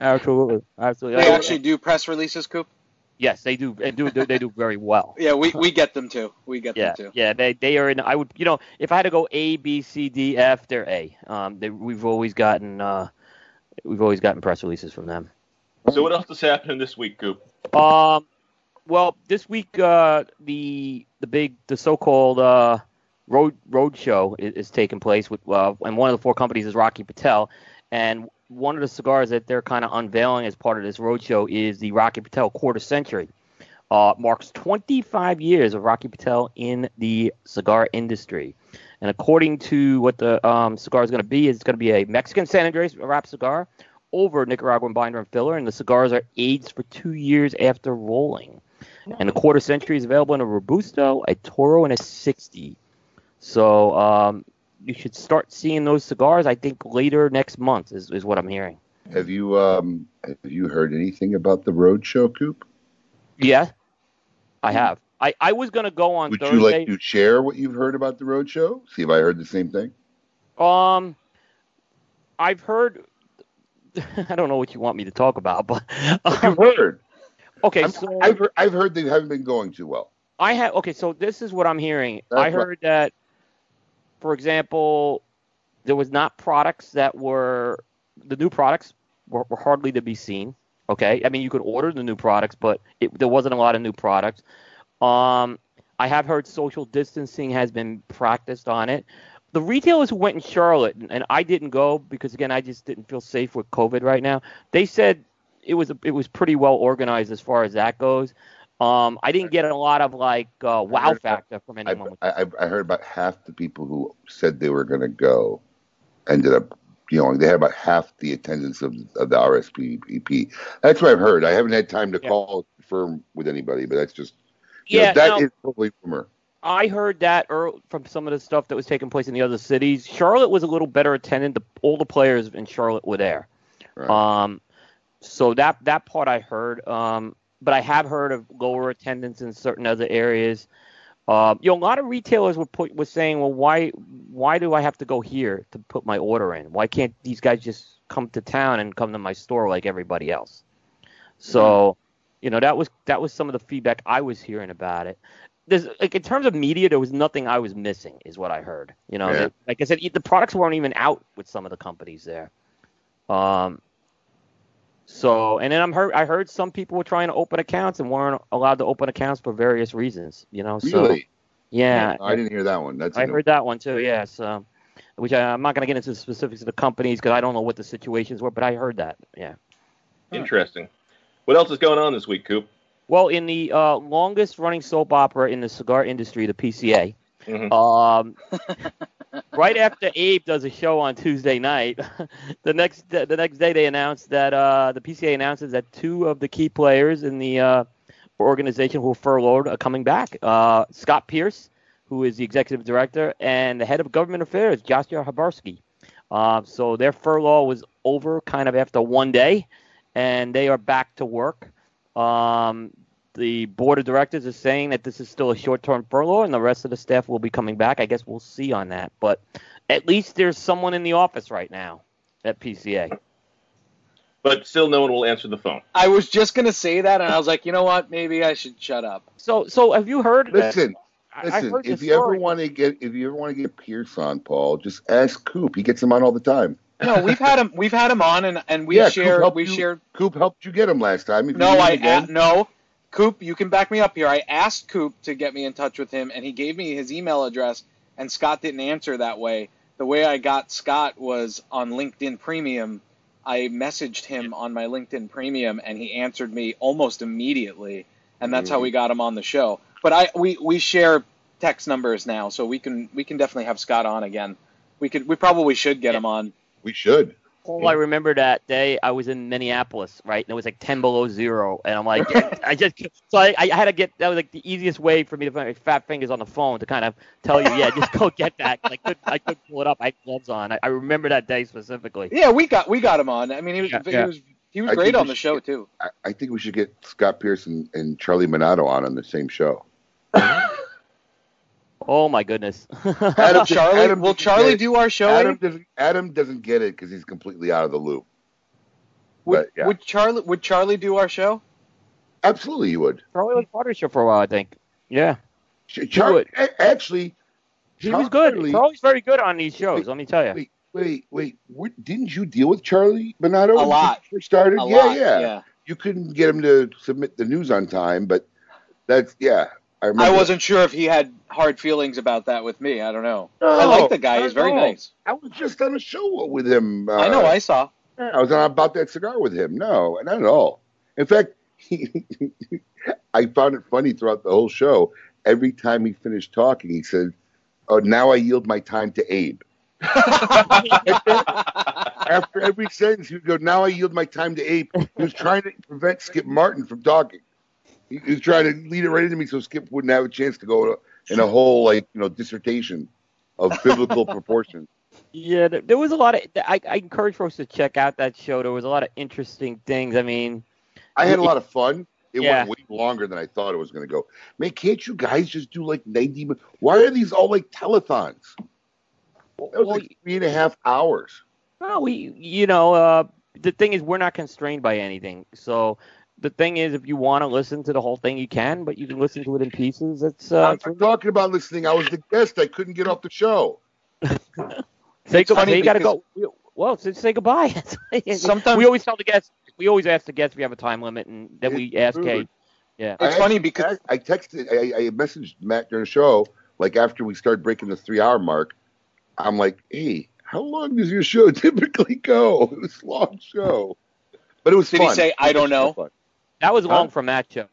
[SPEAKER 13] Absolutely, absolutely.
[SPEAKER 5] They actually do press releases, Coop.
[SPEAKER 13] Yes, they do. They do. They do very well.
[SPEAKER 5] Yeah, we, we get them too. We get
[SPEAKER 13] Yeah,
[SPEAKER 5] them too.
[SPEAKER 13] yeah. They they are in. I would, you know, if I had to go A, B, C, D, F, they're A. Um, they, we've always gotten, uh, we've always gotten press releases from them.
[SPEAKER 3] So what else is happening this week, Coop?
[SPEAKER 13] Um, well, this week, uh, the the big, the so-called uh, road road show is, is taking place with, uh, and one of the four companies is Rocky Patel, and one of the cigars that they're kind of unveiling as part of this road show is the Rocky Patel Quarter Century. Uh, marks 25 years of Rocky Patel in the cigar industry. And according to what the um, cigar is going to be, it's going to be a Mexican San Andres wrap cigar over Nicaraguan binder and filler, and the cigars are aged for two years after rolling. And the quarter century is available in a Robusto, a Toro, and a 60. So um, you should start seeing those cigars, I think, later next month, is, is what I'm hearing.
[SPEAKER 4] Have you um have you heard anything about the road show, Coop?
[SPEAKER 13] Yeah, I have. I, I was going to go on
[SPEAKER 4] Would
[SPEAKER 13] Thursday.
[SPEAKER 4] you like to share what you've heard about the road show? See if I heard the same thing.
[SPEAKER 13] Um, I've heard. [laughs] I don't know what you want me to talk about, but
[SPEAKER 4] What you've heard?
[SPEAKER 13] okay.
[SPEAKER 4] I'm-
[SPEAKER 13] so
[SPEAKER 4] I've heard, I've heard they haven't been going too well.
[SPEAKER 13] I have okay, so this is what I'm hearing.
[SPEAKER 4] That's
[SPEAKER 13] I
[SPEAKER 4] right.
[SPEAKER 13] heard that, for example, there was not products that were the new products were, were hardly to be seen. Okay, I mean you could order the new products, but it, there wasn't a lot of new products. Um, I have heard social distancing has been practiced on it. The retailers who went in Charlotte, and- I didn't go because again I just didn't feel safe with COVID right now. They said it was it was pretty well organized as far as that goes. Um, I didn't get a lot of like uh, wow factor from anyone.
[SPEAKER 4] I, I heard about half the people who said they were going to go ended up, you know, they had about half the attendance of, of the RSVP. That's what I've heard. I haven't had time to call confirm with anybody, but that's just,
[SPEAKER 13] Yeah,
[SPEAKER 4] that
[SPEAKER 13] no.
[SPEAKER 4] is probably rumor.
[SPEAKER 13] I heard that from some of the stuff that was taking place in the other cities. Charlotte was a little better attended. The, all the players in Charlotte were there. Um, so that that part I heard. Um, but I have heard of lower attendance in certain other areas. Um, you know, a lot of retailers were put were saying, well, why why do I have to go here to put my order in? Why can't these guys just come to town and come to my store like everybody else? So, you know, that was that was some of the feedback I was hearing about it. There's like in terms of media, there was nothing I was missing, is what I heard. You know,
[SPEAKER 4] Yeah.
[SPEAKER 13] They- like I said, the products weren't even out with some of the companies there. Um, so, and then I'm heard I heard some people were trying to open accounts and weren't allowed to open accounts for various reasons. You know, so
[SPEAKER 4] Really?
[SPEAKER 13] yeah,
[SPEAKER 4] I didn't hear that one. That's a
[SPEAKER 13] I
[SPEAKER 4] new-
[SPEAKER 13] heard that one too. Yes, um, which I, I'm not going to get into the specifics of the companies because I don't know what the situations were, but I heard that. Yeah.
[SPEAKER 3] Interesting. What else is going on this week, Coop?
[SPEAKER 13] Well, in the uh, longest running soap opera in the cigar industry, the PCA,
[SPEAKER 3] Mhm.
[SPEAKER 13] um, [laughs] right after Abe does a show on Tuesday night, [laughs] the next the next day they announced that uh, the PCA announces that two of the key players in the uh, organization who were furloughed are coming back. Uh, Scott Pearce, who is the executive director, and the head of government affairs, Joshua Habursky. Uh, so their furlough was over kind of after one day, and they are back to work. Um, the board of directors is saying that this is still a short-term furlough, and the rest of the staff will be coming back. I guess we'll see on that, but at least there's someone in the office right now at PCA.
[SPEAKER 3] But still, no one will answer the phone.
[SPEAKER 5] I was just gonna say that, and I was like, you know what? Maybe I should shut up.
[SPEAKER 13] So, so have you heard?
[SPEAKER 4] Listen,
[SPEAKER 13] I- I
[SPEAKER 4] listen.
[SPEAKER 13] heard
[SPEAKER 4] If
[SPEAKER 13] the
[SPEAKER 4] you ever want to get, if you ever want to get Pearce on, Paul, just ask Coop. He gets him on all the time.
[SPEAKER 5] No, we've had him. We've had him on, and and we
[SPEAKER 4] yeah,
[SPEAKER 5] share.
[SPEAKER 4] helped
[SPEAKER 5] We
[SPEAKER 4] you,
[SPEAKER 5] shared.
[SPEAKER 4] Coop helped you get him last time. If
[SPEAKER 5] No, I
[SPEAKER 4] again-
[SPEAKER 5] a- no. Coop, you can back me up here. I asked Coop to get me in touch with him, and he gave me his email address, and Scott didn't answer that way. The way I got Scott was on LinkedIn Premium. I messaged him on my LinkedIn Premium, and he answered me almost immediately, and that's how we mm-hmm. got him on the show. But I we we share text numbers now, so we can we can definitely have Scott on again. We could we probably should get him on.
[SPEAKER 4] We should.
[SPEAKER 13] All I remember that day, I was in Minneapolis, right? And it was like 10 below zero. And I'm like, I just, [laughs] so I, I had to get, that was like the easiest way for me to put my fat fingers on the phone to kind of tell you, yeah, just go [laughs] get that. I could, I could pull it up. I had gloves on. I, I remember that day specifically.
[SPEAKER 5] Yeah, we got we got him on. I mean, he was
[SPEAKER 13] Yeah,
[SPEAKER 5] he
[SPEAKER 13] yeah.
[SPEAKER 5] was he was
[SPEAKER 4] I
[SPEAKER 5] great on the
[SPEAKER 4] should
[SPEAKER 5] show
[SPEAKER 4] get-
[SPEAKER 5] too.
[SPEAKER 4] I, I think we should get Scott Pearson and Charlie Minato on on the same show. [laughs]
[SPEAKER 13] Oh my goodness. [laughs]
[SPEAKER 4] Adam,
[SPEAKER 5] Charlie,
[SPEAKER 4] Adam
[SPEAKER 5] will Charlie do our show?
[SPEAKER 4] Adam doesn't. Adam doesn't get it because he's completely out of the loop.
[SPEAKER 5] Would,
[SPEAKER 4] But, yeah.
[SPEAKER 5] would Charlie would Charlie do our show?
[SPEAKER 4] Absolutely, you would.
[SPEAKER 13] Charlie was part of the show for a while, I think. Yeah.
[SPEAKER 4] Ch- Charlie,
[SPEAKER 13] would.
[SPEAKER 4] a- actually,
[SPEAKER 13] He was good.
[SPEAKER 4] Charlie-
[SPEAKER 13] Charlie's very good on these shows, let me tell you.
[SPEAKER 4] Wait, wait, wait. What, didn't you deal with Charlie Minato?
[SPEAKER 5] A lot.
[SPEAKER 4] Started?
[SPEAKER 5] A
[SPEAKER 4] yeah,
[SPEAKER 5] lot,
[SPEAKER 4] yeah,
[SPEAKER 5] yeah.
[SPEAKER 4] You couldn't get him to submit the news on time, but that's yeah. I.
[SPEAKER 5] I wasn't sure if he had hard feelings about that with me. I don't know.
[SPEAKER 4] No,
[SPEAKER 5] I like the guy. He's very
[SPEAKER 4] all.
[SPEAKER 5] nice.
[SPEAKER 4] I was just on a show with him. Uh,
[SPEAKER 5] I know. I saw.
[SPEAKER 4] Yeah, I was on about that cigar with him. No, not at all. In fact, he, [laughs] I found it funny throughout the whole show. Every time he finished talking, he said, "Oh, now I yield my time to Abe." [laughs] After every sentence, he would go, "Now I yield my time to Abe." He was trying to prevent Skip Martin from talking. He, was trying to lead it right into me so Skip wouldn't have a chance to go in a whole like you know dissertation of biblical [laughs] proportions.
[SPEAKER 13] Yeah, there, was a lot of. I, I encourage folks to check out that show. There was a lot of interesting things. I mean,
[SPEAKER 4] I had a lot of fun. It
[SPEAKER 13] Yeah.
[SPEAKER 4] went way longer than I thought it was going to go. Man, can't you guys just do like 90 minutes? Why are these all like telethons? That was like three and a half hours.
[SPEAKER 13] well, we, you know, uh, the thing is, we're not constrained by anything. So the thing is, if you want to listen to the whole thing, you can, but you can listen to it in pieces. It's uh,
[SPEAKER 4] I'm not talking about listening. I was the guest. I couldn't get off the show. [laughs]
[SPEAKER 13] say
[SPEAKER 5] It's
[SPEAKER 13] goodbye.
[SPEAKER 5] funny
[SPEAKER 13] You got to go. Well, so say goodbye. [laughs]
[SPEAKER 5] Sometimes-
[SPEAKER 13] we always tell the guests. We always ask the guests if we have a time limit, and then we ask,
[SPEAKER 4] rude.
[SPEAKER 13] hey, yeah.
[SPEAKER 5] It's
[SPEAKER 4] I
[SPEAKER 5] funny
[SPEAKER 4] actually-
[SPEAKER 5] because-
[SPEAKER 4] I, I texted, I, I messaged Matt during the show, like after we started breaking the three hour mark. I'm like, hey, how long does your show [laughs] typically go? It was a long show, but it was
[SPEAKER 5] Did he say, "I don't know"?
[SPEAKER 4] Fun.
[SPEAKER 13] That was
[SPEAKER 4] Huh?
[SPEAKER 13] long from that show.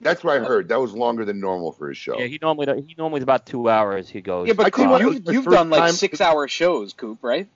[SPEAKER 4] That's what I heard. That was longer than normal for his show.
[SPEAKER 13] Yeah, he normally he normally is about two hours. He goes.
[SPEAKER 5] Yeah, but Coop, you, you've done like
[SPEAKER 4] time-
[SPEAKER 5] six-hour shows, Coop, right?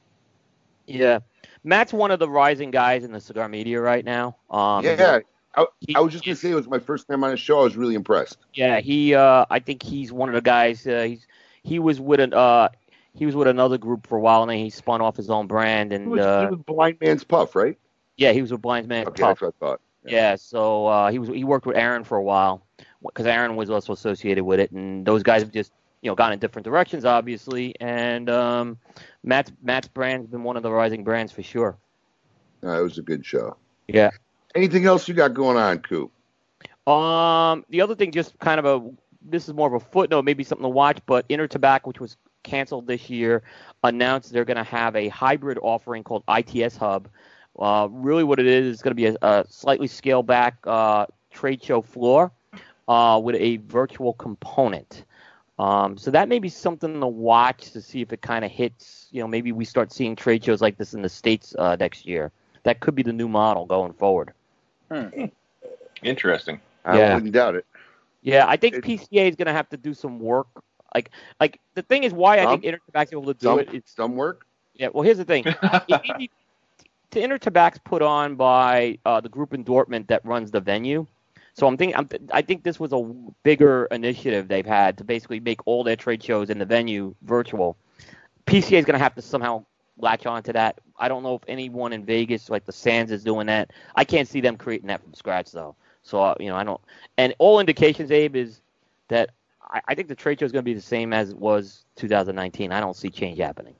[SPEAKER 13] Yeah, Matt's one of the rising guys in the cigar media right now. Um,
[SPEAKER 4] yeah, I,
[SPEAKER 13] he-
[SPEAKER 4] I was just gonna say it was my first time on a show. I was really impressed.
[SPEAKER 13] yeah. He, uh, I think he's one of the guys. Uh, he's he was with an uh, he was with another group for a while, and then he spun off his own brand,
[SPEAKER 4] It
[SPEAKER 13] and
[SPEAKER 4] was,
[SPEAKER 13] uh,
[SPEAKER 4] it was Blind Man's Puff, right?
[SPEAKER 13] yeah, he was with Blind Man
[SPEAKER 4] Okay,
[SPEAKER 13] Puff.
[SPEAKER 4] that's what I thought.
[SPEAKER 13] Yeah, so uh, he was he worked with Aaron for a while because Aaron was also associated with it, and those guys have just you know gone in different directions, obviously. And um, Matt's Matt's brand's been one of the rising brands for sure.
[SPEAKER 4] Uh, it was a good show.
[SPEAKER 13] Yeah.
[SPEAKER 4] Anything else you got going on, Coop?
[SPEAKER 13] Um, the other thing, just kind of a this is more of a footnote, maybe something to watch, but InterTabac, which was canceled this year, announced they're going to have a hybrid offering called ITS Hub. Uh, really, what it is is going to be a, a slightly scaled back uh, trade show floor uh, with a virtual component. Um, so that may be something to watch to see if it kind of hits. You know, maybe we start seeing trade shows like this in the states uh, next year. That could be the new model going forward.
[SPEAKER 3] Interesting.
[SPEAKER 4] I
[SPEAKER 13] Yeah.
[SPEAKER 4] wouldn't doubt it.
[SPEAKER 13] Yeah, I think PCA is going to have to do some work. Like, like the thing is why I
[SPEAKER 4] Some-
[SPEAKER 13] think InterTabac's able to do
[SPEAKER 4] Some,
[SPEAKER 13] it. Is,
[SPEAKER 4] some work.
[SPEAKER 13] yeah, well, here's the thing. It may be- to InterTabac's put on by uh, the group in Dortmund that runs the venue. So I'm thinking, I'm th- I think this was a bigger initiative they've had to basically make all their trade shows in the venue virtual. PCA is going to have to somehow latch on to that. I don't know if anyone in Vegas, like the Sands, is doing that. I can't see them creating that from scratch though. So uh, you know, I don't. And all indications, Abe, is that I, I think the trade show is going to be the same as it was 2019. I don't see change happening.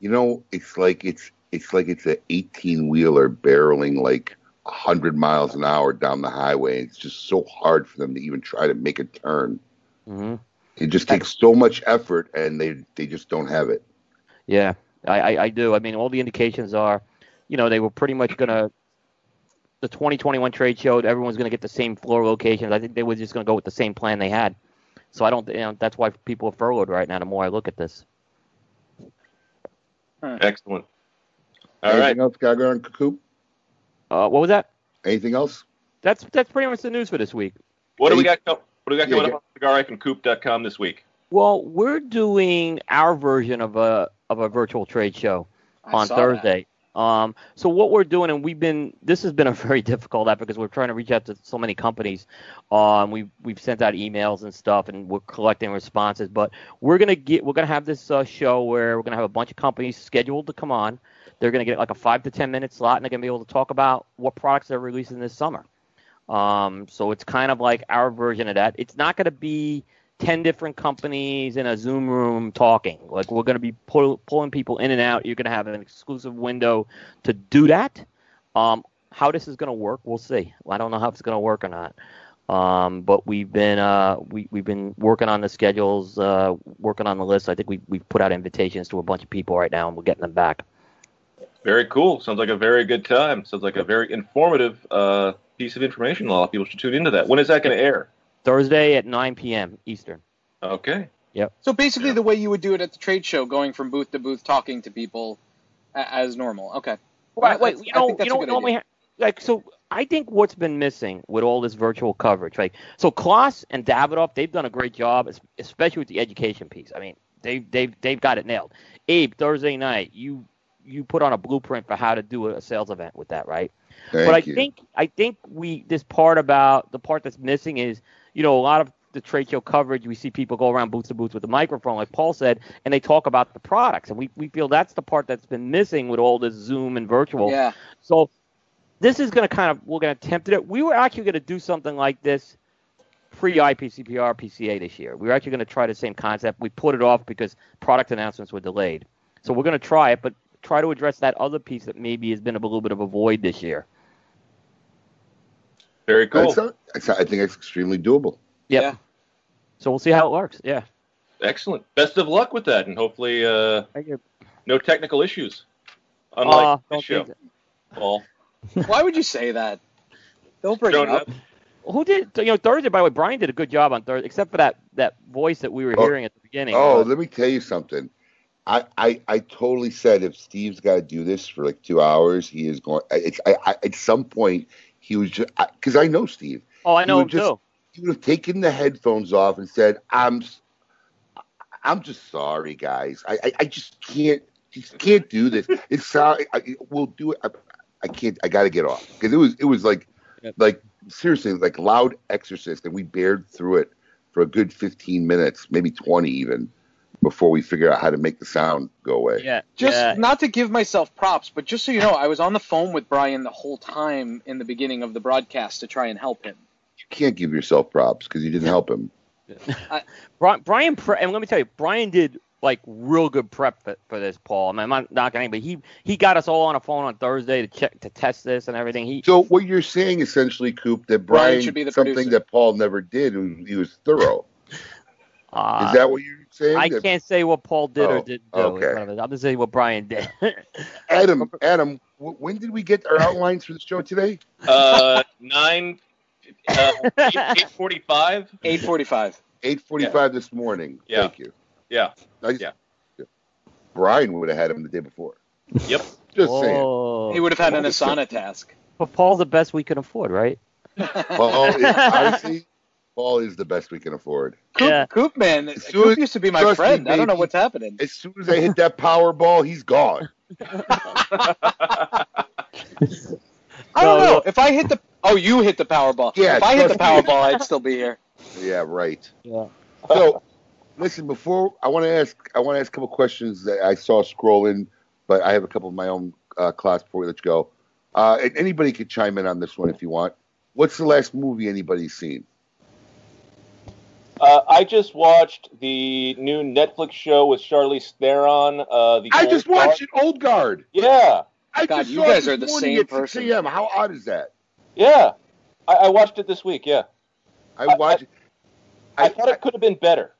[SPEAKER 4] You know, it's like it's it's like it's an eighteen wheeler barreling like hundred miles an hour down the highway. It's just so hard for them to even try to make a turn.
[SPEAKER 13] hmm
[SPEAKER 4] It just takes so much effort, and they they just don't have it.
[SPEAKER 13] Yeah, I, I, I do. I mean, all the indications are, you know, they were pretty much gonna. The 2021 trade show, everyone's going to get the same floor locations. I think they were just going to go with the same plan they had. So I don't, you know, that's why people are furloughed right now. The more I look at this.
[SPEAKER 3] Excellent. All
[SPEAKER 4] Anything
[SPEAKER 3] right.
[SPEAKER 4] else, Gagger on Coop?
[SPEAKER 13] Uh, what was that?
[SPEAKER 4] Anything else?
[SPEAKER 13] That's that's pretty much the news for this week.
[SPEAKER 3] What do we got? What do we got
[SPEAKER 4] Yeah,
[SPEAKER 3] coming
[SPEAKER 4] yeah.
[SPEAKER 3] up on cigar-coop.com this week?
[SPEAKER 13] Well, we're doing our version of a of a virtual trade show
[SPEAKER 5] I
[SPEAKER 13] on
[SPEAKER 5] saw
[SPEAKER 13] Thursday. Um, so what we're doing, and we've been this has been a [laughs] very difficult effort because we're trying to reach out to so many companies. Um, we've we've sent out emails and stuff, and we're collecting responses. But we're gonna get we're gonna have this uh, show where we're gonna have a bunch of companies scheduled to come on. They're gonna get like a five to ten minute slot, and they're gonna be able to talk about what products they're releasing this summer. Um, so it's kind of like our version of that. It's not gonna be 10 different companies in a Zoom room talking. Like, we're going to be pull, pulling people in and out. You're going to have an exclusive window to do that. Um, how this is going to work, we'll see. I don't know how it's going to work or not. Um, but we've been uh, we, we've been working on the schedules, uh, working on the list. I think we we've put out invitations to a bunch of people right now, and we're getting them back.
[SPEAKER 3] Very cool. Sounds like a very good time. Sounds like a very informative uh, piece of information. A lot of people should tune into that. When is that going to air?
[SPEAKER 13] Thursday at 9 p.m. Eastern.
[SPEAKER 3] Okay.
[SPEAKER 13] Yep.
[SPEAKER 5] So basically, the way you would do it at the trade show, going from booth to booth, talking to people as normal. Okay.
[SPEAKER 13] Right,
[SPEAKER 5] Well,
[SPEAKER 13] wait,
[SPEAKER 5] that's-
[SPEAKER 13] you
[SPEAKER 5] I
[SPEAKER 13] know,
[SPEAKER 5] think that's
[SPEAKER 13] you
[SPEAKER 5] a
[SPEAKER 13] know,
[SPEAKER 5] good
[SPEAKER 13] normally
[SPEAKER 5] idea.
[SPEAKER 13] ha- like so. I think what's been missing with all this virtual coverage, like, So Klaus and Davidoff, they've done a great job, especially with the education piece. I mean, they've they've they've got it nailed. Abe, Thursday night, you you put on a blueprint for how to do a sales event with that, right?
[SPEAKER 4] Thank
[SPEAKER 13] but I
[SPEAKER 4] you.
[SPEAKER 13] think I think we this part about the part that's missing is you know a lot of the trade show coverage we see people go around booth to booth with a microphone like Paul said and they talk about the products and we we feel that's the part that's been missing with all this Zoom and virtual.
[SPEAKER 5] Yeah.
[SPEAKER 13] So this is going to kind of we're going to attempt it. We were actually going to do something like this pre IPCPR PCA this year. We were actually going to try the same concept. We put it off because product announcements were delayed. So we're going to try it, but try to address that other piece that maybe has been a little bit of a void this year.
[SPEAKER 3] Very cool.
[SPEAKER 4] That's not- I think it's extremely doable.
[SPEAKER 13] Yep.
[SPEAKER 5] Yeah.
[SPEAKER 13] So we'll see how it works. Yeah.
[SPEAKER 3] Excellent. Best of luck with that, and hopefully uh,
[SPEAKER 13] Thank you.
[SPEAKER 3] no technical issues. Unlike
[SPEAKER 13] Uh,
[SPEAKER 3] this show. Paul. [laughs]
[SPEAKER 5] Why would you say that? Don't bring
[SPEAKER 3] Don't
[SPEAKER 5] it up.
[SPEAKER 13] Who did you know Thursday? By the way, Brian did a good job on Thursday, except for that that voice that we were
[SPEAKER 4] Oh.
[SPEAKER 13] hearing at the beginning.
[SPEAKER 4] Oh,
[SPEAKER 13] But-
[SPEAKER 4] let me tell you something. I, I, I totally said if Steve's got to do this for like two hours, he is going. I- It's I, I, at some point he was just because I, know Steve.
[SPEAKER 13] oh, I know him
[SPEAKER 4] just-
[SPEAKER 13] too.
[SPEAKER 4] He would have taken the headphones off and said, "I'm, I'm just sorry, guys. I, I, I just can't, just can't do this. It's sorry. I, we'll do it. I, I can't. I got to get off because it was, it was like,
[SPEAKER 13] Yep.
[SPEAKER 4] like seriously, like loud exorcist, and we bared through it for a good 15 minutes, maybe 20 even, before we figure out how to make the sound go away.
[SPEAKER 13] Yeah.
[SPEAKER 5] Just
[SPEAKER 13] yeah.
[SPEAKER 5] not to give myself props, but just so you know, I was on the phone with Brian the whole time in the beginning of the broadcast to try and help him.
[SPEAKER 4] You can't give yourself props because you didn't help him. [laughs]
[SPEAKER 13] Brian, Brian pre- and let me tell you, Brian did like real good prep for, for this, Paul. I mean, I'm not knocking anybody. He he got us all on a phone on Thursday to check to test this and everything. He
[SPEAKER 4] So what you're saying essentially, Coop, that
[SPEAKER 5] Brian
[SPEAKER 4] Brian,
[SPEAKER 5] should be the
[SPEAKER 4] something
[SPEAKER 5] producer.
[SPEAKER 4] that Paul never did, he he was thorough.
[SPEAKER 13] Uh,
[SPEAKER 4] Is that what you're saying?
[SPEAKER 13] I
[SPEAKER 4] That-
[SPEAKER 13] can't say what Paul did or
[SPEAKER 4] Oh,
[SPEAKER 13] didn't do.
[SPEAKER 4] okay.
[SPEAKER 13] I'm just saying what Brian did. [laughs]
[SPEAKER 4] Adam, Adam, w- when did we get our outlines for the show today?
[SPEAKER 3] Uh, nine, uh, eight, eight forty-five.
[SPEAKER 5] 8:45.
[SPEAKER 4] 8:45 this morning.
[SPEAKER 3] Yeah.
[SPEAKER 4] Thank you.
[SPEAKER 3] Yeah.
[SPEAKER 4] I just-
[SPEAKER 3] Yeah.
[SPEAKER 4] Brian would have had him the day before.
[SPEAKER 3] Yep.
[SPEAKER 4] Just saying.
[SPEAKER 5] He would have had an. Asana task.
[SPEAKER 13] But Paul's the best we can afford, right?
[SPEAKER 4] Paul, is, honestly, Paul is the best we can afford.
[SPEAKER 5] Coop,
[SPEAKER 13] Yeah.
[SPEAKER 5] Coop man,
[SPEAKER 4] As soon
[SPEAKER 5] Coop used to be my
[SPEAKER 4] trust me,
[SPEAKER 5] friend. I don't know what's happening.
[SPEAKER 4] As soon as I hit that power ball, he's gone. [laughs] [laughs]
[SPEAKER 5] I don't know. If I hit the oh, you hit the Powerball.
[SPEAKER 4] Yeah,
[SPEAKER 5] if I hit the
[SPEAKER 4] trust me.
[SPEAKER 5] Powerball, I'd still be here.
[SPEAKER 4] Yeah, right.
[SPEAKER 13] Yeah.
[SPEAKER 4] So, listen. Before I want to ask, I want to ask a couple questions that I saw scrolling, but I have a couple of my own uh, class before we let you go. Uh, and anybody could chime in on this one if you want. What's the last movie anybody's seen?
[SPEAKER 3] Uh, I just watched the new Netflix show with Charlize Theron. Uh, the
[SPEAKER 4] I
[SPEAKER 3] Old
[SPEAKER 4] just
[SPEAKER 3] Guard.
[SPEAKER 4] watched it, Old Guard.
[SPEAKER 3] Yeah,
[SPEAKER 4] I
[SPEAKER 5] God,
[SPEAKER 4] just
[SPEAKER 5] you guys are the same person.
[SPEAKER 4] a.m. How odd is that?
[SPEAKER 3] yeah. I, I watched it this week. Yeah,
[SPEAKER 4] I
[SPEAKER 3] I-
[SPEAKER 4] watched.
[SPEAKER 3] I thought it could have been better.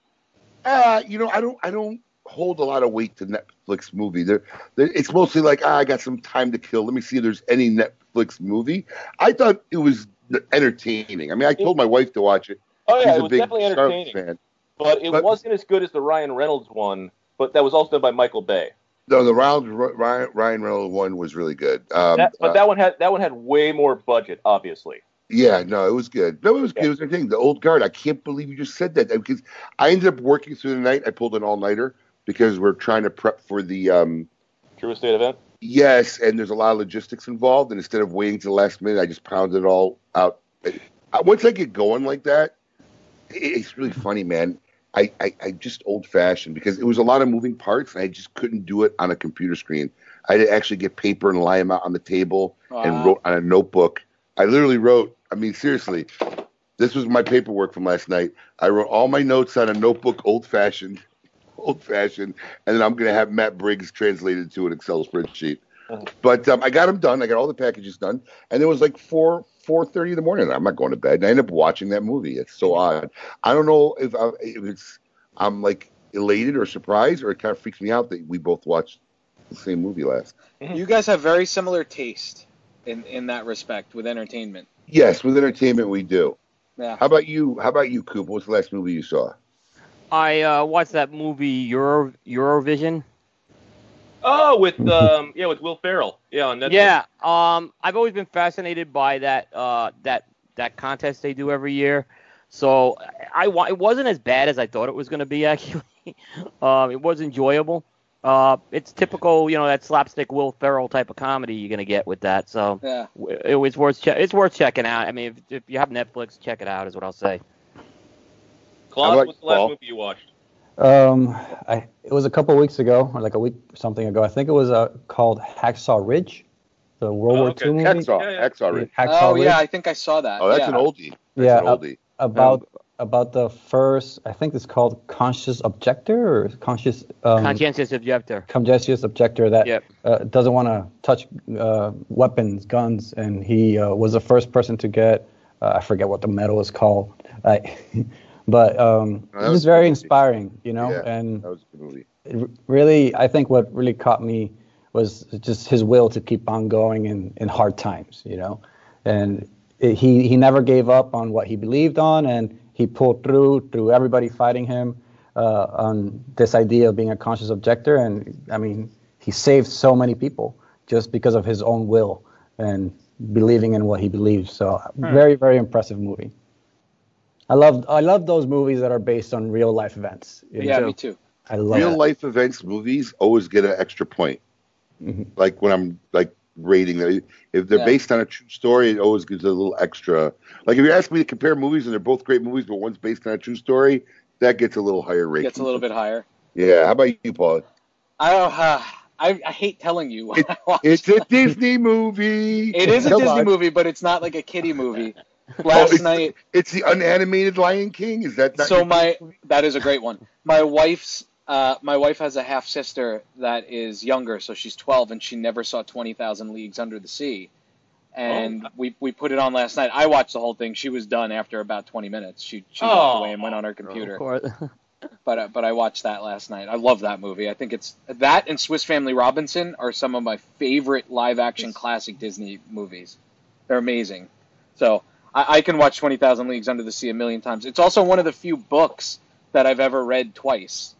[SPEAKER 4] Uh, you know, I don't, I don't hold a lot of weight to Netflix movie. They're, they're, it's mostly like, ah, I got some time to kill. Let me see if there's any Netflix movie. I thought it was entertaining. I mean, I told my wife to watch it.
[SPEAKER 3] Oh yeah, it was definitely entertaining,
[SPEAKER 4] fan.
[SPEAKER 3] but it
[SPEAKER 4] But-
[SPEAKER 3] wasn't as good as the Ryan Reynolds one. But that was also done by Michael Bay.
[SPEAKER 4] No, the Ryan, Ryan Reynolds one was really good. Um,
[SPEAKER 3] that, but
[SPEAKER 4] uh,
[SPEAKER 3] that one had that one had way more budget, obviously.
[SPEAKER 4] Yeah, no, it was good. No, it was good. It was entertaining. The old guard. I can't believe you just said that because I ended up working through the night. I pulled an all nighter because we're trying to prep for the um,
[SPEAKER 3] True Estate event.
[SPEAKER 4] yes, and there's a lot of logistics involved. And instead of waiting to the last minute, I just pounded it all out. I- Once I get going like that, it's really funny, man. I, I, I just old fashioned because it was a lot of moving parts, and I just couldn't do it on a computer screen. I had to actually get paper and lie them out on the table and wrote on a notebook. I literally wrote. I mean, seriously, this was my paperwork from last night. I wrote all my notes on a notebook, old fashioned, [laughs] old fashioned, and then I'm going to have Matt Briggs translated to an Excel spreadsheet. [laughs] But um, I got them done. I got all the packages done, and it was like four four thirty in the morning. I'm not going to bed. And I end up watching that movie. It's so odd. I don't know if, I, if it's I'm like elated or surprised, or it kind of freaks me out that we both watched the same movie last.
[SPEAKER 5] You guys have very similar taste in in that respect with entertainment.
[SPEAKER 4] Yes, with entertainment we do.
[SPEAKER 5] Yeah.
[SPEAKER 4] How about you? How about you, Coop? What's the last movie you saw?
[SPEAKER 13] I uh, watched that movie Euro Eurovision.
[SPEAKER 3] Oh, with um, yeah, with Will Ferrell. Yeah, on Netflix.
[SPEAKER 13] Yeah, um, I've always been fascinated by that uh, that that contest they do every year. So I, I it wasn't as bad as I thought it was going to be. [laughs] Actually, um, it was enjoyable. Uh, it's typical, you know, that slapstick Will Ferrell type of comedy you're going to get with that. So
[SPEAKER 5] Yeah.
[SPEAKER 13] it was worth che- it's worth checking out. I mean, if, if you have Netflix, check it out. Is what I'll say.
[SPEAKER 3] Claude,
[SPEAKER 4] about
[SPEAKER 3] what's the last
[SPEAKER 4] Paul?
[SPEAKER 3] movie you watched?
[SPEAKER 6] Um, I it was a couple weeks ago, or like a week or something ago. I think it was uh, called Hacksaw Ridge, the World
[SPEAKER 3] Oh,
[SPEAKER 6] War
[SPEAKER 3] okay.
[SPEAKER 6] II movie.
[SPEAKER 4] Hacksaw,
[SPEAKER 3] Yeah, yeah.
[SPEAKER 4] Hacksaw Ridge.
[SPEAKER 6] Hacksaw
[SPEAKER 5] oh
[SPEAKER 6] Ridge.
[SPEAKER 5] yeah, I think I saw that.
[SPEAKER 4] Oh, that's
[SPEAKER 5] yeah.
[SPEAKER 4] an oldie. That's
[SPEAKER 6] Yeah,
[SPEAKER 4] an
[SPEAKER 6] uh,
[SPEAKER 4] oldie.
[SPEAKER 6] about about the first. I think it's called conscious objector or conscious um,
[SPEAKER 13] Conscientious objector.
[SPEAKER 6] conscientious objector that
[SPEAKER 13] Yep.
[SPEAKER 6] uh, doesn't want to touch uh, weapons, guns, and he uh, was the first person to get. Uh, I forget what the medal is called, I, [laughs] but um,
[SPEAKER 4] that
[SPEAKER 6] it
[SPEAKER 4] was
[SPEAKER 6] was very inspiring, you know.
[SPEAKER 4] Yeah,
[SPEAKER 6] and
[SPEAKER 4] That was a good movie.
[SPEAKER 6] it really, I think what really caught me was just his will to keep on going in, in hard times, you know. And it, he he never gave up on what he believed on, and he pulled through through everybody fighting him uh, on this idea of being a conscious objector. And I mean, he saved so many people just because of his own will and believing in what he believes. So very very impressive movie. I love I love those movies that are based on real life events. you
[SPEAKER 5] Yeah,
[SPEAKER 6] know.
[SPEAKER 5] me too.
[SPEAKER 6] I love
[SPEAKER 4] Real
[SPEAKER 6] that.
[SPEAKER 4] life events movies always get an extra point. Like when I'm like rating them, if they're
[SPEAKER 5] Yeah.
[SPEAKER 4] based on a true story, it always gives a little extra. Like if you ask me to compare movies and they're both great movies, but one's based on a true story, that gets a little higher rating.
[SPEAKER 5] Gets a little bit higher.
[SPEAKER 4] Yeah. How about you, Paul?
[SPEAKER 5] I don't. Uh, I, I hate telling you. What I watched.
[SPEAKER 4] It's a Disney movie.
[SPEAKER 5] It is a
[SPEAKER 4] Come
[SPEAKER 5] Disney
[SPEAKER 4] on.
[SPEAKER 5] movie, but it's not like a kiddie movie. [laughs]
[SPEAKER 4] Oh,
[SPEAKER 5] Last
[SPEAKER 4] it's,
[SPEAKER 5] night,
[SPEAKER 4] it's the unanimated Lion King. Is that not
[SPEAKER 5] so
[SPEAKER 4] your-
[SPEAKER 5] my that is a great one. My wife's uh, my wife has a half sister that is younger, so she's 12 and she never saw 20,000 Leagues Under the Sea. And we we put it on last night. I watched the whole thing. She was done after about 20 minutes. She she walked
[SPEAKER 3] Oh.
[SPEAKER 5] away and went on her computer.
[SPEAKER 13] Of course. [laughs]
[SPEAKER 5] But uh, but I watched that last night. I love that movie. I think it's that and Swiss Family Robinson are some of my favorite live action classic Disney movies. They're amazing. So I, I can watch Twenty Thousand Leagues Under the Sea a million times. It's also one of the few books that I've ever read twice.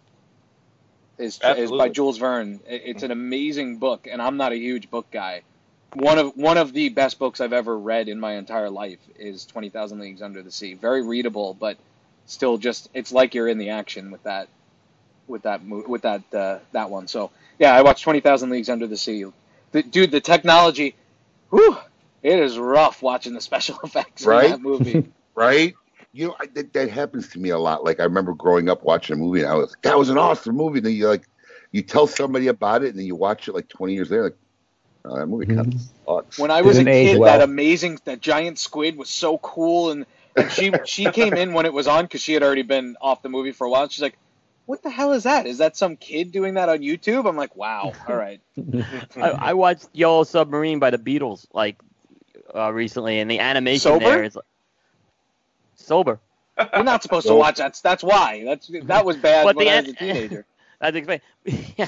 [SPEAKER 5] Is is by Jules Verne. It's an amazing book, and I'm not a huge book guy. One of one of the best books I've ever read in my entire life is Twenty Thousand Leagues Under the Sea. Very readable, but still just it's like you're in the action with that with that with that uh, that one. So yeah, I watched Twenty Thousand Leagues Under the Sea. The, dude, the technology, whew, it is rough watching the special [laughs] effects
[SPEAKER 4] Right?
[SPEAKER 5] in that movie. [laughs]
[SPEAKER 4] right? You know, I, that, that happens to me a lot. Like I remember growing up watching a movie, and I was like, "That was an awesome movie." And then you like, you tell somebody about it, and then you watch it like 20 years later, like, "Oh, that movie kind of mm-hmm. sucks."
[SPEAKER 5] When I was a
[SPEAKER 6] Didn't age
[SPEAKER 5] kid,
[SPEAKER 6] well.
[SPEAKER 5] that amazing, that giant squid was so cool, and, and she [laughs] she came in when it was on because she had already been off the movie for a while. She's like, "What the hell is that? Is that some kid doing that on YouTube?" I'm like, "Wow, all right."
[SPEAKER 13] I, I watched Yellow Submarine by the Beatles like uh, recently, and the animation
[SPEAKER 5] Sober?
[SPEAKER 13] there is sober.
[SPEAKER 5] You're not supposed to watch that. That's why. That's that was bad
[SPEAKER 13] But
[SPEAKER 5] when
[SPEAKER 13] the
[SPEAKER 5] I was a teenager. [laughs]
[SPEAKER 13] That's explain. [laughs] You?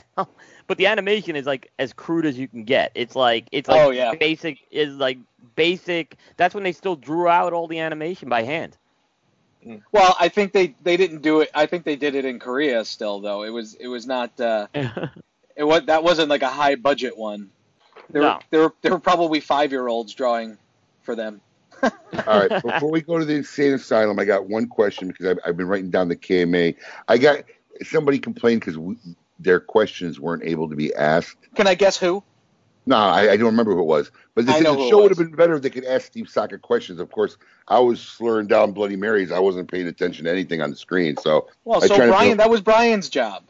[SPEAKER 13] But the animation is like as crude as you can get. It's like it's like
[SPEAKER 5] Oh, yeah.
[SPEAKER 13] basic is like basic. That's when they still drew out all the animation by hand.
[SPEAKER 5] Well, I think they they didn't do it. I think they did it in Korea still though. It was it was not uh, [laughs] it was that wasn't like a high budget one. There
[SPEAKER 13] No.
[SPEAKER 5] were there were, there were probably five year olds drawing for them. [laughs]
[SPEAKER 4] All right, before we go to the insane asylum, I got one question because I've, I've been writing down the KMA. I got somebody complained because their questions weren't able to be asked.
[SPEAKER 5] Can I guess who?
[SPEAKER 4] No, I, I don't remember who it was. But they said the show would have been better if they could ask Steve Saka questions. Of course, I was slurring down Bloody Marys. I wasn't paying attention to anything on the screen. So,
[SPEAKER 5] Well,
[SPEAKER 4] I
[SPEAKER 5] so
[SPEAKER 4] tried to
[SPEAKER 5] Brian, that was Brian's job.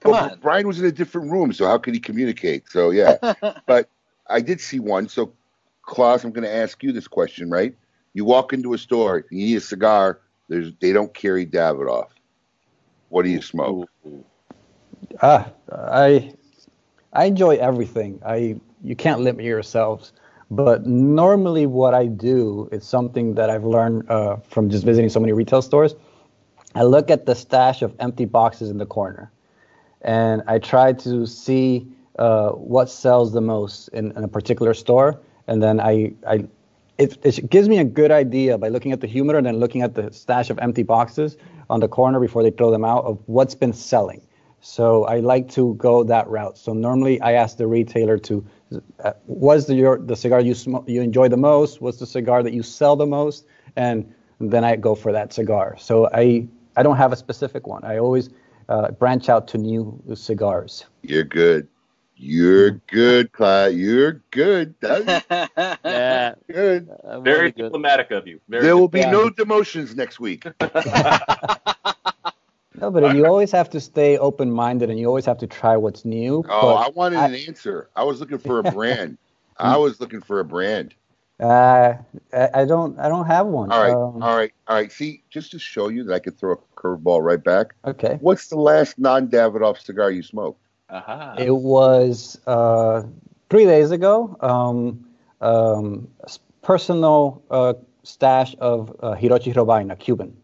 [SPEAKER 5] Come
[SPEAKER 4] Well,
[SPEAKER 5] on.
[SPEAKER 4] Brian was in a different room, so how could he communicate? So yeah, [laughs] but I did see one. So Klaus, I'm going to ask you this question, right? You walk into a store, you need a cigar. There's they don't carry Davidoff. What do you smoke?
[SPEAKER 6] Ah, I I enjoy everything. I you can't limit yourselves, but normally what I do is something that I've learned uh, from just visiting so many retail stores. I look at the stash of empty boxes in the corner, and I try to see uh, what sells the most in, in a particular store, and then I I it, it gives me a good idea by looking at the humidor and then looking at the stash of empty boxes on the corner before they throw them out of what's been selling. So I like to go that route. So normally I ask the retailer to, uh, what's the your the cigar you sm- you enjoy the most? What's the cigar that you sell the most? And then I go for that cigar. So I I don't have a specific one. I always uh, branch out to new cigars.
[SPEAKER 4] You're good. You're good, Clyde. You're good. [laughs] That's
[SPEAKER 13] Yeah,
[SPEAKER 4] good.
[SPEAKER 13] uh,
[SPEAKER 3] Very
[SPEAKER 13] really good.
[SPEAKER 3] diplomatic of you. Very
[SPEAKER 4] There will be no demotions next week. [laughs] [laughs]
[SPEAKER 6] No, but you always have to stay open-minded and you always have to try what's new.
[SPEAKER 4] Oh, I wanted an answer. I was looking for a brand. I was looking for a brand.
[SPEAKER 6] Uh, I, I don't. I don't have one.
[SPEAKER 4] All right,
[SPEAKER 6] Um,
[SPEAKER 4] all right, all right. See, just to show you that I could throw a curveball right back.
[SPEAKER 6] Okay.
[SPEAKER 4] What's the last non-Davidoff cigar you smoked?
[SPEAKER 3] Aha.
[SPEAKER 6] It was uh, three days ago. Um, um, personal uh, stash of uh, Hirochi Robaina, Cuban.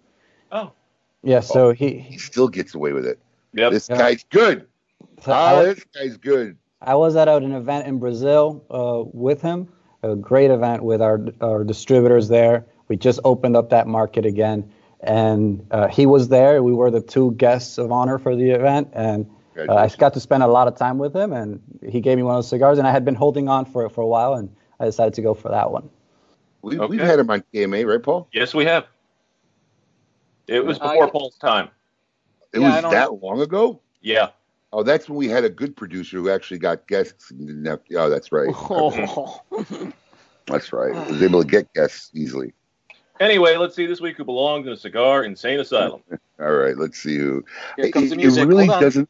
[SPEAKER 3] Oh.
[SPEAKER 6] Yeah. So he.
[SPEAKER 4] He still gets away with it.
[SPEAKER 3] Yep.
[SPEAKER 4] This
[SPEAKER 6] Yeah.
[SPEAKER 4] guy's good.
[SPEAKER 6] so
[SPEAKER 4] Ah,
[SPEAKER 6] was,
[SPEAKER 4] this guy's good.
[SPEAKER 6] I was at an event in Brazil uh, with him. A great event with our our distributors there. We just opened up that market again, and uh, he was there. We were the two guests of honor for the event, and uh, I got to spend a lot of time with him. And he gave me one of those cigars, and I had been holding on for it for a while, and I decided to go for that one.
[SPEAKER 4] We,
[SPEAKER 3] Okay.
[SPEAKER 4] We've had him on KMA, right, Paul?
[SPEAKER 3] Yes, we have. It was before
[SPEAKER 5] yeah.
[SPEAKER 3] Paul's time.
[SPEAKER 4] It
[SPEAKER 5] Yeah,
[SPEAKER 4] was
[SPEAKER 5] don't-
[SPEAKER 4] that long ago.
[SPEAKER 3] Yeah.
[SPEAKER 4] Oh, that's when we had a good producer who actually got guests. Have, oh, that's right. [laughs]
[SPEAKER 13] Oh.
[SPEAKER 4] That's right. Was able to get guests easily.
[SPEAKER 3] Anyway, let's see this week who belongs in a cigar insane asylum. [laughs]
[SPEAKER 4] All right, let's see who.
[SPEAKER 5] Here comes
[SPEAKER 4] it,
[SPEAKER 5] the
[SPEAKER 4] it really
[SPEAKER 5] Hold on.
[SPEAKER 4] doesn't.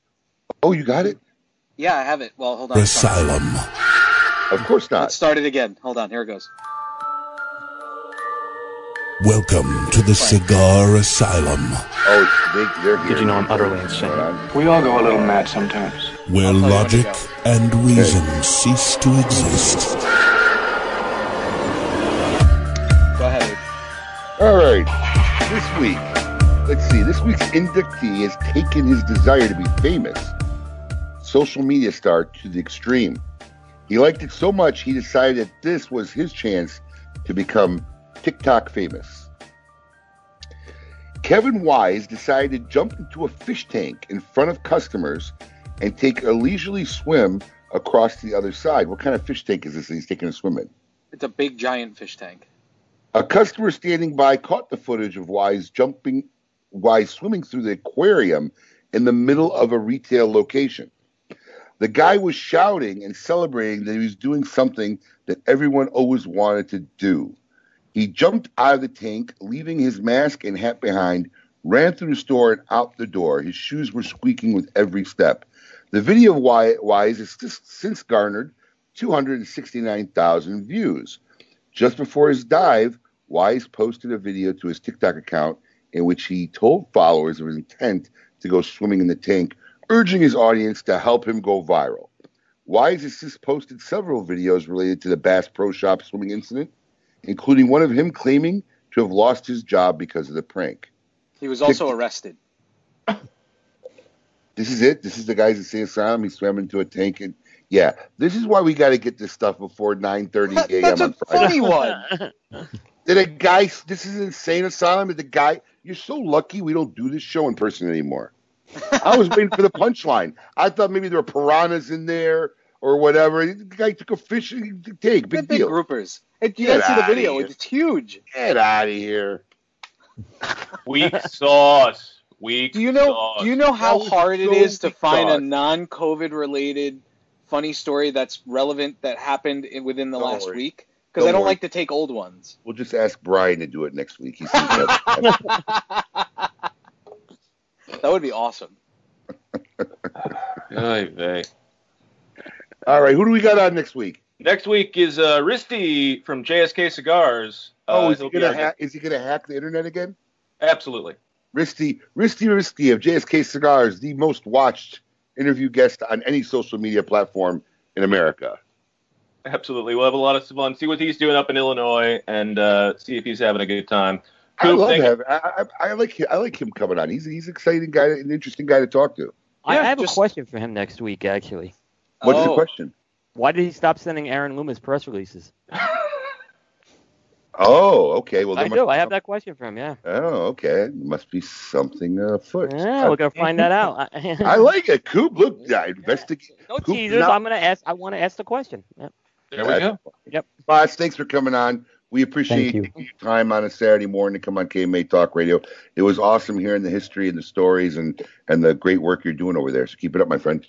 [SPEAKER 4] Oh, you got it?
[SPEAKER 5] Yeah, I have it. Well, hold on.
[SPEAKER 1] Asylum.
[SPEAKER 4] Of course not.
[SPEAKER 5] Let's start it again. Hold on. Here it goes.
[SPEAKER 1] Welcome to the Cigar Asylum,
[SPEAKER 4] Oh, they, they're here.
[SPEAKER 14] Did you know I'm utterly insane? We all go a little mad sometimes.
[SPEAKER 1] where
[SPEAKER 5] I'll tell you when to
[SPEAKER 1] logic and reason cease to exist.
[SPEAKER 5] Go ahead.
[SPEAKER 4] All right. This week, let's see. This week's inductee has taken his desire to be famous, social media star, to the extreme. He liked it so much he decided that this was his chance to become TikTok famous. Kevin Wise decided to jump into a fish tank in front of customers and take a leisurely swim across to the other side. What kind of fish tank is this that he's taking a swim in?
[SPEAKER 5] It's a big giant fish tank.
[SPEAKER 4] A customer standing by caught the footage of Wise jumping, Wise swimming through the aquarium in the middle of a retail location. The guy was shouting and celebrating that he was doing something that everyone always wanted to do. He jumped out of the tank, leaving his mask and hat behind, ran through the store and out the door. His shoes were squeaking with every step. The video of Wy- Wise has since garnered 269,000 views. Just before his dive, Wise posted a video to his TikTok account in which he told followers of his intent to go swimming in the tank, urging his audience to help him go viral. Wise has since posted several videos related to the Bass Pro Shop swimming incident, including one of him claiming to have lost his job because of the prank.
[SPEAKER 5] He was also arrested. [coughs]
[SPEAKER 4] This is it. This is the guy guy's insane asylum. He swam into a tank and yeah, this is why we got to get this stuff before 9:30 a.m.
[SPEAKER 5] That's
[SPEAKER 4] on
[SPEAKER 5] a
[SPEAKER 4] Friday.
[SPEAKER 5] funny one. [laughs]
[SPEAKER 4] Did a guy? This is insane asylum. Did the guy? You're so lucky we don't do this show in person anymore. I was waiting for the punchline. I thought maybe there were piranhas in there or whatever. The guy took a fishing tank. Big
[SPEAKER 5] Big
[SPEAKER 4] deal.
[SPEAKER 5] groupers. Hey, you
[SPEAKER 4] Get
[SPEAKER 5] guys see the video?
[SPEAKER 4] here.
[SPEAKER 5] It's huge.
[SPEAKER 4] Get out of here.
[SPEAKER 3] Weak sauce. Weak
[SPEAKER 5] Do you know?
[SPEAKER 3] sauce.
[SPEAKER 5] Do you know how hard it
[SPEAKER 4] so
[SPEAKER 5] is to
[SPEAKER 4] weak
[SPEAKER 5] find a non-COVID related funny story that's relevant that happened in, within the
[SPEAKER 4] Don't
[SPEAKER 5] last
[SPEAKER 4] worry.
[SPEAKER 5] week? Because I don't
[SPEAKER 4] worry.
[SPEAKER 5] like to take old ones.
[SPEAKER 4] We'll just ask Brian to do it next week. He seems to have-
[SPEAKER 5] That would be awesome. [laughs]
[SPEAKER 3] Ay.
[SPEAKER 4] All right, who do we got on next week?
[SPEAKER 3] Next week is uh, Risty from JSK Cigars.
[SPEAKER 4] Oh,
[SPEAKER 3] Uh,
[SPEAKER 4] is he
[SPEAKER 3] he'll
[SPEAKER 4] gonna
[SPEAKER 3] our
[SPEAKER 4] hack? Is he gonna hack the internet again?
[SPEAKER 3] Absolutely.
[SPEAKER 4] Risty, Risty, Risty of JSK Cigars, the most watched interview guest on any social media platform in America.
[SPEAKER 3] Absolutely. We'll have a lot of fun. See what he's doing up in Illinois and uh, see if he's having a good time.
[SPEAKER 4] I love
[SPEAKER 3] thank-
[SPEAKER 4] him. I, I, I like him. I like him coming on. He's he's an exciting guy, an interesting guy to talk to.
[SPEAKER 13] I,
[SPEAKER 5] Yeah,
[SPEAKER 13] I have
[SPEAKER 5] just-
[SPEAKER 13] a question for him next week, actually.
[SPEAKER 4] What's the
[SPEAKER 5] Oh.
[SPEAKER 4] question?
[SPEAKER 13] Why did he stop sending Aaron Loomis press releases? [laughs]
[SPEAKER 4] Oh, okay. Well,
[SPEAKER 13] I do. I have that question for him. Yeah.
[SPEAKER 4] Oh, okay. There must be something afoot.
[SPEAKER 13] Yeah, we're gonna find that out. [laughs]
[SPEAKER 4] I like it. Coop, look, yeah, investigate.
[SPEAKER 13] no
[SPEAKER 4] Coop,
[SPEAKER 13] teasers.
[SPEAKER 4] now-
[SPEAKER 13] I'm gonna ask. I want to ask the question. Yep.
[SPEAKER 3] There we uh, go.
[SPEAKER 13] Yep.
[SPEAKER 4] Boss, thanks for coming on. We appreciate
[SPEAKER 6] you.
[SPEAKER 4] your time on a Saturday morning to come on KMA Talk Radio. It was awesome hearing the history and the stories and, and the great work you're doing over there. So keep it up, my friend.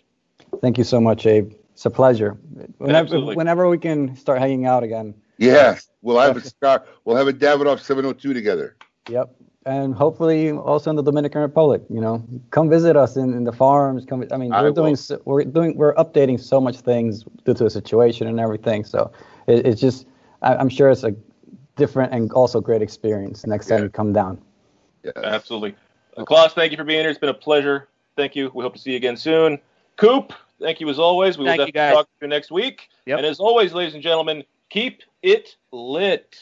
[SPEAKER 6] Thank you so much, Abe. It's a pleasure. Whenever,
[SPEAKER 3] Absolutely.
[SPEAKER 6] whenever we can start hanging out again.
[SPEAKER 4] Yes, we'll have a star. We'll have a Davidoff 702 together.
[SPEAKER 6] Yep. And hopefully also in the Dominican Republic. You know, come visit us in, in the farms. Come. I mean,
[SPEAKER 4] I
[SPEAKER 6] we're
[SPEAKER 4] will.
[SPEAKER 6] doing so, we're doing we're updating so much things due to the situation and everything. So it, it's just I, I'm sure it's a different and also great experience next time
[SPEAKER 4] Yeah.
[SPEAKER 6] you come down.
[SPEAKER 4] Yeah.
[SPEAKER 3] Absolutely. Uh, Klaus, thank you for being here. It's been a pleasure. Thank you. We hope to see you again soon. Coop, thank you as always. We will
[SPEAKER 13] Thank you,
[SPEAKER 3] definitely
[SPEAKER 13] guys.
[SPEAKER 3] talk to you next week.
[SPEAKER 13] Yep.
[SPEAKER 3] And as always, ladies and gentlemen, keep it lit.